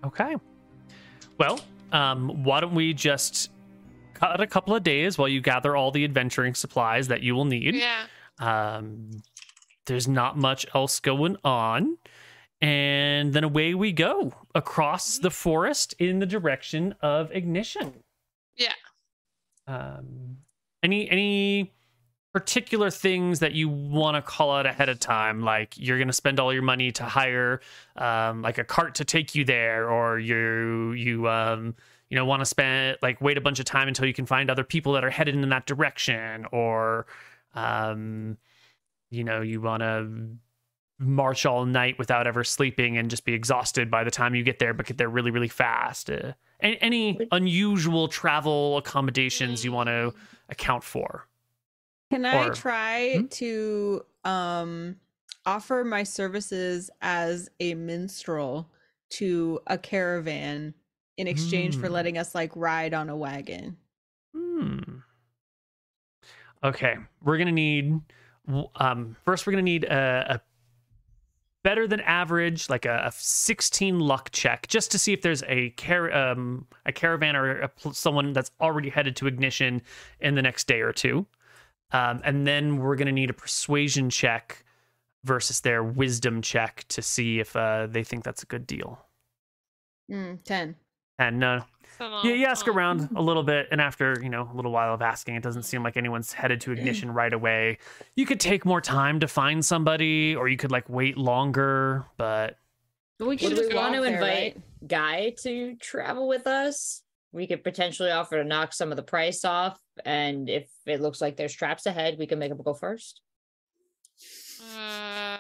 Okay. Well, um, why don't we just cut a couple of days while you gather all the adventuring supplies that you will need? Yeah. Um, there's not much else going on. And then away we go across the forest in the direction of ignition. Yeah. Um, any any particular things that you want to call out ahead of time like you're going to spend all your money to hire um, like a cart to take you there or you you um you know want to spend like wait a bunch of time until you can find other people that are headed in that direction or um you know you want to march all night without ever sleeping and just be exhausted by the time you get there but get there really really fast. Uh, any, any unusual travel accommodations you want to account for can i Or- try Hmm? to um offer my services as a minstrel to a caravan in exchange for Hmm. letting us like ride on a wagon Hmm. Okay, we're gonna need. Um, first, we're gonna need a, a better than average, like a, a 16 luck check, just to see if there's a car um a caravan or a, someone that's already headed to ignition in the next day or two. Um, and then we're gonna need a persuasion check versus their wisdom check to see if uh, they think that's a good deal. Mm, 10 And uh, So, yeah, you ask um, around a little bit, and after you know a little while of asking, it doesn't seem like anyone's headed to ignition right away. You could take more time to find somebody, or you could like wait longer. But but we Would can we just want to out there, invite right? Guy to travel with us? We could potentially offer to knock some of the price off, and if it looks like there's traps ahead, we can make him go first. Uh,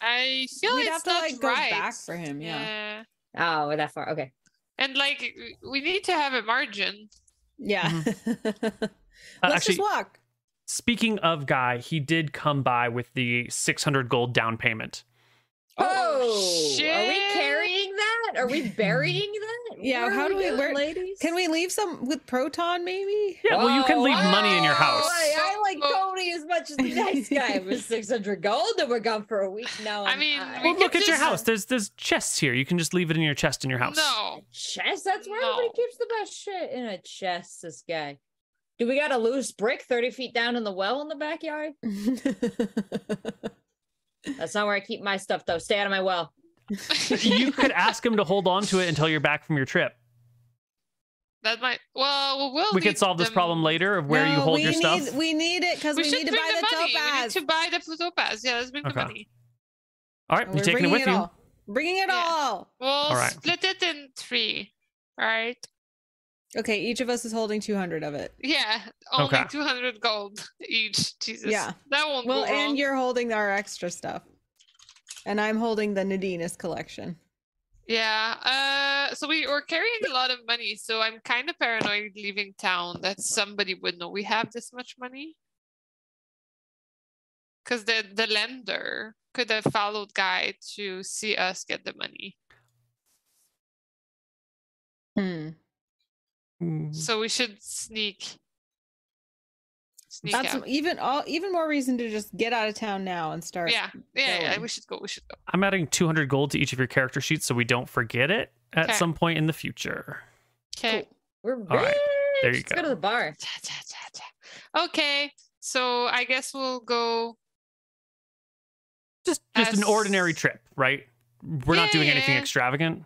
I feel We'd it's have to not like go right. back for him yeah Yeah. Oh, we're that far. Okay. And like we need to have a margin. yeah let's uh, actually, just walk speaking of Guy, he did come by with the 600 gold down payment. Oh, Oh, are we shit. carrying that? Are we burying that? Yeah, Where how do we- going, where- ladies? Can we leave some with Proton, maybe? Yeah, well, you can leave Whoa, money in your house. I, I like. Tony as much as the next guy with 600 gold, and we're gone for a week now. I mean, high. we Well, look could at your house. There's there's chests here. You can just leave it in your chest in your house. No. chest. That's where No. everybody keeps the best shit in a chest. This guy. Do we got a loose brick 30 feet down in the well in the backyard? That's not where I keep my stuff, though. Stay out of my well. you could ask him to hold on to it until you're back from your trip. That might. Well, we'll. We could need solve this problem later of where you hold we your need, stuff. We need it because we, We, should need to buy the, the money. We need to buy the topaz. Yeah, let's bring Okay. the money. All right, We're you're taking it with it you. all. Bringing it Yeah. all. We'll All right. split it in three. All right. Okay, each of us is holding 200 of it. Yeah, only Okay. 200 gold each. Jesus. Yeah. That won't Well, go wrong. and you're holding our extra stuff. And I'm holding the Nadinus collection. Yeah. Uh. So we were carrying a lot of money. So I'm kind of paranoid leaving town that somebody would know we have this much money. because the the lender could have followed Guy to see us get the money. Hmm. Mm, So we should sneak. Sneak That's out. even all even more reason to just get out of town now and start. Yeah, yeah, yeah. going. We should go. We should go. I'm adding 200 gold to each of your character sheets so we don't forget it at Okay. some point in the future. Okay. We're right, there you rich. Let's go go. to the bar. Okay, so I guess we'll go. Just just an ordinary trip, right? We're not doing anything Yeah. extravagant.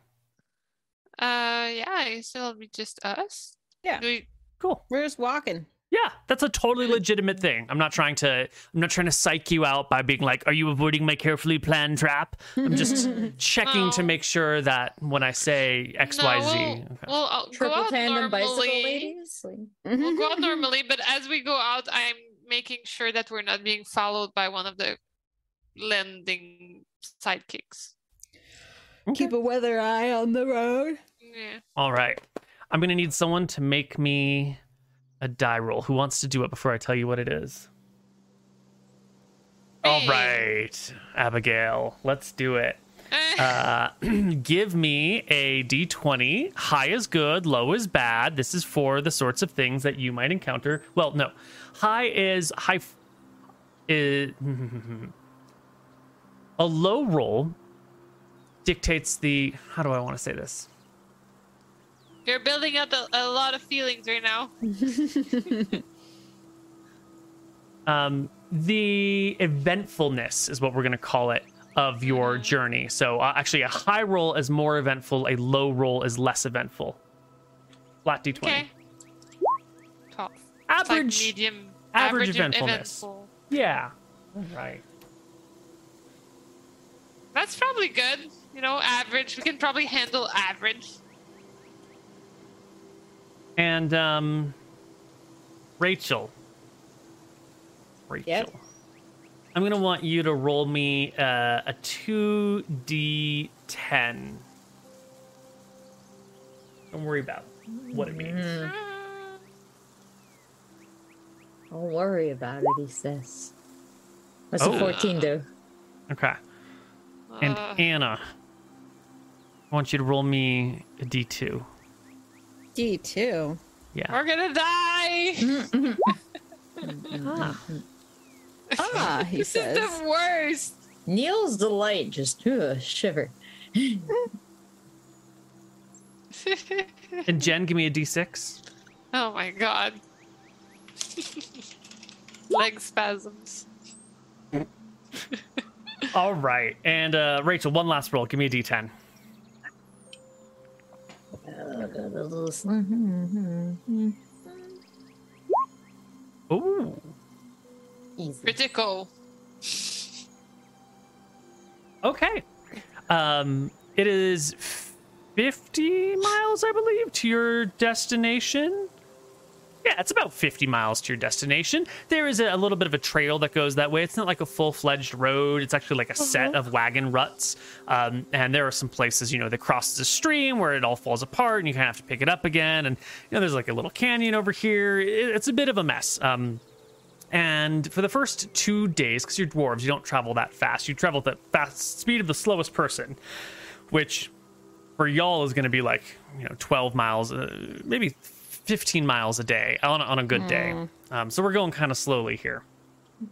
Uh, yeah, I guess it'll be just us. Yeah. We- Cool. We're just walking. Yeah, that's a totally legitimate thing. I'm not trying to I'm not trying to psych you out by being like, "Are you avoiding my carefully planned trap?" I'm just checking to make sure that when I say X, Y, Z. No, we'll, Okay. we'll uh, go out tandem bicycle normally. ladies. Like, We'll go out normally, but as we go out, I'm making sure that we're not being followed by one of the lending sidekicks. Keep a weather eye on the road. Yeah. All right. I'm going to need someone to make me a die roll. Who wants to do it before I tell you what it is? All Hey. right, Abigail, let's do it. Uh, give me a d20. High is good, low is bad. This is for the sorts of things that you might encounter. Well, no, high is high. f- Is a low roll dictates the. How do I want to say this? You're building up a, a lot of feelings right now. um, the eventfulness is what we're going to call it of your journey. So uh, actually, a high roll is more eventful. A low roll is less eventful. Flat d20. Okay. It's like Average. medium. average ev- eventfulness. eventful. Yeah. Right. That's probably good. You know, average. We can probably handle average. And um, Rachel. Rachel. Yep. I'm gonna want you to roll me uh, a two d ten. Don't worry about what it means. mm, Uh, don't worry about it, he says. What's Oh. a 14 do? Okay. And uh, Anna, I want you to roll me a d two. D two. Yeah. we're gonna die. Ah. Ah, he this says. is the worst. Neil's delight just ugh, shiver. And Jen, give me a d six. oh my god. Leg spasms. All right. And uh, Rachel, one last roll. Give me a d ten. Ooh. Easy. Critical. Okay. Um, it is 50 miles, I believe, to your destination. Yeah, it's about 50 miles to your destination. There is a, a little bit of a trail that goes that way. It's not like a full fledged road, it's actually like a set of wagon ruts. Um, and there are some places, you know, that crosses a stream where it all falls apart and you kind of have to pick it up again. And, you know, there's like a little canyon over here. It, it's a bit of a mess. Um, and for the first two days, because you're dwarves, you don't travel that fast. You travel at the fast speed of the slowest person, which for y'all is going to be like, you know, 12 miles, uh, maybe 15 miles a day on, a- on a good day. Um, so we're going kind of slowly here.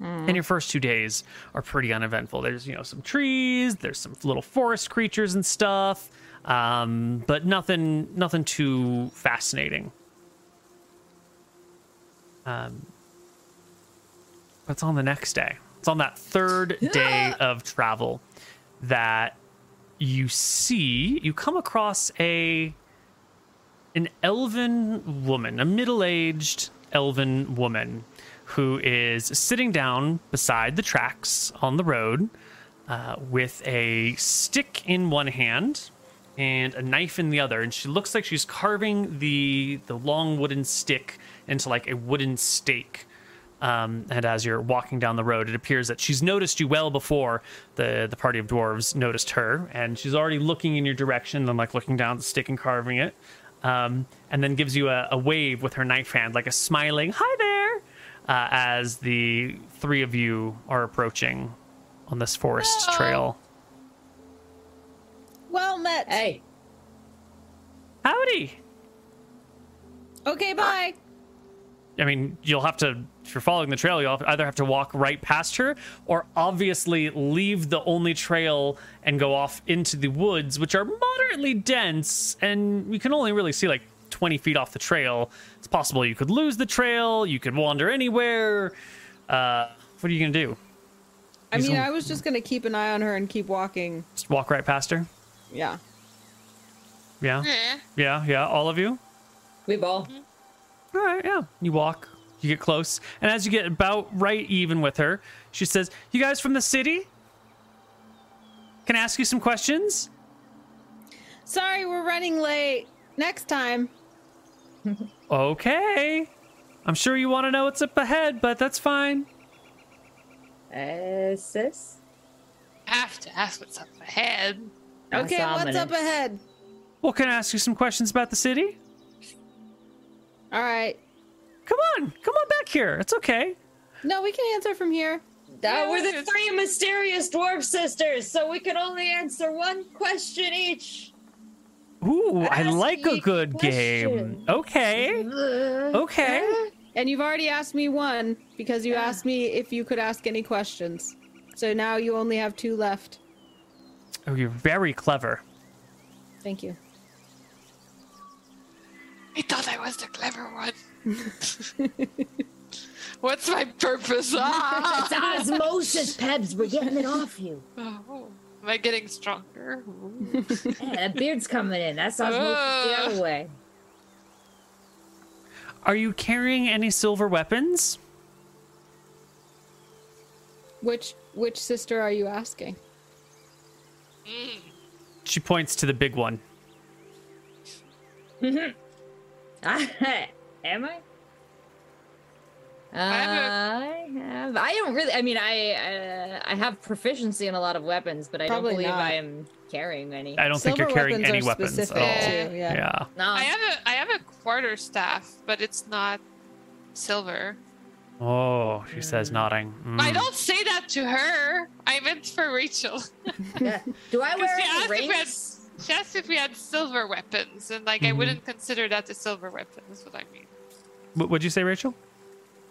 And your first two days are pretty uneventful. There's, you know, some trees, there's some little forest creatures and stuff, um, but nothing, nothing too fascinating. Um, but it's on the next day. It's on that third day of travel that you see you come across a an elven woman, a middle-aged elven woman who is sitting down beside the tracks on the road uh, with a stick in one hand and a knife in the other. And she looks like she's carving the the long wooden stick into like a wooden stake. Um, and as you're walking down the road, it appears that she's noticed you well before the the party of dwarves noticed her, and she's already looking in your direction, then like looking down the stick and carving it, um, and then gives you a, a wave with her knife hand, like a smiling "Hi there." uh, as the three of you are approaching on this forest Hello. trail. Well met. Hey, Howdy! Okay, bye. I mean, you'll have to, if you're following the trail, you'll either have to walk right past her or obviously leave the only trail and go off into the woods, which are moderately dense, and you can only really see like 20 feet off the trail. It's possible you could lose the trail, you could wander anywhere. Uh, what are you going to do? I mean, I was just gonna keep an eye on her and keep walking. Just walk right past her? Yeah. Yeah? Yeah, yeah, all of you? We all. All right, yeah. You walk, you get close, and as you get about right even with her, she says, "You guys from the city? Can I ask you some questions?" Sorry, we're running late. Next time. Okay. I'm sure you want to know what's up ahead, but that's fine. Uh, sis? Have to ask what's up ahead. That's okay, what's up ahead? Well, can I ask you some questions about the city? All right. Come on, come on back here. It's okay. No, we can answer from here. Uh, we're the three mysterious dwarf sisters, so we can only answer one question each. Ooh, I like a me good game. Okay. Uh, Okay. And you've already asked me one because you asked me if you could ask any questions. So now you only have two left. Oh, you're very clever. Thank you. I thought I was the clever one. What's my purpose? Ah! It's osmosis, Pebs. We're getting it off you. Oh, am I getting stronger? Yeah, that beard's coming in. That's osmosis the Ugh. other way. Are you carrying any silver weapons? Which which sister are you asking? She points to the big one. Am I? I have. I don't really. I mean, I uh, I have proficiency in a lot of weapons, but I Probably don't believe not. I am carrying any. I don't think you're carrying weapons any are weapons at specific all. too, yeah. yeah. no, I have a I have a quarter staff, but it's not silver. Oh, she says, nodding. I Mm. don't say that to her. I meant for Rachel. Yeah. Do I Because wear she any asked, if we had, rings? she asked if we had silver weapons, and like I Mhm. wouldn't consider that a silver weapon. Is what I mean. What would you say, Rachel?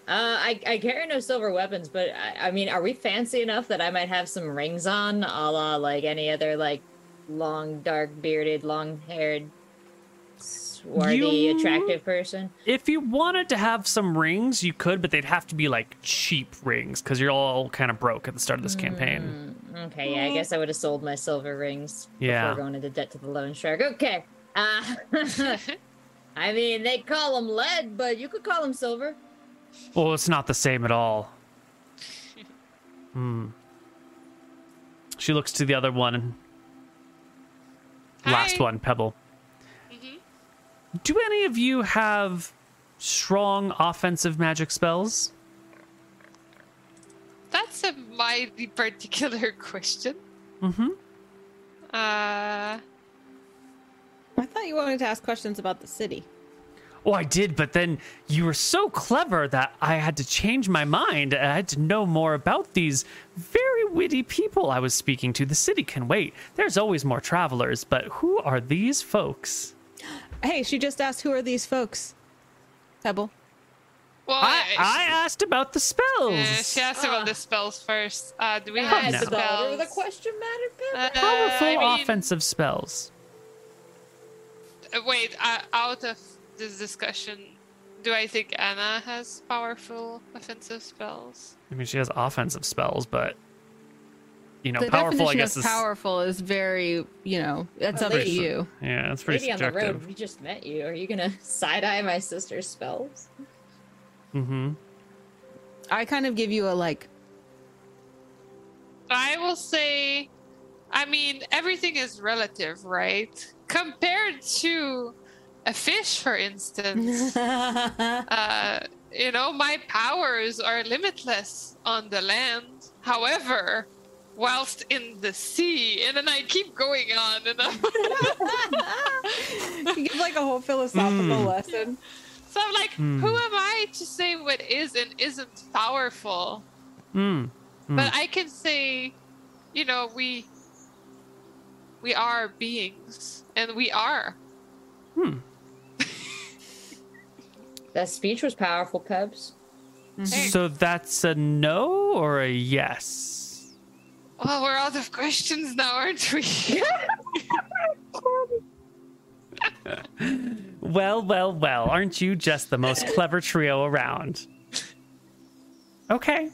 Uh, I, I carry no silver weapons, but I, I mean, are we fancy enough that I might have some rings on, a la like any other like long, dark bearded, long haired, swarthy, You- attractive person? If you wanted to have some rings, you could, but they'd have to be like cheap rings because you're all kind of broke at the start of this campaign. Mm, okay, yeah, I guess I would have sold my silver rings Yeah. before going into debt to the loan shark. Okay. Uh, I mean, they call them lead, but you could call them silver. Well, it's not the same at all. Hmm. She looks to the other one. Last one, Pebble. Mhm. Do any of you have strong offensive magic spells? That's a mighty particular question. Mm-hmm. Uh, I thought you wanted to ask questions about the city. Oh, I did, but then you were so clever that I had to change my mind. I had to know more about these very witty people I was speaking to. The city can wait. There's always more travelers, but who are these folks? Hey, she just asked who are these folks? Pebble. well, I, she- I asked about the spells. Yeah, she asked about the spells first. Uh, do we have no. the spells? the question matter, Uh, Powerful I mean, offensive spells. Wait, uh, out of this discussion, do I think Anna has powerful offensive spells? I mean, she has offensive spells, but you know, the powerful. I guess of is powerful is very, you know, that's A up to you. yeah, it's pretty Lady on the subjective. road, we just met you. Are you gonna side eye my sister's spells? Mm-hmm. I kind of give you a like, I will say, I mean, everything is relative, right? Compared to a fish, for instance, uh, you know, my powers are limitless on the land. However, whilst in the sea, and then I keep going on, and I'm, you give like a whole philosophical Mm. lesson. so I'm like, Hmm. who am I to say what is and isn't powerful, Mm. but I can say, you know, we we are beings, and we are. Hmm. That speech was powerful, Pebs. Hey. So that's a no or a yes? Well, we're out of questions now, aren't we? Well, well, well. Aren't you just the most clever trio around? Okay.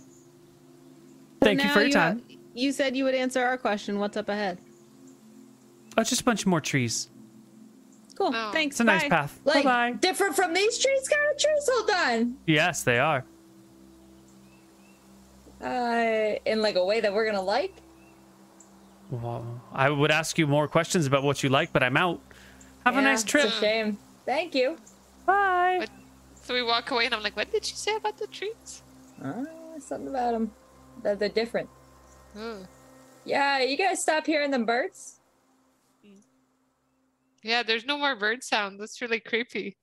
Thank you for your have- time. you said you would answer our question. What's up ahead? Oh, just a bunch more trees. Cool. Oh. Thanks. It's a nice path. Like bye bye. different from these trees, kind of trees. Hold on. Yes, they are. Uh, in like a way that we're gonna like. Well, I would ask you more questions about what you like, but I'm out. Have a nice trip. It's a shame. Thank you. Bye. What? so we walk away, and I'm like, "What did you say about the trees?" Uh, something about them. That they're different. Ooh. Yeah, you guys stop hearing them birds. Yeah, there's no more bird sound. That's really creepy.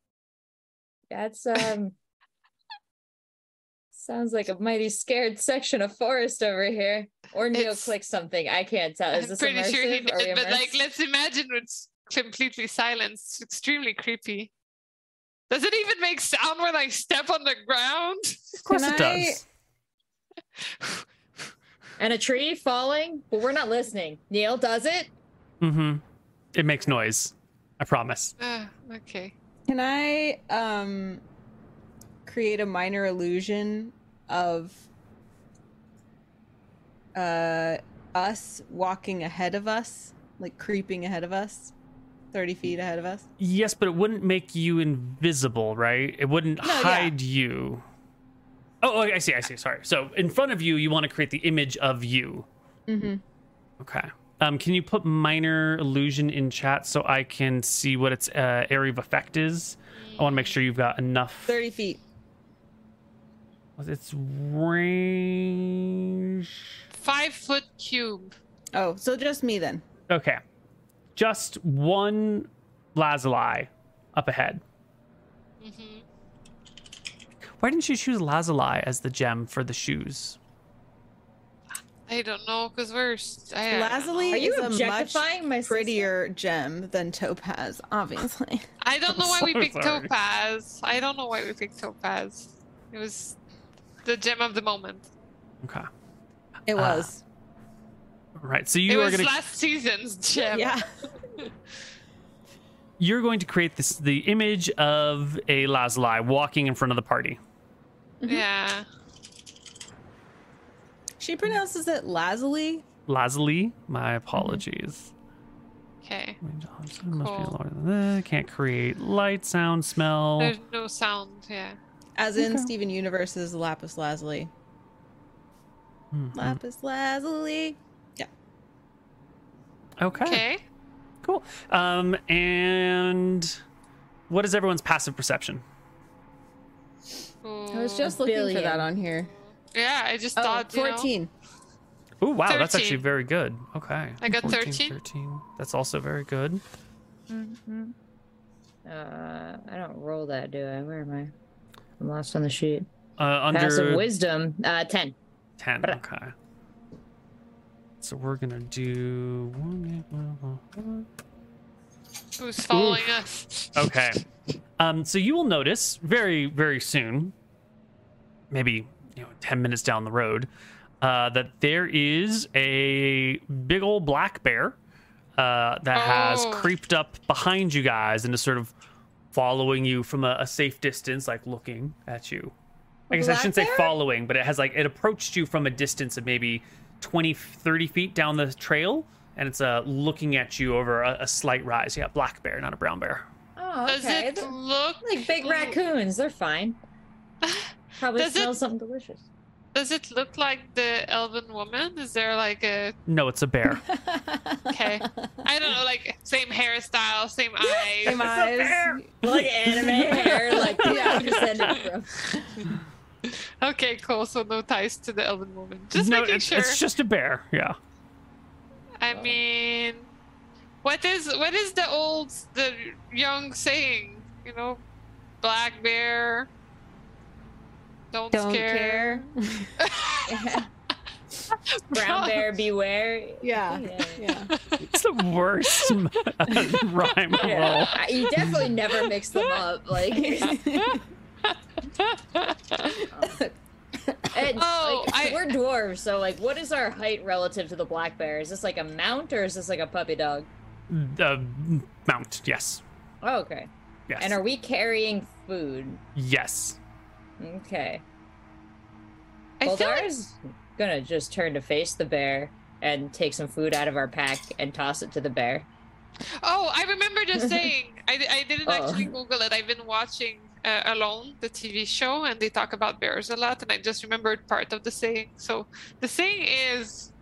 That's um. sounds like a mighty scared section of forest over here. Or Neil It's- clicked something. I can't tell. Is I'm this pretty sure he immersive? Are we did, but like, let's imagine it's completely silenced. It's extremely creepy. Does it even make sound when I step on the ground? Of course Can it I- does. and a tree falling, but we're not listening. Neil does it. Mm-hmm. It makes noise. I promise. Uh, okay. Can I um create a minor illusion of uh us walking ahead of us, like creeping ahead of us, thirty feet ahead of us? Yes, but it wouldn't make you invisible, right? It wouldn't No, yeah. hide you. Oh, oh, I see. I see. Sorry. So in front of you, you want to create the image of you. Mm-hmm. Okay. Um, can you put minor illusion in chat so I can see what its uh, area of effect is? I want to make sure you've got enough. Thirty feet. What's its range? Five foot cube. Oh, so just me then. Okay. Just one Lazuli up ahead. hmm Why didn't you choose Lazuli as the gem for the shoes? I don't know because we're. s- I, I. Lazuli Are you is a much objectifying my sister? prettier gem than Topaz, obviously. I don't know why we so picked sorry. Topaz. I don't know why we picked Topaz. It was the gem of the moment. Okay. It Ah, was. right. So it you are was going to last season's gem. yeah. you're going to create this the image of a Lazuli walking in front of the party. Yeah. She pronounces it Lazuli. Lazuli, my apologies. Okay. Must be Cool. lower than that. Can't create light, sound, smell. There's no sound. Yeah. As in Okay. Steven Universe's Lapis Lazuli. Mhm. Lapis Lazuli. Yeah. Okay. Okay. Cool. Um, and what is everyone's passive perception? I was just looking for that on here. Yeah, I just Oh, thought. you know, 14. Oh, wow, that's actually very good. Okay. I got 13. 13. That's also very good. Hmm. Uh, I don't roll that, do I? Where am I? I'm lost on the sheet. Uh, under Passive wisdom, uh, ten. 10. Bra- Okay. So we're going to do. Who's following us? Okay. Um, so you will notice very, very soon, maybe you know, ten minutes down the road, uh, that there is a big old black bear uh, that has Oh. creeped up behind you guys and is sort of following you from a, a safe distance, like looking at you. I guess I shouldn't say following, but it has like it approached you from a distance of maybe 20, 30 feet down the trail, and it's uh, looking at you over a, a slight rise. Yeah, black bear, not a brown bear. Oh, Does okay. it look like big raccoons. They're fine. Probably Does it- smell something delicious. Does it look like the elven woman? Is there like a No, it's a bear. okay? I don't know, like same hairstyle, same eyes. Same eyes. Like anime hair, like Yeah. yeah, descended from. Okay, cool. So no ties to the elven woman. Just no, making it's, sure. it's just a bear. Yeah. I mean, what is what is the old the young saying? You know, black bear. Don't, Don't scare. care. Brown bear beware. yeah. Yeah. Yeah. It's the worst rhyme roll. Yeah. You definitely never mix them up. Like, and, Oh, like, I- we're dwarves, so like, what is our height relative to the black bear? Is this like a mount or is this like a puppy dog? The mount, yes. Oh, okay. Yes. And are we carrying food? yes. Okay. I feel like gonna just turn to face the bear and take some food out of our pack and toss it to the bear. Oh, I remember just saying. I, I didn't Oh. actually Google it. I've been watching uh, Alone, the TV show, and they talk about bears a lot, and I just remembered part of the saying. So the saying is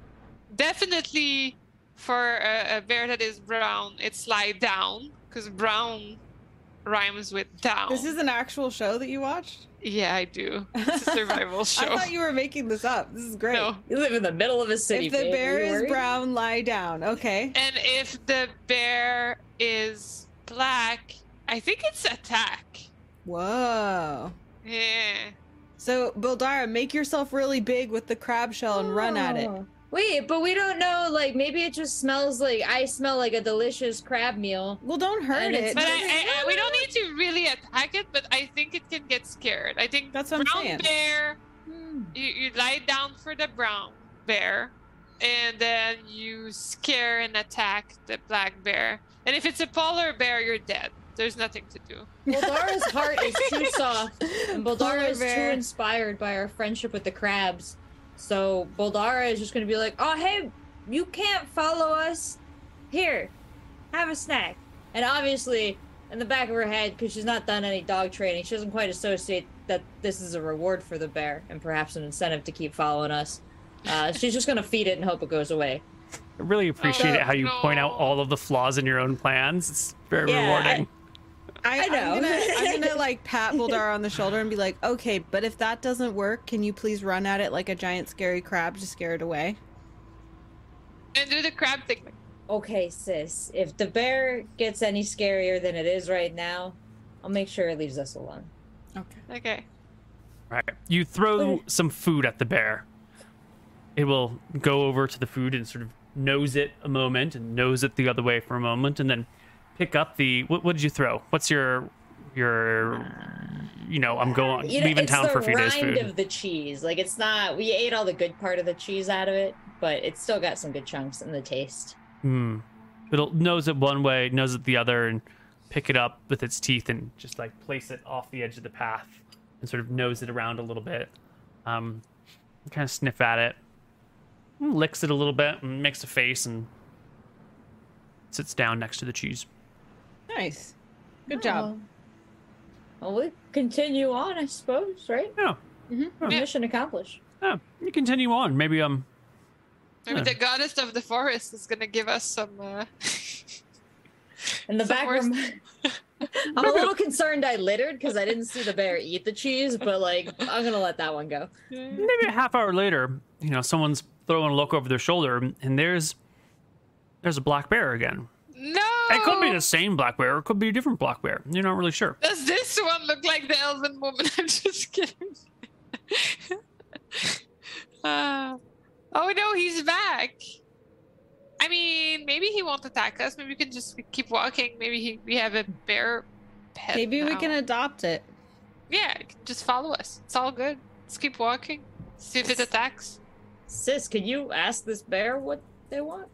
definitely for a, a bear that is brown, it's lie down, because brown rhymes with down. This is an actual show that you watched? yeah, I do. It's a survival show. I thought you were making this up. This is great. No. You live in the middle of a city. If the babe. bear is worried? brown, lie down. Okay. And if the bear is black, I think it's attack. Whoa. Yeah. So, Boldara, make yourself really big with the crab shell and run at it. Oh. Wait, but we don't know. Like, maybe it just smells like I smell like a delicious crab meal. Well, don't hurt it. But I, I, I, we don't need to really attack it, but I think it can get scared. I think That's what I'm brown saying. bear, Hmm. you, you lie down for the brown bear, and then you scare and attack the black bear. And if it's a polar bear, you're dead. There's nothing to do. Boldara's heart is too soft, and Boldara Polar is too inspired by our friendship with the crabs. So Boldara is just gonna be like, "Oh, hey, you can't follow us. Here, have a snack." And obviously, in the back of her head, because she's not done any dog training, she doesn't quite associate that this is a reward for the bear and perhaps an incentive to keep following us. Uh, she's just gonna feed it and hope it goes away. I really appreciate Oh, it how you point out all of the flaws in your own plans. It's very Yeah, rewarding. I, I know. I'm gonna, I'm gonna like pat Boldara on the shoulder and be like, okay, but if that doesn't work, can you please run at it like a giant scary crab to scare it away? And do the crab thing. Okay, sis. If the bear gets any scarier than it is right now, I'll make sure it leaves us alone. Okay. okay. Right. You throw some food at the bear. It will go over to the food and sort of nose it a moment and nose it the other way for a moment and then pick up the what, what did you throw? What's your your you know, I'm going You know, leaving town for a few days rind food. of the cheese. Like it's not. We ate all the good part of the cheese out of it, but it's still got some good chunks in the taste. Hmm. It'll nose it one way, nose it the other, and pick it up with its teeth and just like place it off the edge of the path and sort of nose it around a little bit. Um, kind of sniff at it, licks it a little bit, and makes a face and sits down next to the cheese. Nice. Good job. Oh. Well, we continue on, I suppose. Right? Yeah, Mission accomplished. yeah. You continue on. Maybe um, Maybe Yeah. the goddess of the forest is gonna give us some. Uh... In the Some back room. I'm a little concerned I littered because I didn't see the bear eat the cheese, but like I'm gonna let that one go. maybe a half hour later, you know, someone's throwing a look over their shoulder, and there's there's a black bear again. No. It could be the same black bear, or it could be a different black bear. You're not really sure. Does this one look like the elven woman? I'm just kidding. Uh, oh no, he's back. I mean, maybe he won't attack us. Maybe we can just keep walking. Maybe he, we have a bear pet. Maybe we can adopt it. Yeah, it can just follow us. It's all good. Let's keep walking. See if it attacks. Sis, can you ask this bear what they want?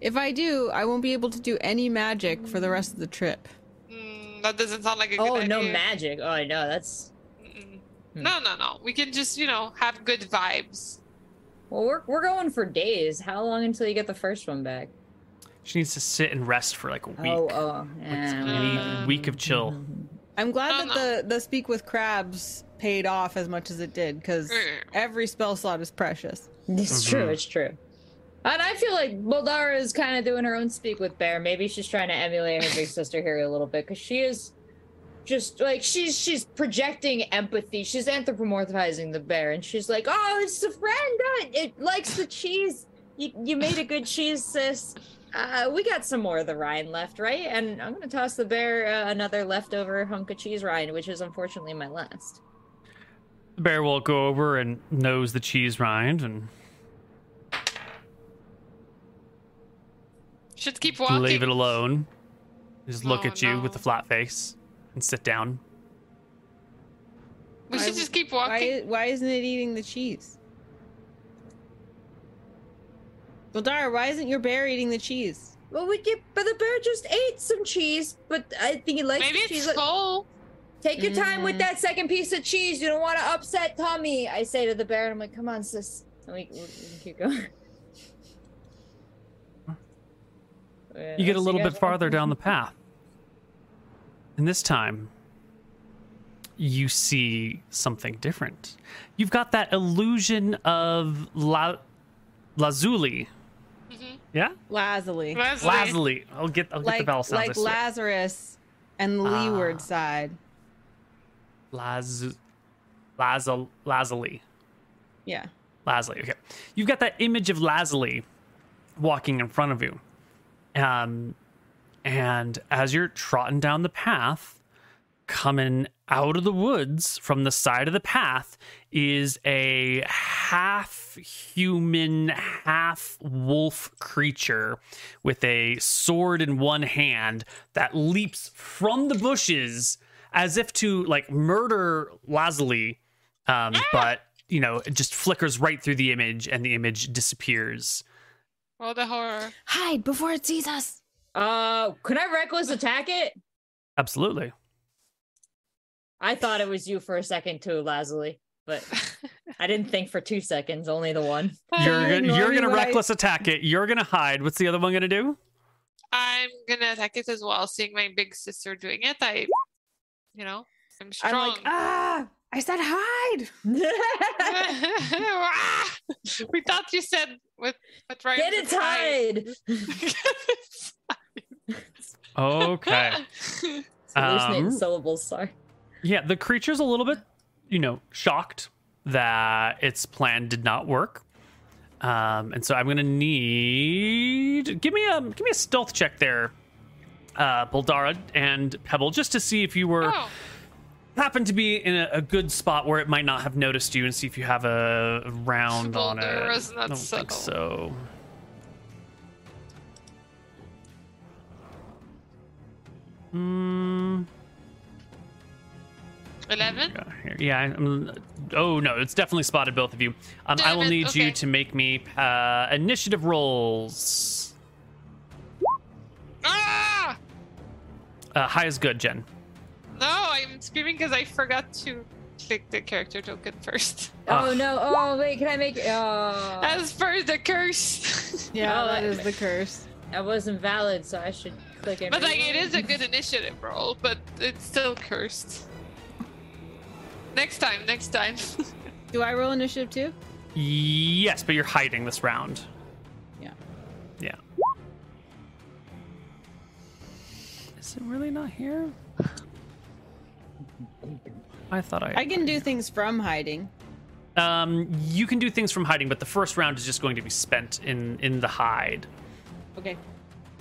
If I do, I won't be able to do any magic for the rest of the trip. Mm, that doesn't sound like a good one. Oh, good no idea. magic. Oh, I know. That's. Hmm. No, no, no. We can just, you know, have good vibes. well, we're we're going for days. How long until you get the first one back? She needs to sit and rest for like a week. Oh, oh, yeah. we need Uh, a week of chill. I'm glad Oh, that no. the the speak with crabs paid off as much as it did because Mm. every spell slot is precious. It's Mhm. true. It's true. And I feel like Boldara is kind of doing her own speak with Bear. Maybe she's trying to emulate her big sister here a little bit because she is just like she's she's projecting empathy. She's anthropomorphizing the bear, and she's like, "Oh, it's a friend. Uh, It likes the cheese. You you made a good cheese, sis. Uh, we got some more of the rind left, right? And I'm gonna toss the bear uh, another leftover hunk of cheese rind, which is unfortunately my last. The bear will go over and nose the cheese rind and Should keep walking. leave it alone. Just look Oh, at you with no. a flat face and sit down. We should just keep walking. Why, why isn't it eating the cheese? Boldara, why isn't your bear eating the cheese? Well, we get, but the bear just ate some cheese, but I think he likes Maybe the it's cheese. Like, full. Take your time with Mm. that second piece of cheese. You don't want to upset Tommy. I say to the bear, and I'm like, "Come on, sis." And we, we, we keep going. You get a little bit farther down the path. And this time, you see something different. You've got that illusion of La- Lazuli. Mhm. Yeah? Lazuli. Leslie. Lazuli. I'll get, I'll get the Like, vowel sounds. Like. Lazarus and the Ah. leeward side. Laz- Lazul- Lazuli. Yeah. Lazuli. Okay. You've got that image of Lazuli walking in front of you. Um, and as you're trotting down the path, coming out of the woods from the side of the path is a half human, half wolf creature with a sword in one hand that leaps from the bushes as if to like murder Lazuli. Um, but you know, it just flickers right through the image and the image disappears. Oh, the horror. Hide before it sees us. Uh, can I reckless attack it? Absolutely. I thought it was you for a second too, Lazuli, but I didn't think for two seconds. Only the one. You're you gonna, ignore you're me gonna reckless attack it. You're gonna hide. What's the other one gonna do? I'm gonna attack it as well. Seeing my big sister doing it, I, you know, I'm I'm strong. like, ah, I said hide. We thought you said with with right. Get it tied. Okay. Hallucinating Um, syllables. Sorry. Yeah, the creature's a little bit, you know, shocked that its plan did not work. Um, and so I'm gonna need give me a give me a stealth check there, uh, Boldara and Pebble, just to see if you were oh, happen to be in a, a good spot where it might not have noticed you, and see if you have a round on it. Not I don't think so. Hmm. eleven. Yeah, Yeah. I'm, oh no, it's definitely spotted both of you. Um, I will need you to make me uh, initiative rolls. Ah! Uh, high is good, Jen. No, I'm screaming because I forgot to click the character token first. Ah. Oh no! Oh wait, can I make? Oh, As per the curse. Yeah, Oh, that that- is the curse. that wasn't valid, so I should click it. but like, it is a good initiative roll, but it's still cursed. Next time, next time. Do I roll initiative too? Yes, but you're hiding this round. Yeah. Yeah. Is it really not here? I thought I. I can do things from hiding. Um, you can do things from hiding, but the first round is just going to be spent in in the hide. Okay.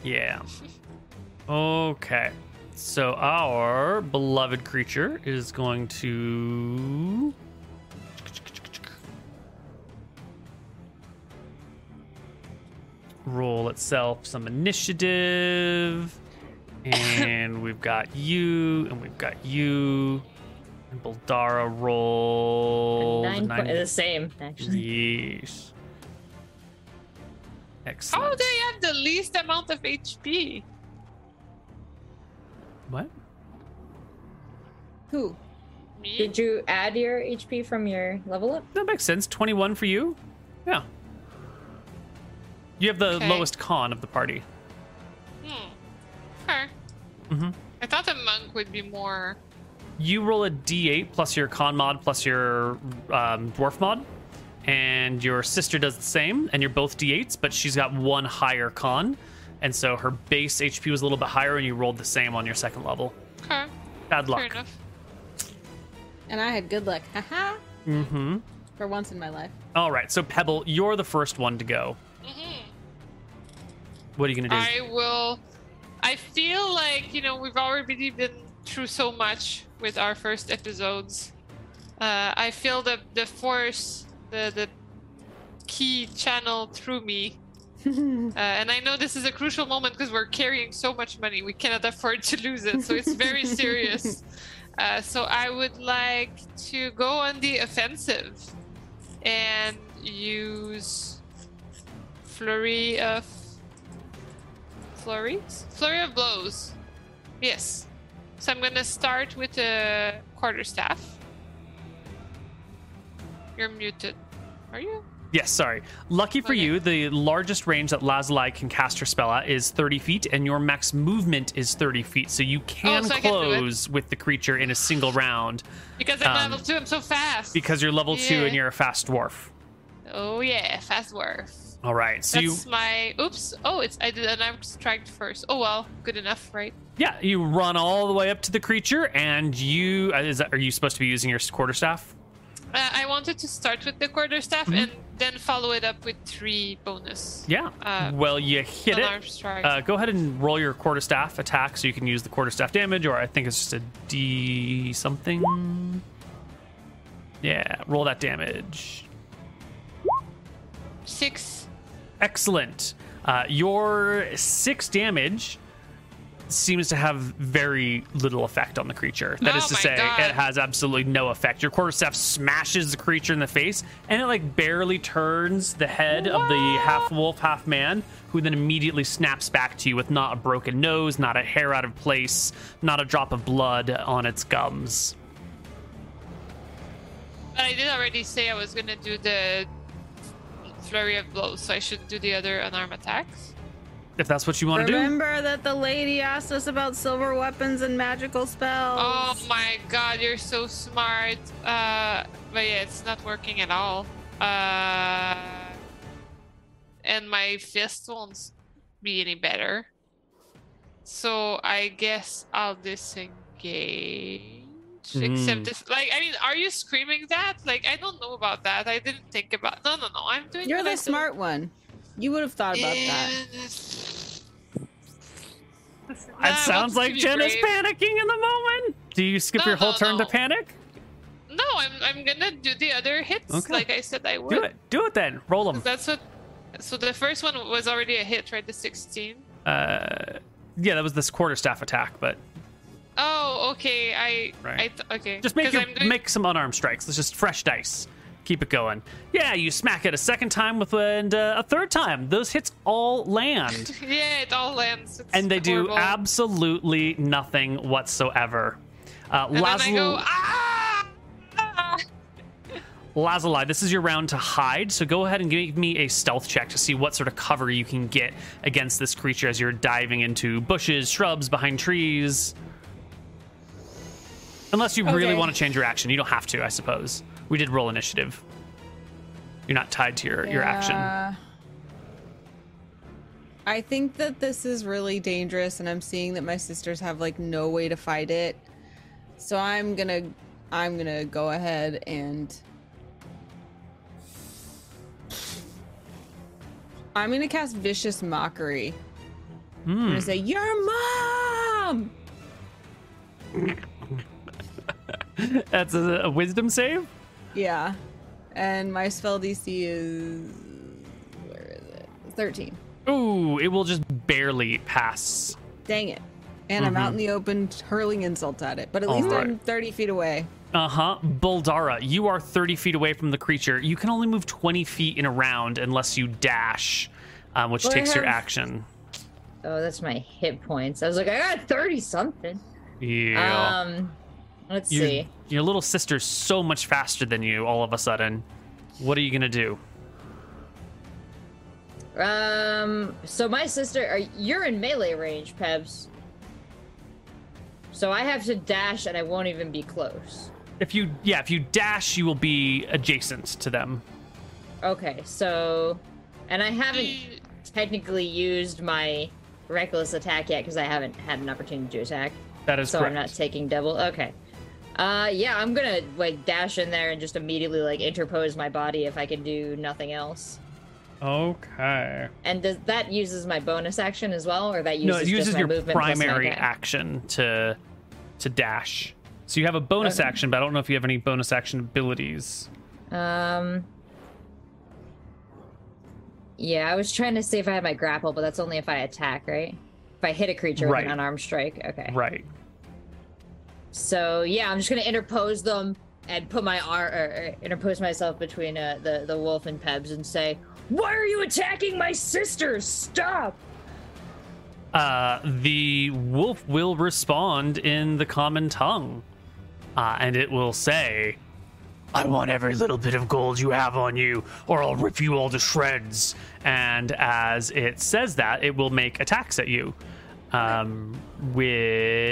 Yeah. Okay. So our beloved creature is going to roll itself some initiative. And we've got you, and we've got you. And Boldara roll nine, point, the same actually. Yes. How do they have the least amount of HP? What? Who? Me? Did you add your HP from your level up? That makes sense. 21 for you? Yeah. You have the Okay. lowest con of the party. Hmm. Okay. Mhm. I thought a monk would be more. You roll a d8 plus your con mod plus your um, dwarf mod, and your sister does the same, and you're both d8s, but she's got one higher con, and so her base HP was a little bit higher, and you rolled the same on your second level. Okay. Bad Fair luck. enough. And I had good luck. Haha. Mm-hmm. For once in my life. All right, so Pebble, you're the first one to go. Mhm. What are you gonna do? I will. I feel like you know we've already been through so much with our first episodes. Uh, I feel the the force, the the ki channel through me. Uh, and I know this is a crucial moment because we're carrying so much money. We cannot afford to lose it. So it's very serious. Uh, so I would like to go on the offensive and use flurry of flurries, flurry of blows. Yes. So I'm gonna start with the quarterstaff. You're muted. Are you? Yes, sorry. Lucky for Okay. you, the largest range that Lazuli can cast her spell at is 30 feet, and your max movement is 30 feet. So you can Oh, so close with the creature in a single round Because I'm Um, level two, I'm so fast. because you're level two and you're a fast dwarf. oh yeah, fast dwarf. All right. So you, That's my. Oops. Oh, it's I did an arm strike first. Oh well, good enough, right? Yeah, you run all the way up to the creature, and you uh, is that, are you supposed to be using your quarterstaff? Uh, I wanted to start with the quarterstaff Mm-hmm. and then follow it up with three bonus. Yeah. Uh, well, you hit it. Uh, go ahead and roll your quarterstaff attack, so you can use the quarterstaff damage, or I think it's just a D something. Yeah, roll that damage. Six. Excellent. Uh, your six damage seems to have very little effect on the creature. That is Oh to say, God. it has absolutely no effect. Your quarterstaff smashes the creature in the face, and it like barely turns the head of the half wolf, half man, who then immediately snaps back to you with not a broken nose, not a hair out of place, not a drop of blood on its gums. But I did already say I was gonna do the flurry of blows, so I should do the other unarmed attacks. If that's what you want to do. Remember that the lady asked us about silver weapons and magical spells. Oh my god, you're so smart. Uh, but yeah, it's not working at all. Uh, and my fist won't be any better. So I guess I'll disengage. Except Mm. this, like, I mean, are you screaming that? Like, I don't know about that. I didn't think about. No, no, no. I'm doing. You're what I the do. smart one. You would have thought about that. That sounds like Jen is panicking in the moment. Do you skip No, your whole no, turn to panic? No, I'm I'm gonna do the other hits Okay. like I said I would. Do it. Do it then. Roll them. That's what. So the first one was already a hit, right? The 16. Uh, yeah, that was this quarterstaff attack, but Oh, okay. I. Right. I th- okay. just make your, I'm doing- make some unarmed strikes. Let's just fresh dice. Keep it going. Yeah, you smack it a second time with and uh, a third time. Those hits all land, Yeah, it all lands. It's and they do absolutely nothing whatsoever. Uh, And then I go ah. ah! Lazuli, this is your round to hide, so go ahead and give me a stealth check to see what sort of cover you can get against this creature as you're diving into bushes, shrubs, behind trees. Unless you really want to change your action. You don't have to, I suppose. We did roll initiative. You're not tied to your, your action. I think that this is really dangerous, and I'm seeing that my sisters have like no way to fight it. So I'm gonna, I'm gonna go ahead and. I'm gonna cast vicious mockery. I'm Hmm. gonna say, "Your mom." That's a, a wisdom save? Yeah, and my spell DC is where is it? Thirteen. Ooh, it will just barely pass. Dang it. And I'm out in the open hurling insults at it. But at All least I'm 30 feet away. Uh huh. Boldara, you are 30 feet away from the creature. You can only move 20 feet in a round unless you dash, um, which Well, I takes your action. Oh, that's my hit points. I was like, I got 30 something. Yeah. Um, let's Your- see. Your little sister's so much faster than you all of a sudden. What are you going to do? Um, so my sister, are, you're in melee range, Pebs. So I have to dash and I won't even be close. If you, yeah, if you dash, you will be adjacent to them. Okay, so. And I haven't technically used my reckless attack yet because I haven't had an opportunity to attack. That is so correct. I'm not taking double. Okay. Uh, yeah, I'm gonna like dash in there and just immediately like interpose my body if I can do nothing else. Okay. And does that uses my bonus action as well, or that uses No, it just uses my your movement primary action to to dash. So you have a bonus Okay. action, but I don't know if you have any bonus action abilities. Um. Yeah, I was trying to see if I had my grapple, but that's only if I attack, right? If I hit a creature with an unarmed strike. Okay. Right. So yeah, I'm just gonna interpose them and put my ar- or, or interpose myself between uh, the the wolf and Pebs and say, "Why are you attacking my sisters? Stop!" Uh, the wolf will respond in the common tongue, uh, and it will say, "I want every little bit of gold you have on you, or I'll rip you all to shreds." And as it says that, it will make attacks at you, um, with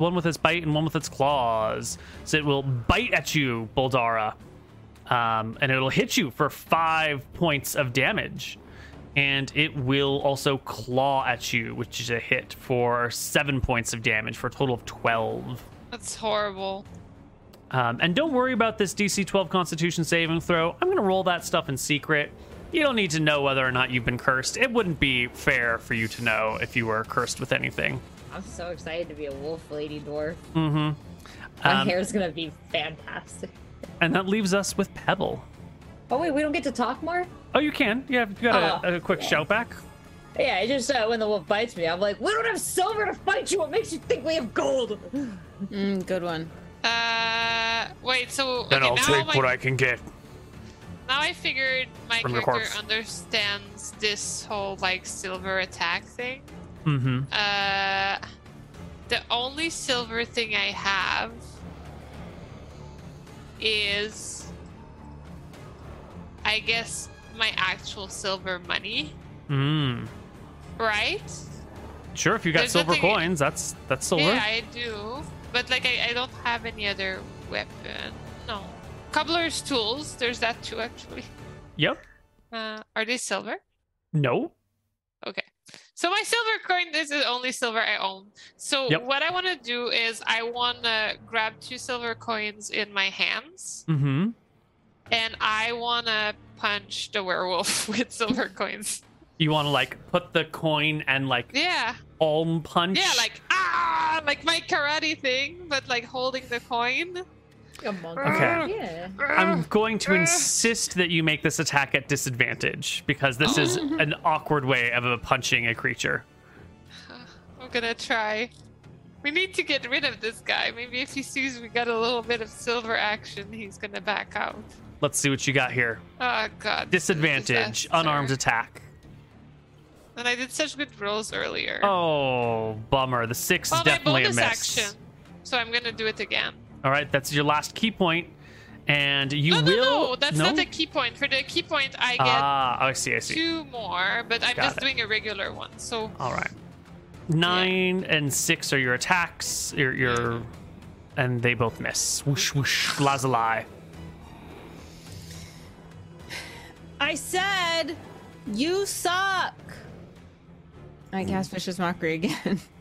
one with its bite and one with its claws. So it will bite at you, Boldara, um, and it'll hit you for five points of damage and it will also claw at you, which is a hit for seven points of damage for a total of 12. That's horrible. Um, and don't worry about this DC 12 Constitution saving throw. I'm going to roll that stuff in secret. You don't need to know whether or not you've been cursed. It wouldn't be fair for you to know if you were cursed with anything. I'm so excited to be a wolf lady dwarf. Mm-hmm. My Um, hair's gonna be fantastic. and that leaves us with Pebble. Oh wait, we don't get to talk more. Oh, you can. Yeah, you got Oh, a, a quick yeah. shout back. Yeah, I just uh, when the wolf bites me, I'm like, we don't have silver to fight you. What makes you think we have gold? Mm, good one. Uh, wait. So okay, now my, I can get. Now I figured my From character understands this whole like silver attack thing. Mm-hmm. Uh, the only silver thing I have is, I guess, my actual silver money, Mm. right? Sure, if you got There's silver nothing- coins, that's that's silver. Yeah, I do. But like, I, I don't have any other weapon. Cobbler's tools. There's that too, actually. Yep. Uh, are they silver? No. Okay. So my silver coin this is the only silver I own. So Yep. what I want to do is I want to grab two silver coins in my hands Mm-hmm. and I want to punch the werewolf with silver coins. You want to like put the coin and like Yeah. palm punch. Yeah, like ah, like my karate thing, but like holding the coin. Okay. Yeah. I'm going to insist that you make this attack at disadvantage because this is an awkward way of uh, punching a creature. I'm gonna try. We need to get rid of this guy. Maybe if he sees we got a little bit of silver action, he's gonna back out. Let's see what you got here. Oh god. this is a Disadvantage, unarmed attack. And I did such good rolls earlier. Oh, bummer. The six well, is my definitely a bonus miss. action. So I'm gonna do it again. All right, that's your last ki point, and you no, will. no, no, that's not a ki point. For the ki point, I get Ah, I see. I see. two more, but I'm Got just it. doing a regular one. So All right. Nine and six are your attacks. Your your, and they both miss. Whoosh whoosh. Lazuli. I said, you suck. I cast Vicious Mockery again.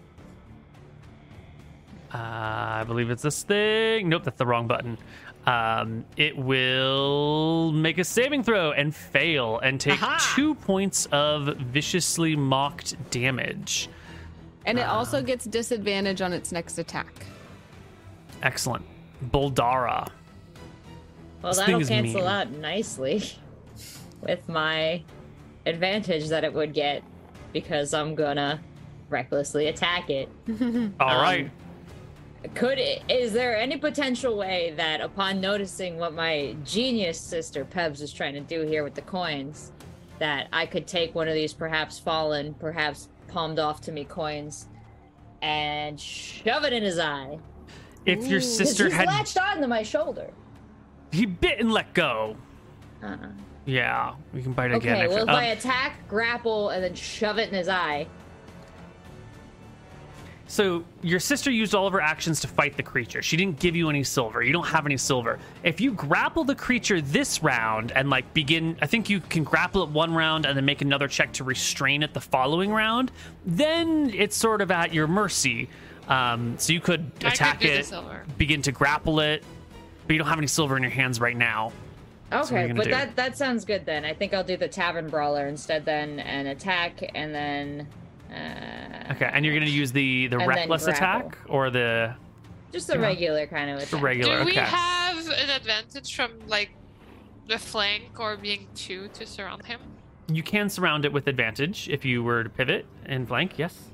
Uh, I believe it's this thing. Nope, that's the wrong button. Um, it will make a saving throw and fail and take Aha! two points of viciously mocked damage. And it also gets disadvantage on its next attack. Excellent. Boldara. Well, This thing that'll is cancel mean. out nicely with my advantage that it would get because I'm gonna recklessly attack it. All Um, right. Could it, is there any potential way that upon noticing what my genius sister Pebs is trying to do here with the coins, that I could take one of these perhaps fallen, perhaps palmed off to me coins, and shove it in his eye? If your 'Cause sister he's had latched onto my shoulder. he bit and let go. Uh-uh. Yeah, we can bite again. Okay, I well, feel- if I um, attack, grapple, and then shove it in his eye, So your sister used all of her actions to fight the creature. She didn't give you any silver. You don't have any silver. If you grapple the creature this round and like begin, I think you can grapple it one round and then make another check to restrain it the following round. Then it's sort of at your mercy. Um, so you could I attack do the it, silver. begin to grapple it, but you don't have any silver in your hands right now. Okay, gonna but do. that that sounds good then. I think I'll do the tavern brawler instead then and attack and then uh Okay, and you're gonna use the the reckless attack or the Just a Yeah. regular kind of The attack. regular. Do we okay. have an advantage from like the flank or being two to surround him? You can surround it with advantage if you were to pivot and flank. Yes.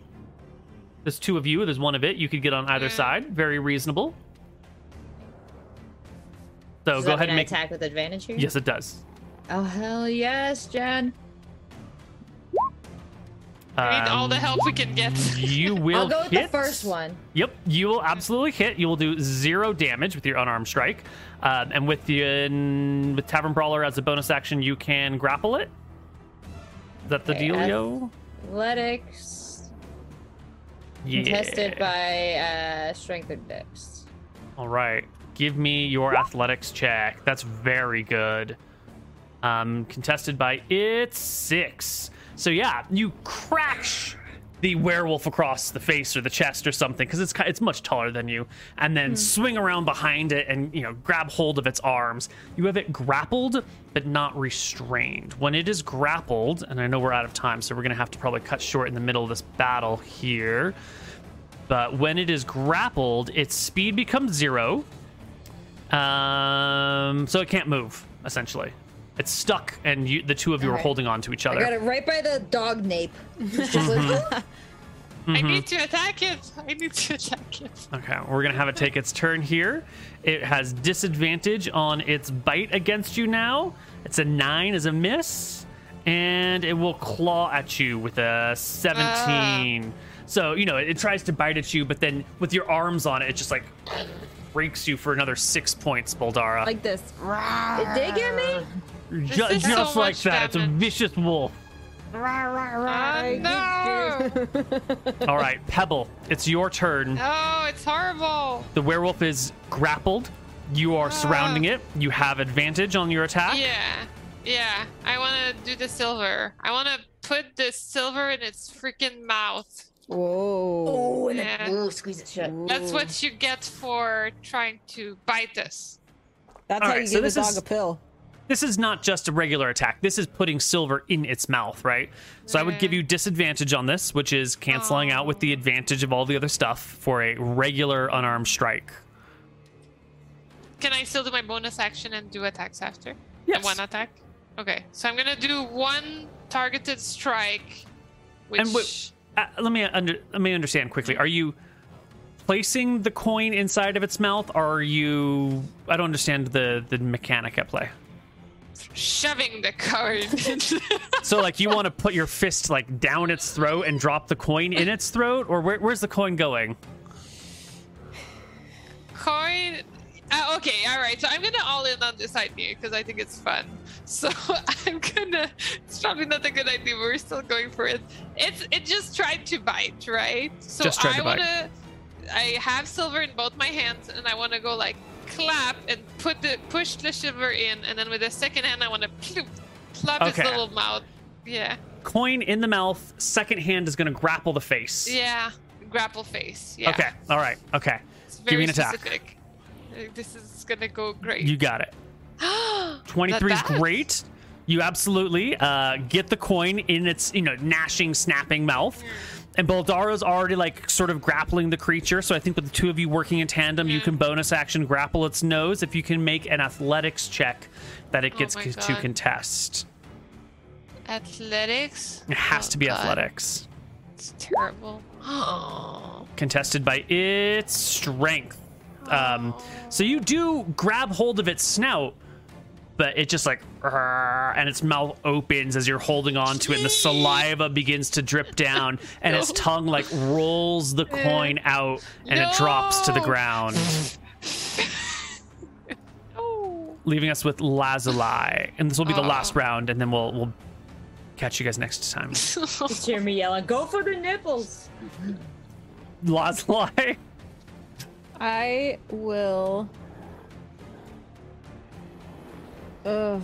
There's two of you. There's one of it. You could get on either Mm. side. Very reasonable. So Does go that ahead and make. attack with advantage here. Yes, it does. Oh hell yes, Jen. We need all the Um, help we can get. You will I'll go with hit. the first one. Yep, you will absolutely hit. You will do zero damage with your unarmed strike, um, and with the uh, with Tavern Brawler as a bonus action, you can grapple it. Is that the Okay, dealio? Athletics Yeah. contested by uh, strength or dex. All right. Give me your athletics check. That's very good. Um, contested by it's six. So yeah, you crash the werewolf across the face or the chest or something because it's it's much taller than you, and then swing around behind it and you know grab hold of its arms. You have it grappled but not restrained. When it is grappled, and I know we're out of time, so we're gonna have to probably cut short in the middle of this battle here. But when it is grappled, its speed becomes zero. Um, so it can't move. Essentially, it's stuck, and you, the two of you are Okay. holding on to each I other. got it right by the dog nape. It's just like, I need mm-hmm. to attack it. I need to attack it. Okay, we're gonna have it take its turn here. It has disadvantage on its bite against you now. It's a nine as a miss, and it will claw at you with a seventeen. Uh. So you know it, it tries to bite at you, but then with your arms on it, it just like breaks you for another six points, Boldara. Like this. it did get me. Ju- is so just like much that. It's a vicious wolf. Oh, no! All right, Pebble, it's your turn. Oh, it's horrible. The werewolf is grappled. You are surrounding ah. it. You have advantage on your attack. Yeah, yeah. I want to do the silver. I want to put the silver in its freaking mouth. Whoa. Oh, and Yeah. then ooh, squeeze it shut. That's what you get for trying to bite us. That's All how right, you so give a dog is- a pill. This is not just a regular attack. This is putting silver in its mouth, right? So I would give you disadvantage on this, which is canceling out with the advantage of all the other stuff for a regular unarmed strike. Can I still do my bonus action and do attacks after? Yes. One attack? Okay, so I'm gonna do one targeted strike, which And wait- Uh, let me under, let me understand quickly. Are you placing the coin inside of its mouth, or are you? I don't understand the the mechanic at play. Shoving the card. So like you want to put your fist like down its throat and drop the coin in its throat, or where, where's the coin going? Coin. Uh, okay, all right. So I'm gonna all in on this idea because I think it's fun. So I'm gonna. It's probably not a good idea. but We're still going for it. It's it just tried to bite, right? So Just tried I to bite. wanna. I have silver in both my hands, and I want to go like clap and put the push the shiver in, and then with the second hand I want to its Okay. little mouth. Yeah, Coin in the mouth. Second hand is going to grapple the face. yeah. Grapple face. Yeah. Okay. All right. Okay. Give me an attack. specific. Uh, This is gonna go great. You got it. 23 is great. You absolutely uh, get the coin in its, you know, gnashing, snapping mouth. And Boldara's already like sort of grappling the creature. So I think with the two of you working in tandem, you can bonus action grapple its nose if you can make an athletics check that it Oh gets my c- to contest. Athletics. It has Oh, to be God. athletics. It's terrible. Oh. contested by its strength. Um, so you do grab hold of its snout, but it just like and its mouth opens as you're holding on to it, and the saliva begins to drip down, and its tongue like rolls the coin out, and it drops to the ground, leaving us with Lazuli. And this will be the last round, and then we'll we'll catch you guys next time. Just hear me yelling, "Go for the nipples!" Lazuli. I will. Ugh.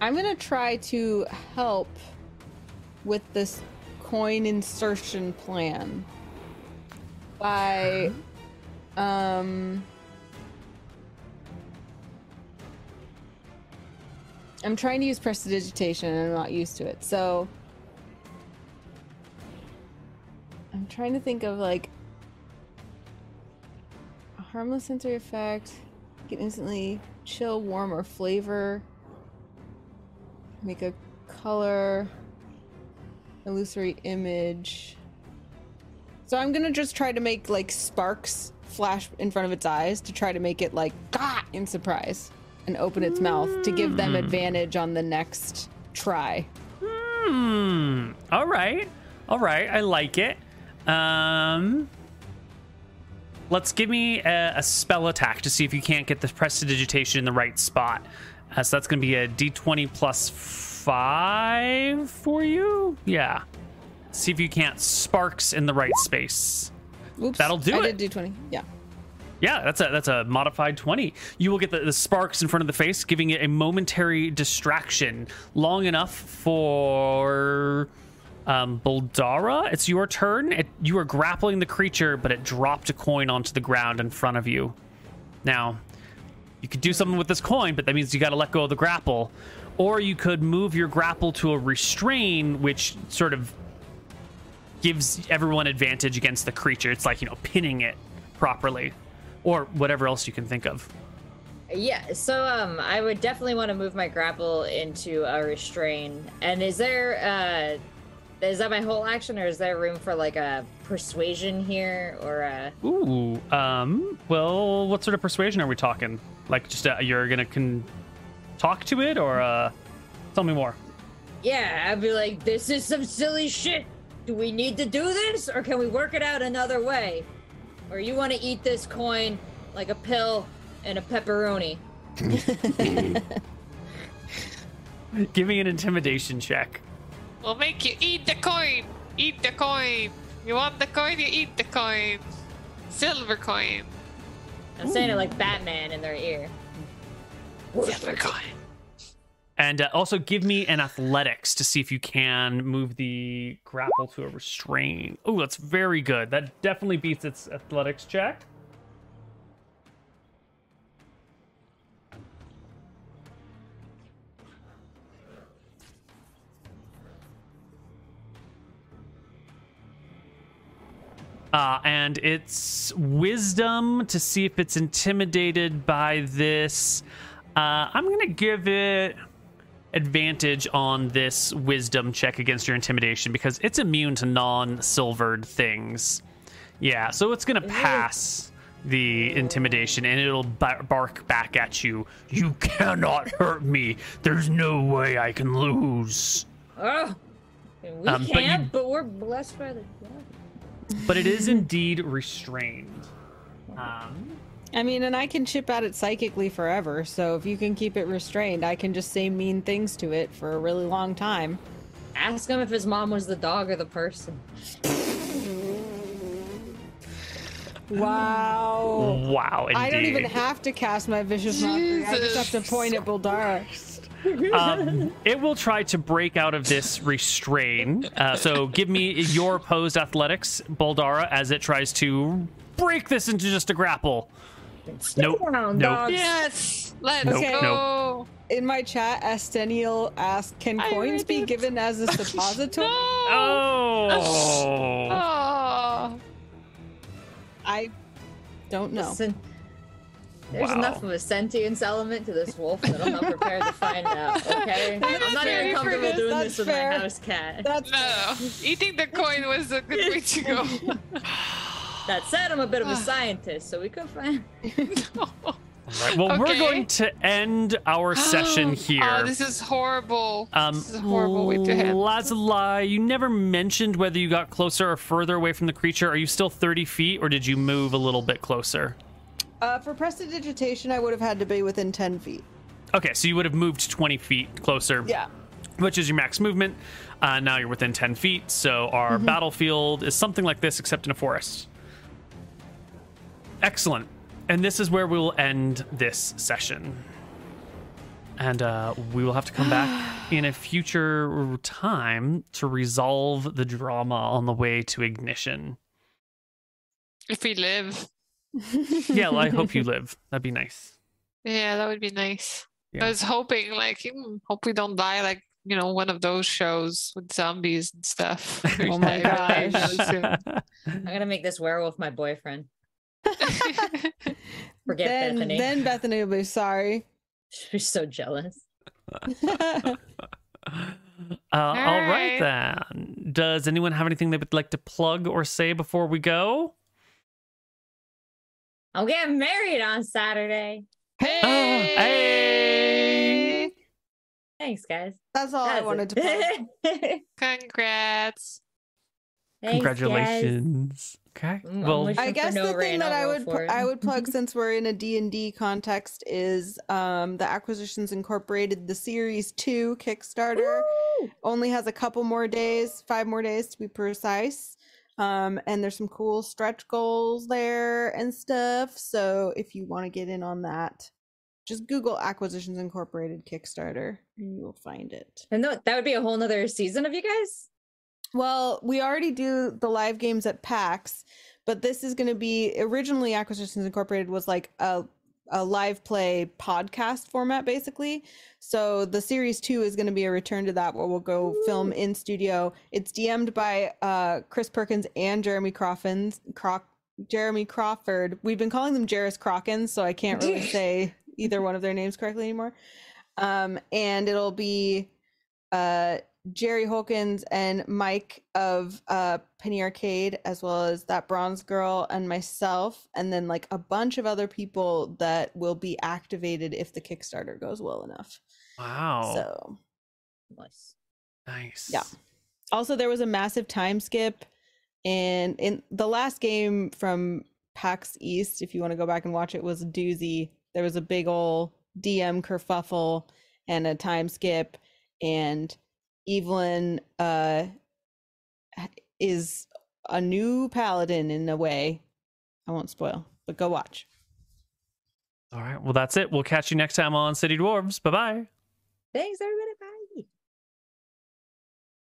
I'm gonna try to help with this coin insertion plan by, um, I'm trying to use prestidigitation and I'm not used to it, so I'm trying to think of like a harmless sensory effect. Can instantly chill, warm, or flavor. Make a color. Illusory image. So I'm gonna just try to make like sparks flash in front of its eyes to try to make it like ah in surprise and open its mouth to give them advantage on the next try. Hmm. All right. All right. I like it. Um. Let's give me a, a spell attack to see if you can't get the prestidigitation in the right spot. Uh, so that's going to be a d20 plus five for you. Yeah. See if you can't sparks in the right space. Oops. That'll do I it. did do 20. Yeah. Yeah, that's a that's a modified twenty. You will get the, the sparks in front of the face, giving it a momentary distraction, long enough for um. It's your turn. It, you are grappling the creature, but it dropped a coin onto the ground in front of you. Now, you could do something with this coin, but that means you got to let go of the grapple, or you could move your grapple to a restrain, which sort of gives everyone advantage against the creature. It's like you know pinning it properly or whatever else you can think of. Yeah, so um, I would definitely want to move my grapple into a restrain. And is there uh, is that my whole action, or is there room for like a persuasion here, or a? Ooh, um, well, what sort of persuasion are we talking? Like, just uh, you're gonna con- talk to it, or uh, tell me more. Yeah, I'd be like, this is some silly shit. Do we need to do this, or can we work it out another way? Or you want to eat this coin like a pill and a pepperoni? Give me an intimidation check. We'll make you eat the coin. Eat the coin. You want the coin, you eat the coin. Silver coin. I'm saying it like Batman in their ear. Silver coin. And uh, also give me an athletics to see if you can move the grapple to a restraint. Oh, that's very good. That definitely beats its athletics check. Uh, and it's wisdom to see if it's intimidated by this. Uh, I'm gonna give it advantage on this wisdom check against your intimidation because it's immune to non-silvered things. Yeah, so it's gonna pass the intimidation and it'll bark back at you. You cannot hurt me. There's no way I can lose. Oh, we Um, can't, but, we're blessed by the God. But it is indeed restrained. Um, I mean, and I can chip at it psychically forever. So if you can keep it restrained, I can just say mean things to it for a really long time. Ask him if his mom was the dog or the person. Wow. wow, indeed. I don't even have to cast my vicious mockery. I just have to point at Boldara. Um, it will try to break out of this restrain. Uh, so give me your opposed athletics, Boldara, as it tries to break this into just a grapple. Nope. down, Nope. dog. Yes. Let's Nope, go. In my chat, Esteniel asked, "Can I coins be it. given as a suppository?" No. Oh. Oh. I don't know. Listen, there's Wow. enough of a sentience element to this wolf that I'm not prepared to find out. Okay, I'm not even comfortable this. doing That's this with fair. my house cat. That's No. Eating the coin was a good way to go. That said, I'm a bit of a scientist, so we could find. Right, well, we're going to end our session here. Oh, this is horrible. Um, this is a horrible way to end. Lazuli, you never mentioned whether you got closer or further away from the creature. Are you still 30 feet, or did you move a little bit closer? Uh, for prestidigitation. I would have had to be within ten feet. Okay, so you would have moved 20 feet closer. Yeah. which is your max movement. Uh, now you're within 10 feet, so our Mm-hmm. battlefield is something like this, except in a forest. Excellent. And this is where we will end this session. And uh, we will have to come back in a future time to resolve the drama on the way to ignition. If we live. Yeah, well, I hope you live. That'd be nice. Yeah, that would be nice. Yeah. I was hoping, like, hmm, hope we don't die like, you know, one of those shows with zombies and stuff. Oh my gosh. I'm gonna make this werewolf my boyfriend. Forget then, Bethany. then Bethany will be sorry. She's so jealous. Uh, all right right. then. Does anyone have anything they would like to plug or say before we go? I'm getting married on Saturday. Oh, hey! Thanks, guys. That's all I That's wanted to it. plug. Congrats. Thanks, guys. Congratulations. Okay. Mm, I'm Well, I guess no the thing that I'll I roll would pl- I would plug since we're in a D&D context is um the Acquisitions Incorporated the Series 2 Kickstarter Woo! only has a couple more days, 5 more days to be precise. Um and there's some cool stretch goals there and stuff. So if you want to get in on that, just Google Acquisitions Incorporated Kickstarter and you will find it. And that would be a whole nother season of you guys. Well, we already do the live games at PAX, but this is going to be originally Acquisitions Incorporated was like a a live play podcast format basically. So the series 2 is going to be a return to that where we'll go film in studio. It's DM'd by uh Chris Perkins and Jeremy Croffins Croc Jeremy Crawford. We've been calling them Jarris Crockins, so I can't really say either one of their names correctly anymore. Um and it'll be uh Jerry Holkins and Mike of uh, Penny Arcade, as well as that Bronze Girl and myself, and then like a bunch of other people that will be activated if the Kickstarter goes well enough. wow. So, Nice. nice. Yeah. also there was a massive time skip, and in the last game from PAX East, if you want to go back and watch it, was a doozy. There was a big ol' DM kerfuffle and a time skip, and Evelyn uh is a new paladin in a way. I won't spoil, but go watch. All right. Well, that's it. We'll catch you next time on City Dwarves. Bye bye. Thanks, everybody. Bye.